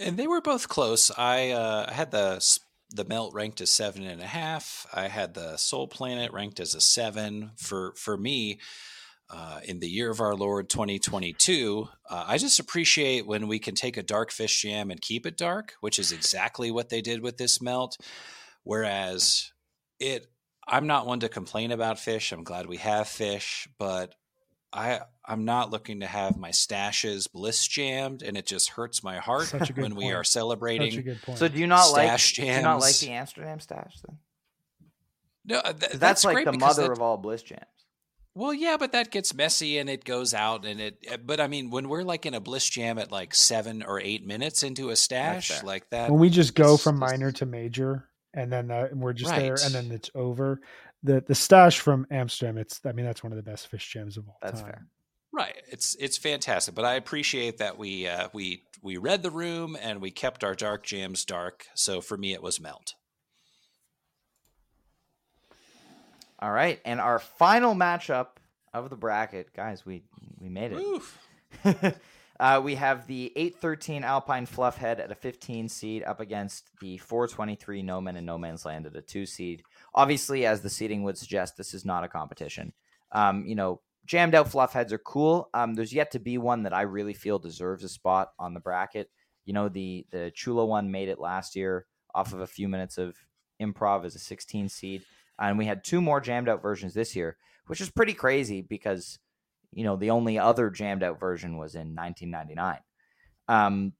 And they were both close. I uh, had the the melt ranked as seven and a half. I had the Soul Planet ranked as a seven. For for me, uh, in the year of our Lord 2022, uh, I just appreciate when we can take a dark Phish jam and keep it dark, which is exactly what they did with this melt. Whereas it, I'm not one to complain about Phish. I'm glad we have Phish, but I I'm not looking to have my stashes bliss jammed, and it just hurts my heart Such a good when we point. are Such celebrating. a good point. So do you not like Stash do you not like the Amsterdam stash then? No, th- that's, That's, like great the mother that- of all bliss jams. Well, yeah, but that gets messy and it goes out and it. eh, But I mean, when we're like in a bliss jam at like seven or eight minutes into a stash like that, when we just go is- from minor to major and then uh, we're just there and then it's over the the stash from Amsterdam. It's I mean that's one of the best Phish jams of all time. That's time. fair. Right. It's it's fantastic, but I appreciate that we uh, we we read the room and we kept our dark jams dark. So for me, it was melt. All right, and our final matchup of the bracket, guys, we we made it. Oof. uh, we have the 813 Alpine Fluffhead at a 15 seed up against the 423 No Men In No Man's Land at a 2 seed. Obviously, as the seating would suggest, this is not a competition. Um, you know, jammed out fluff heads are cool. Um, there's yet to be one that I really feel deserves a spot on the bracket. You know, the the Chula one made it last year off of a few minutes of improv as a 16 seed, and we had two more jammed out versions this year, which is pretty crazy because you know the only other jammed out version was in 1999 um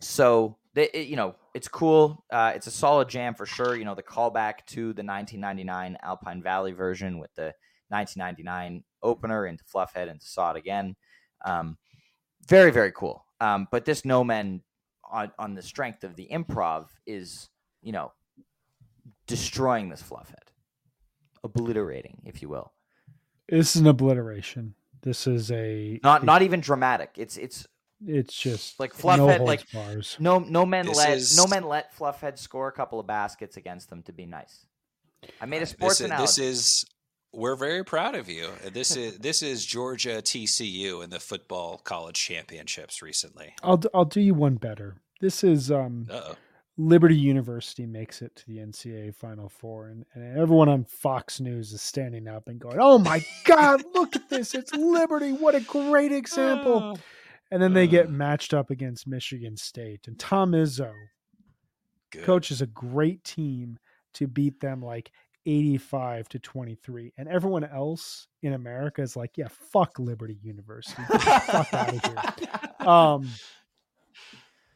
so they, it- you know it's cool. Uh it's a solid jam for sure. You know the callback to the 1999 alpine valley version with the 1999 opener into fluffhead and to saw it again. Um very very cool. Um but this no men on on the strength of the improv is you know destroying this fluffhead. Obliterating if you will. This is an obliteration. This is a not not even dramatic. It's it's It's just Like no Fluffhead, holds like- bars. No, no men This let is- no men let Fluffhead score a couple of baskets against them to be nice. I made a sports This is, analogy. this is we're very proud of you. This is this is Georgia TCU in the football college championships recently. I'll I'll do you one better. This is um. Liberty University makes it to the NCAA Final Four, and, and everyone on Fox News is standing up and going, "Oh my God, look at this! It's Liberty! What a great example!" And then they get Uh. matched up against Michigan State, and Tom Izzo Good. coaches a great team to beat them like 85 to 23, and everyone else in America is like, "Yeah, fuck Liberty University, fuck out of here." um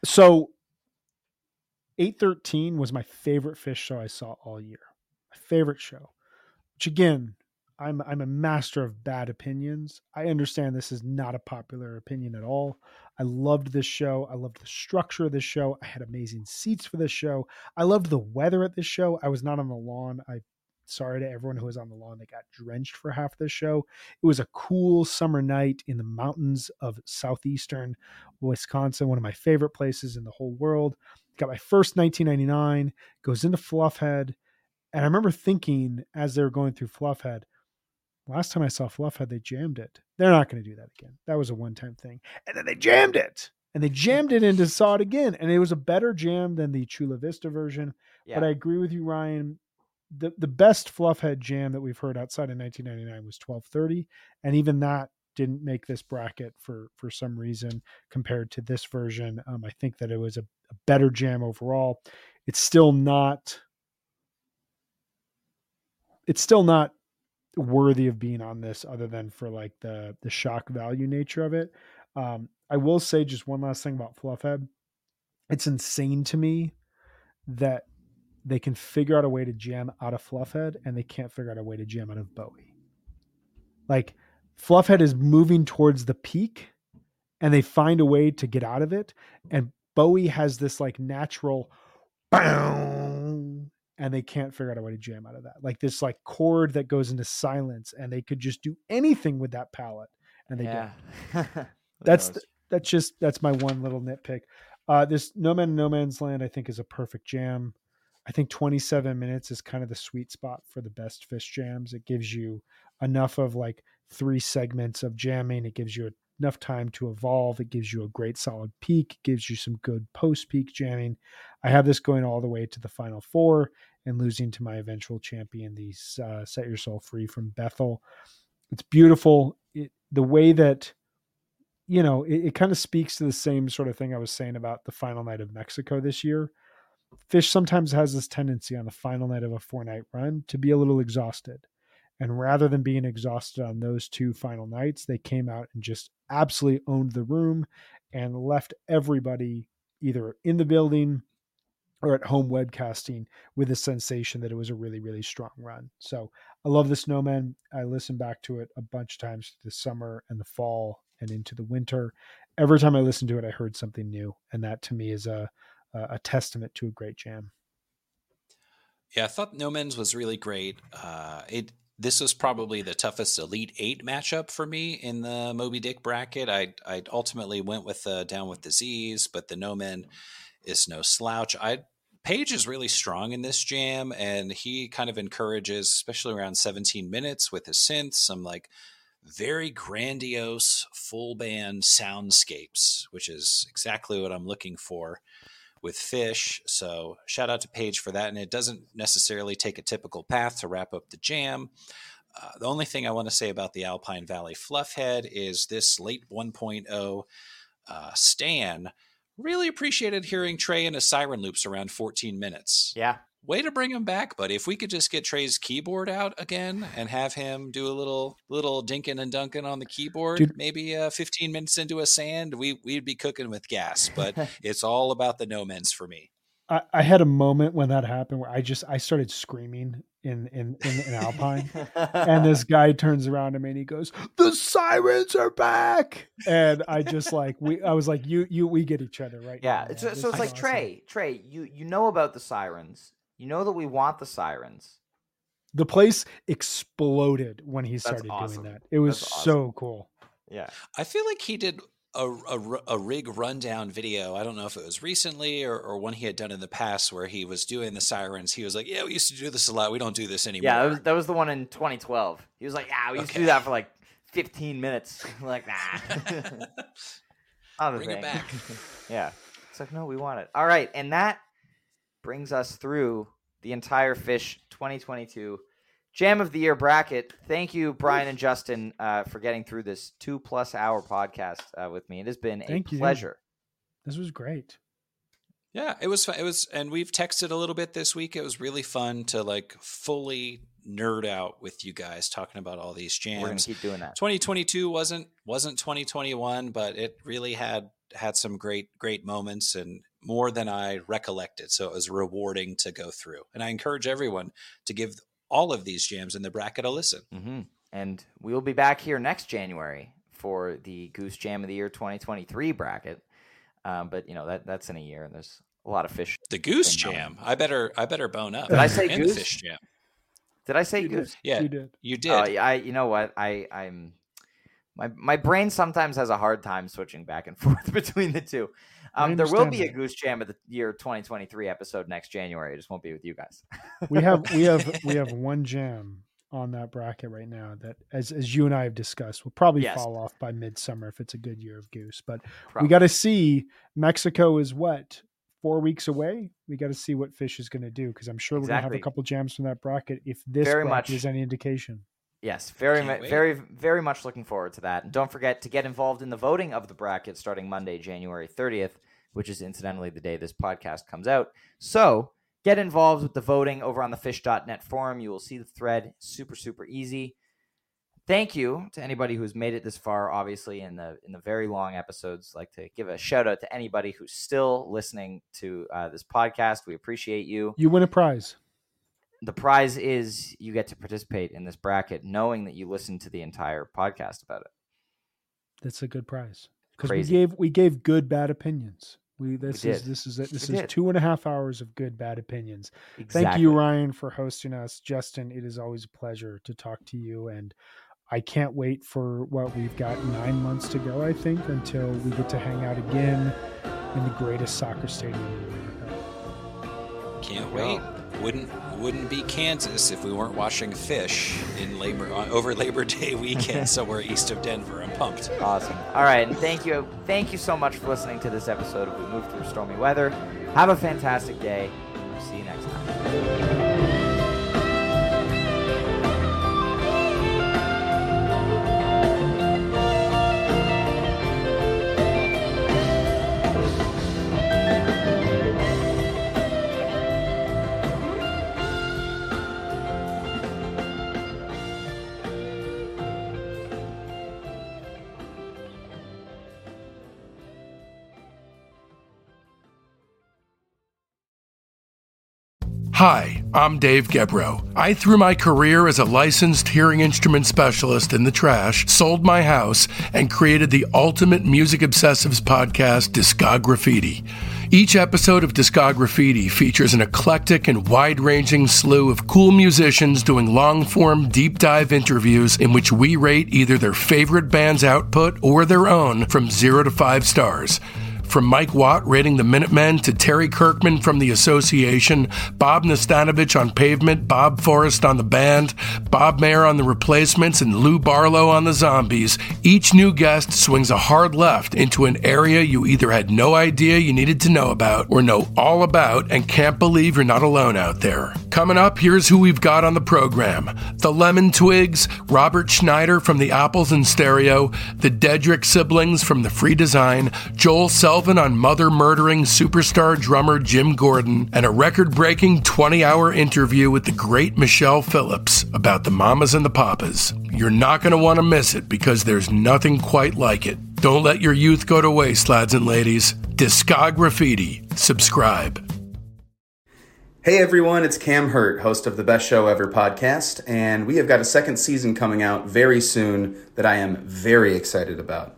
so 813 was my favorite Phish show i saw all year my favorite show which again i'm i'm a master of bad opinions. I understand this is not a popular opinion at all. I loved this show. I loved the structure of this show. I had amazing seats for this show. I loved the weather at this show. I was not on the lawn. I sorry to everyone who was on the lawn that got drenched for half this show. It was a cool summer night in the mountains of southeastern Wisconsin, one of my favorite places in the whole world. Got my first 1999, goes into Fluffhead. And I remember thinking as they were going through Fluffhead, last time I saw Fluffhead, they jammed it. They're not going to do that again. That was a one time thing. And then they jammed it. And they jammed it into Saw It Again. And it was a better jam than the Chula Vista version. yeah. But I agree with you, Ryan. The, the best Fluffhead jam that we've heard outside of 1999 was 1230. And even that didn't make this bracket for for some reason compared to this version. Um, I think that it was a, a better jam overall. It's still not. It's still not worthy of being on this, other than for like the the shock value nature of it. Um, I will say just one last thing about Fluffhead. It's insane to me that they can figure out a way to jam out of Fluffhead, and they can't figure out a way to jam out of Bowie. Like Fluffhead is moving towards the peak and they find a way to get out of it. And Bowie has this like natural boom, and they can't figure out a way to jam out of that. Like this like chord that goes into silence, and they could just do anything with that palette. And they don't. That's the- that's just that's my one little nitpick. Uh, this No Men No Man's Land I think is a perfect jam. I think 27 minutes is kind of the sweet spot for the best Phish jams. It gives you enough of like three segments of jamming. It gives you enough time to evolve. It gives you a great solid peak. Gives you some good post peak jamming. I have this going all the way to the final four and losing to my eventual champion, the uh, Set Your Soul Free from Bethel. It's beautiful. It, the way that you know, it, it kind of speaks to the same sort of thing I was saying about the final night of Mexico this year. Phish sometimes has this tendency on the final night of a four night run to be a little exhausted. And rather than being exhausted on those two final nights, they came out and just absolutely owned the room and left everybody either in the building or at home webcasting with the sensation that it was a really, really strong run. So I love the Snowman. I listened back to it a bunch of times this summer and the fall and into the winter. Every time I listened to it, I heard something new, and that to me is a a testament to a great jam. Yeah, I thought No Men's was really great. Uh, it this was probably the toughest Elite Eight matchup for me in the Moby Dick bracket. I I ultimately went with the down with disease, but the No Men is no slouch. I Page is really strong in this jam, and he kind of encourages, especially around 17 minutes with his synths, some like very grandiose full band soundscapes, which is exactly what I'm looking for with Phish. So shout out to Page for that. And it doesn't necessarily take a typical path to wrap up the jam. Uh, the only thing I want to say about the Alpine Valley Fluffhead is this late 1.0 uh, Stan really appreciated hearing Trey in a siren loops around 14 minutes. Yeah way to bring him back, buddy. If we could just get Trey's keyboard out again and have him do a little little dinking and dunking on the keyboard, Dude. maybe uh, 15 minutes into a sand, we we'd be cooking with gas. But it's all about the no mens for me. I, I, had a moment when that happened where I just I started screaming in in in, in Alpine, and this guy turns around to me and he goes, "The sirens are back!" And I just like we I was like, "You you we get each other right." Yeah, now, so, so it's like awesome. Trey Trey, you you know about the sirens you know that we want the sirens. The place exploded when he started awesome. doing that. It was awesome. so cool. Yeah. I feel like he did a, a, a, rig rundown video. I don't know if it was recently or, or one he had done in the past where he was doing the sirens. He was like, Yeah, we used to do this a lot. We don't do this anymore. Yeah, that was, that was the one in 2012. He was like, Yeah, we used okay. to do that for like 15 minutes. like, nah. Bring thing. it back. yeah. It's like, no, we want it. All right. And that brings us through the entire Phish 2022 Jam of the Year bracket. Thank you, Brian and Justin, uh, for getting through this two plus hour podcast uh, with me. It has been Thank a you. pleasure. This was great. Yeah, it was fun. It was, and we've texted a little bit this week. It was really fun to like fully nerd out with you guys talking about all these jams. We're gonna keep doing that. 2022 wasn't wasn't 2021, but it really had had some great great moments and more than I recollected. So it was rewarding to go through. And I encourage everyone to give all of these jams in the bracket a listen. Mm-hmm. And we will be back here next January for the Goose Jam of the Year 2023 bracket. Um, but you know that that's in a year, and there's a lot of Phish. The Goose Jam. I better I better bone up. Did I say and Goose? The Phish Jam. Did I say you Goose? Did. Yeah, you did. You did. Uh, I you know what I I'm my my brain sometimes has a hard time switching back and forth between the two. Um, there will be that. a Goose Jam of the year 2023 episode next January. It just won't be with you guys. we have we have we have one jam on that bracket right now that as as you and I have discussed will probably yes. fall off by midsummer if it's a good year of goose. But probably. we got to see Mexico is what four weeks away. We got to see what Phish is going to do because I'm sure exactly. we're going to have a couple jams from that bracket if this Very much. is any indication. Yes, very, mu- very, very much looking forward to that. And don't forget to get involved in the voting of the bracket starting Monday, January 30th, which is incidentally the day this podcast comes out. So get involved with the voting over on the phish.net forum. You will see the thread. Super, super easy. Thank you to anybody who's made it this far. Obviously, in the in the very long episodes, like to give a shout out to anybody who's still listening to uh, this podcast. We appreciate you. You win a prize the prize is you get to participate in this bracket knowing that you listened to the entire podcast about it. That's a good prize because we gave we gave good bad opinions. We this we is this is this we is did. two and a half hours of good bad opinions. Exactly. Thank you, Ryan, for hosting us. Justin, it is always a pleasure to talk to you, and I can't wait for what we've got nine months to go. I think until we get to hang out again in the greatest soccer stadium in America. Can't wait wouldn't wouldn't be Kansas if we weren't watching Phish in labor uh, over Labor Day weekend somewhere east of Denver. I'm pumped. Awesome. All right, and thank you, thank you so much for listening to this episode of We Move Through Stormy Weather. Have a fantastic day. See you next time. Hi, I'm Dave Gebro. I threw my career as a licensed hearing instrument specialist in the trash, sold my house, and created the ultimate music obsessives podcast, Discograffiti. Each episode of Discograffiti features an eclectic and wide ranging slew of cool musicians doing long form, deep dive interviews in which we rate either their favorite band's output or their own from zero to five stars. From Mike Watt rating the Minutemen to Terry Kirkman from the Association, Bob Nastanovich on Pavement, Bob Forrest on the band, Bob Mehr on the Replacements, and Lou Barlow on the Zombies, each new guest swings a hard left into an area you either had no idea you needed to know about or know all about and can't believe you're not alone out there. Coming up, here's who we've got on the program the Lemon Twigs, Robert Schneider from the Apples in Stereo, the Dedrick siblings from the Free Design, Joel Self Melvin on mother murdering superstar drummer Jim Gordon, and a record breaking 20 hour interview with the great Michelle Phillips about the Mamas and the Papas. You're not going to want to miss it because there's nothing quite like it. Don't let your youth go to waste, lads and ladies. Discograffiti. Subscribe. Hey everyone, it's Cam Hurt, host of the Best Show Ever podcast, and we have got a second season coming out very soon that I am very excited about.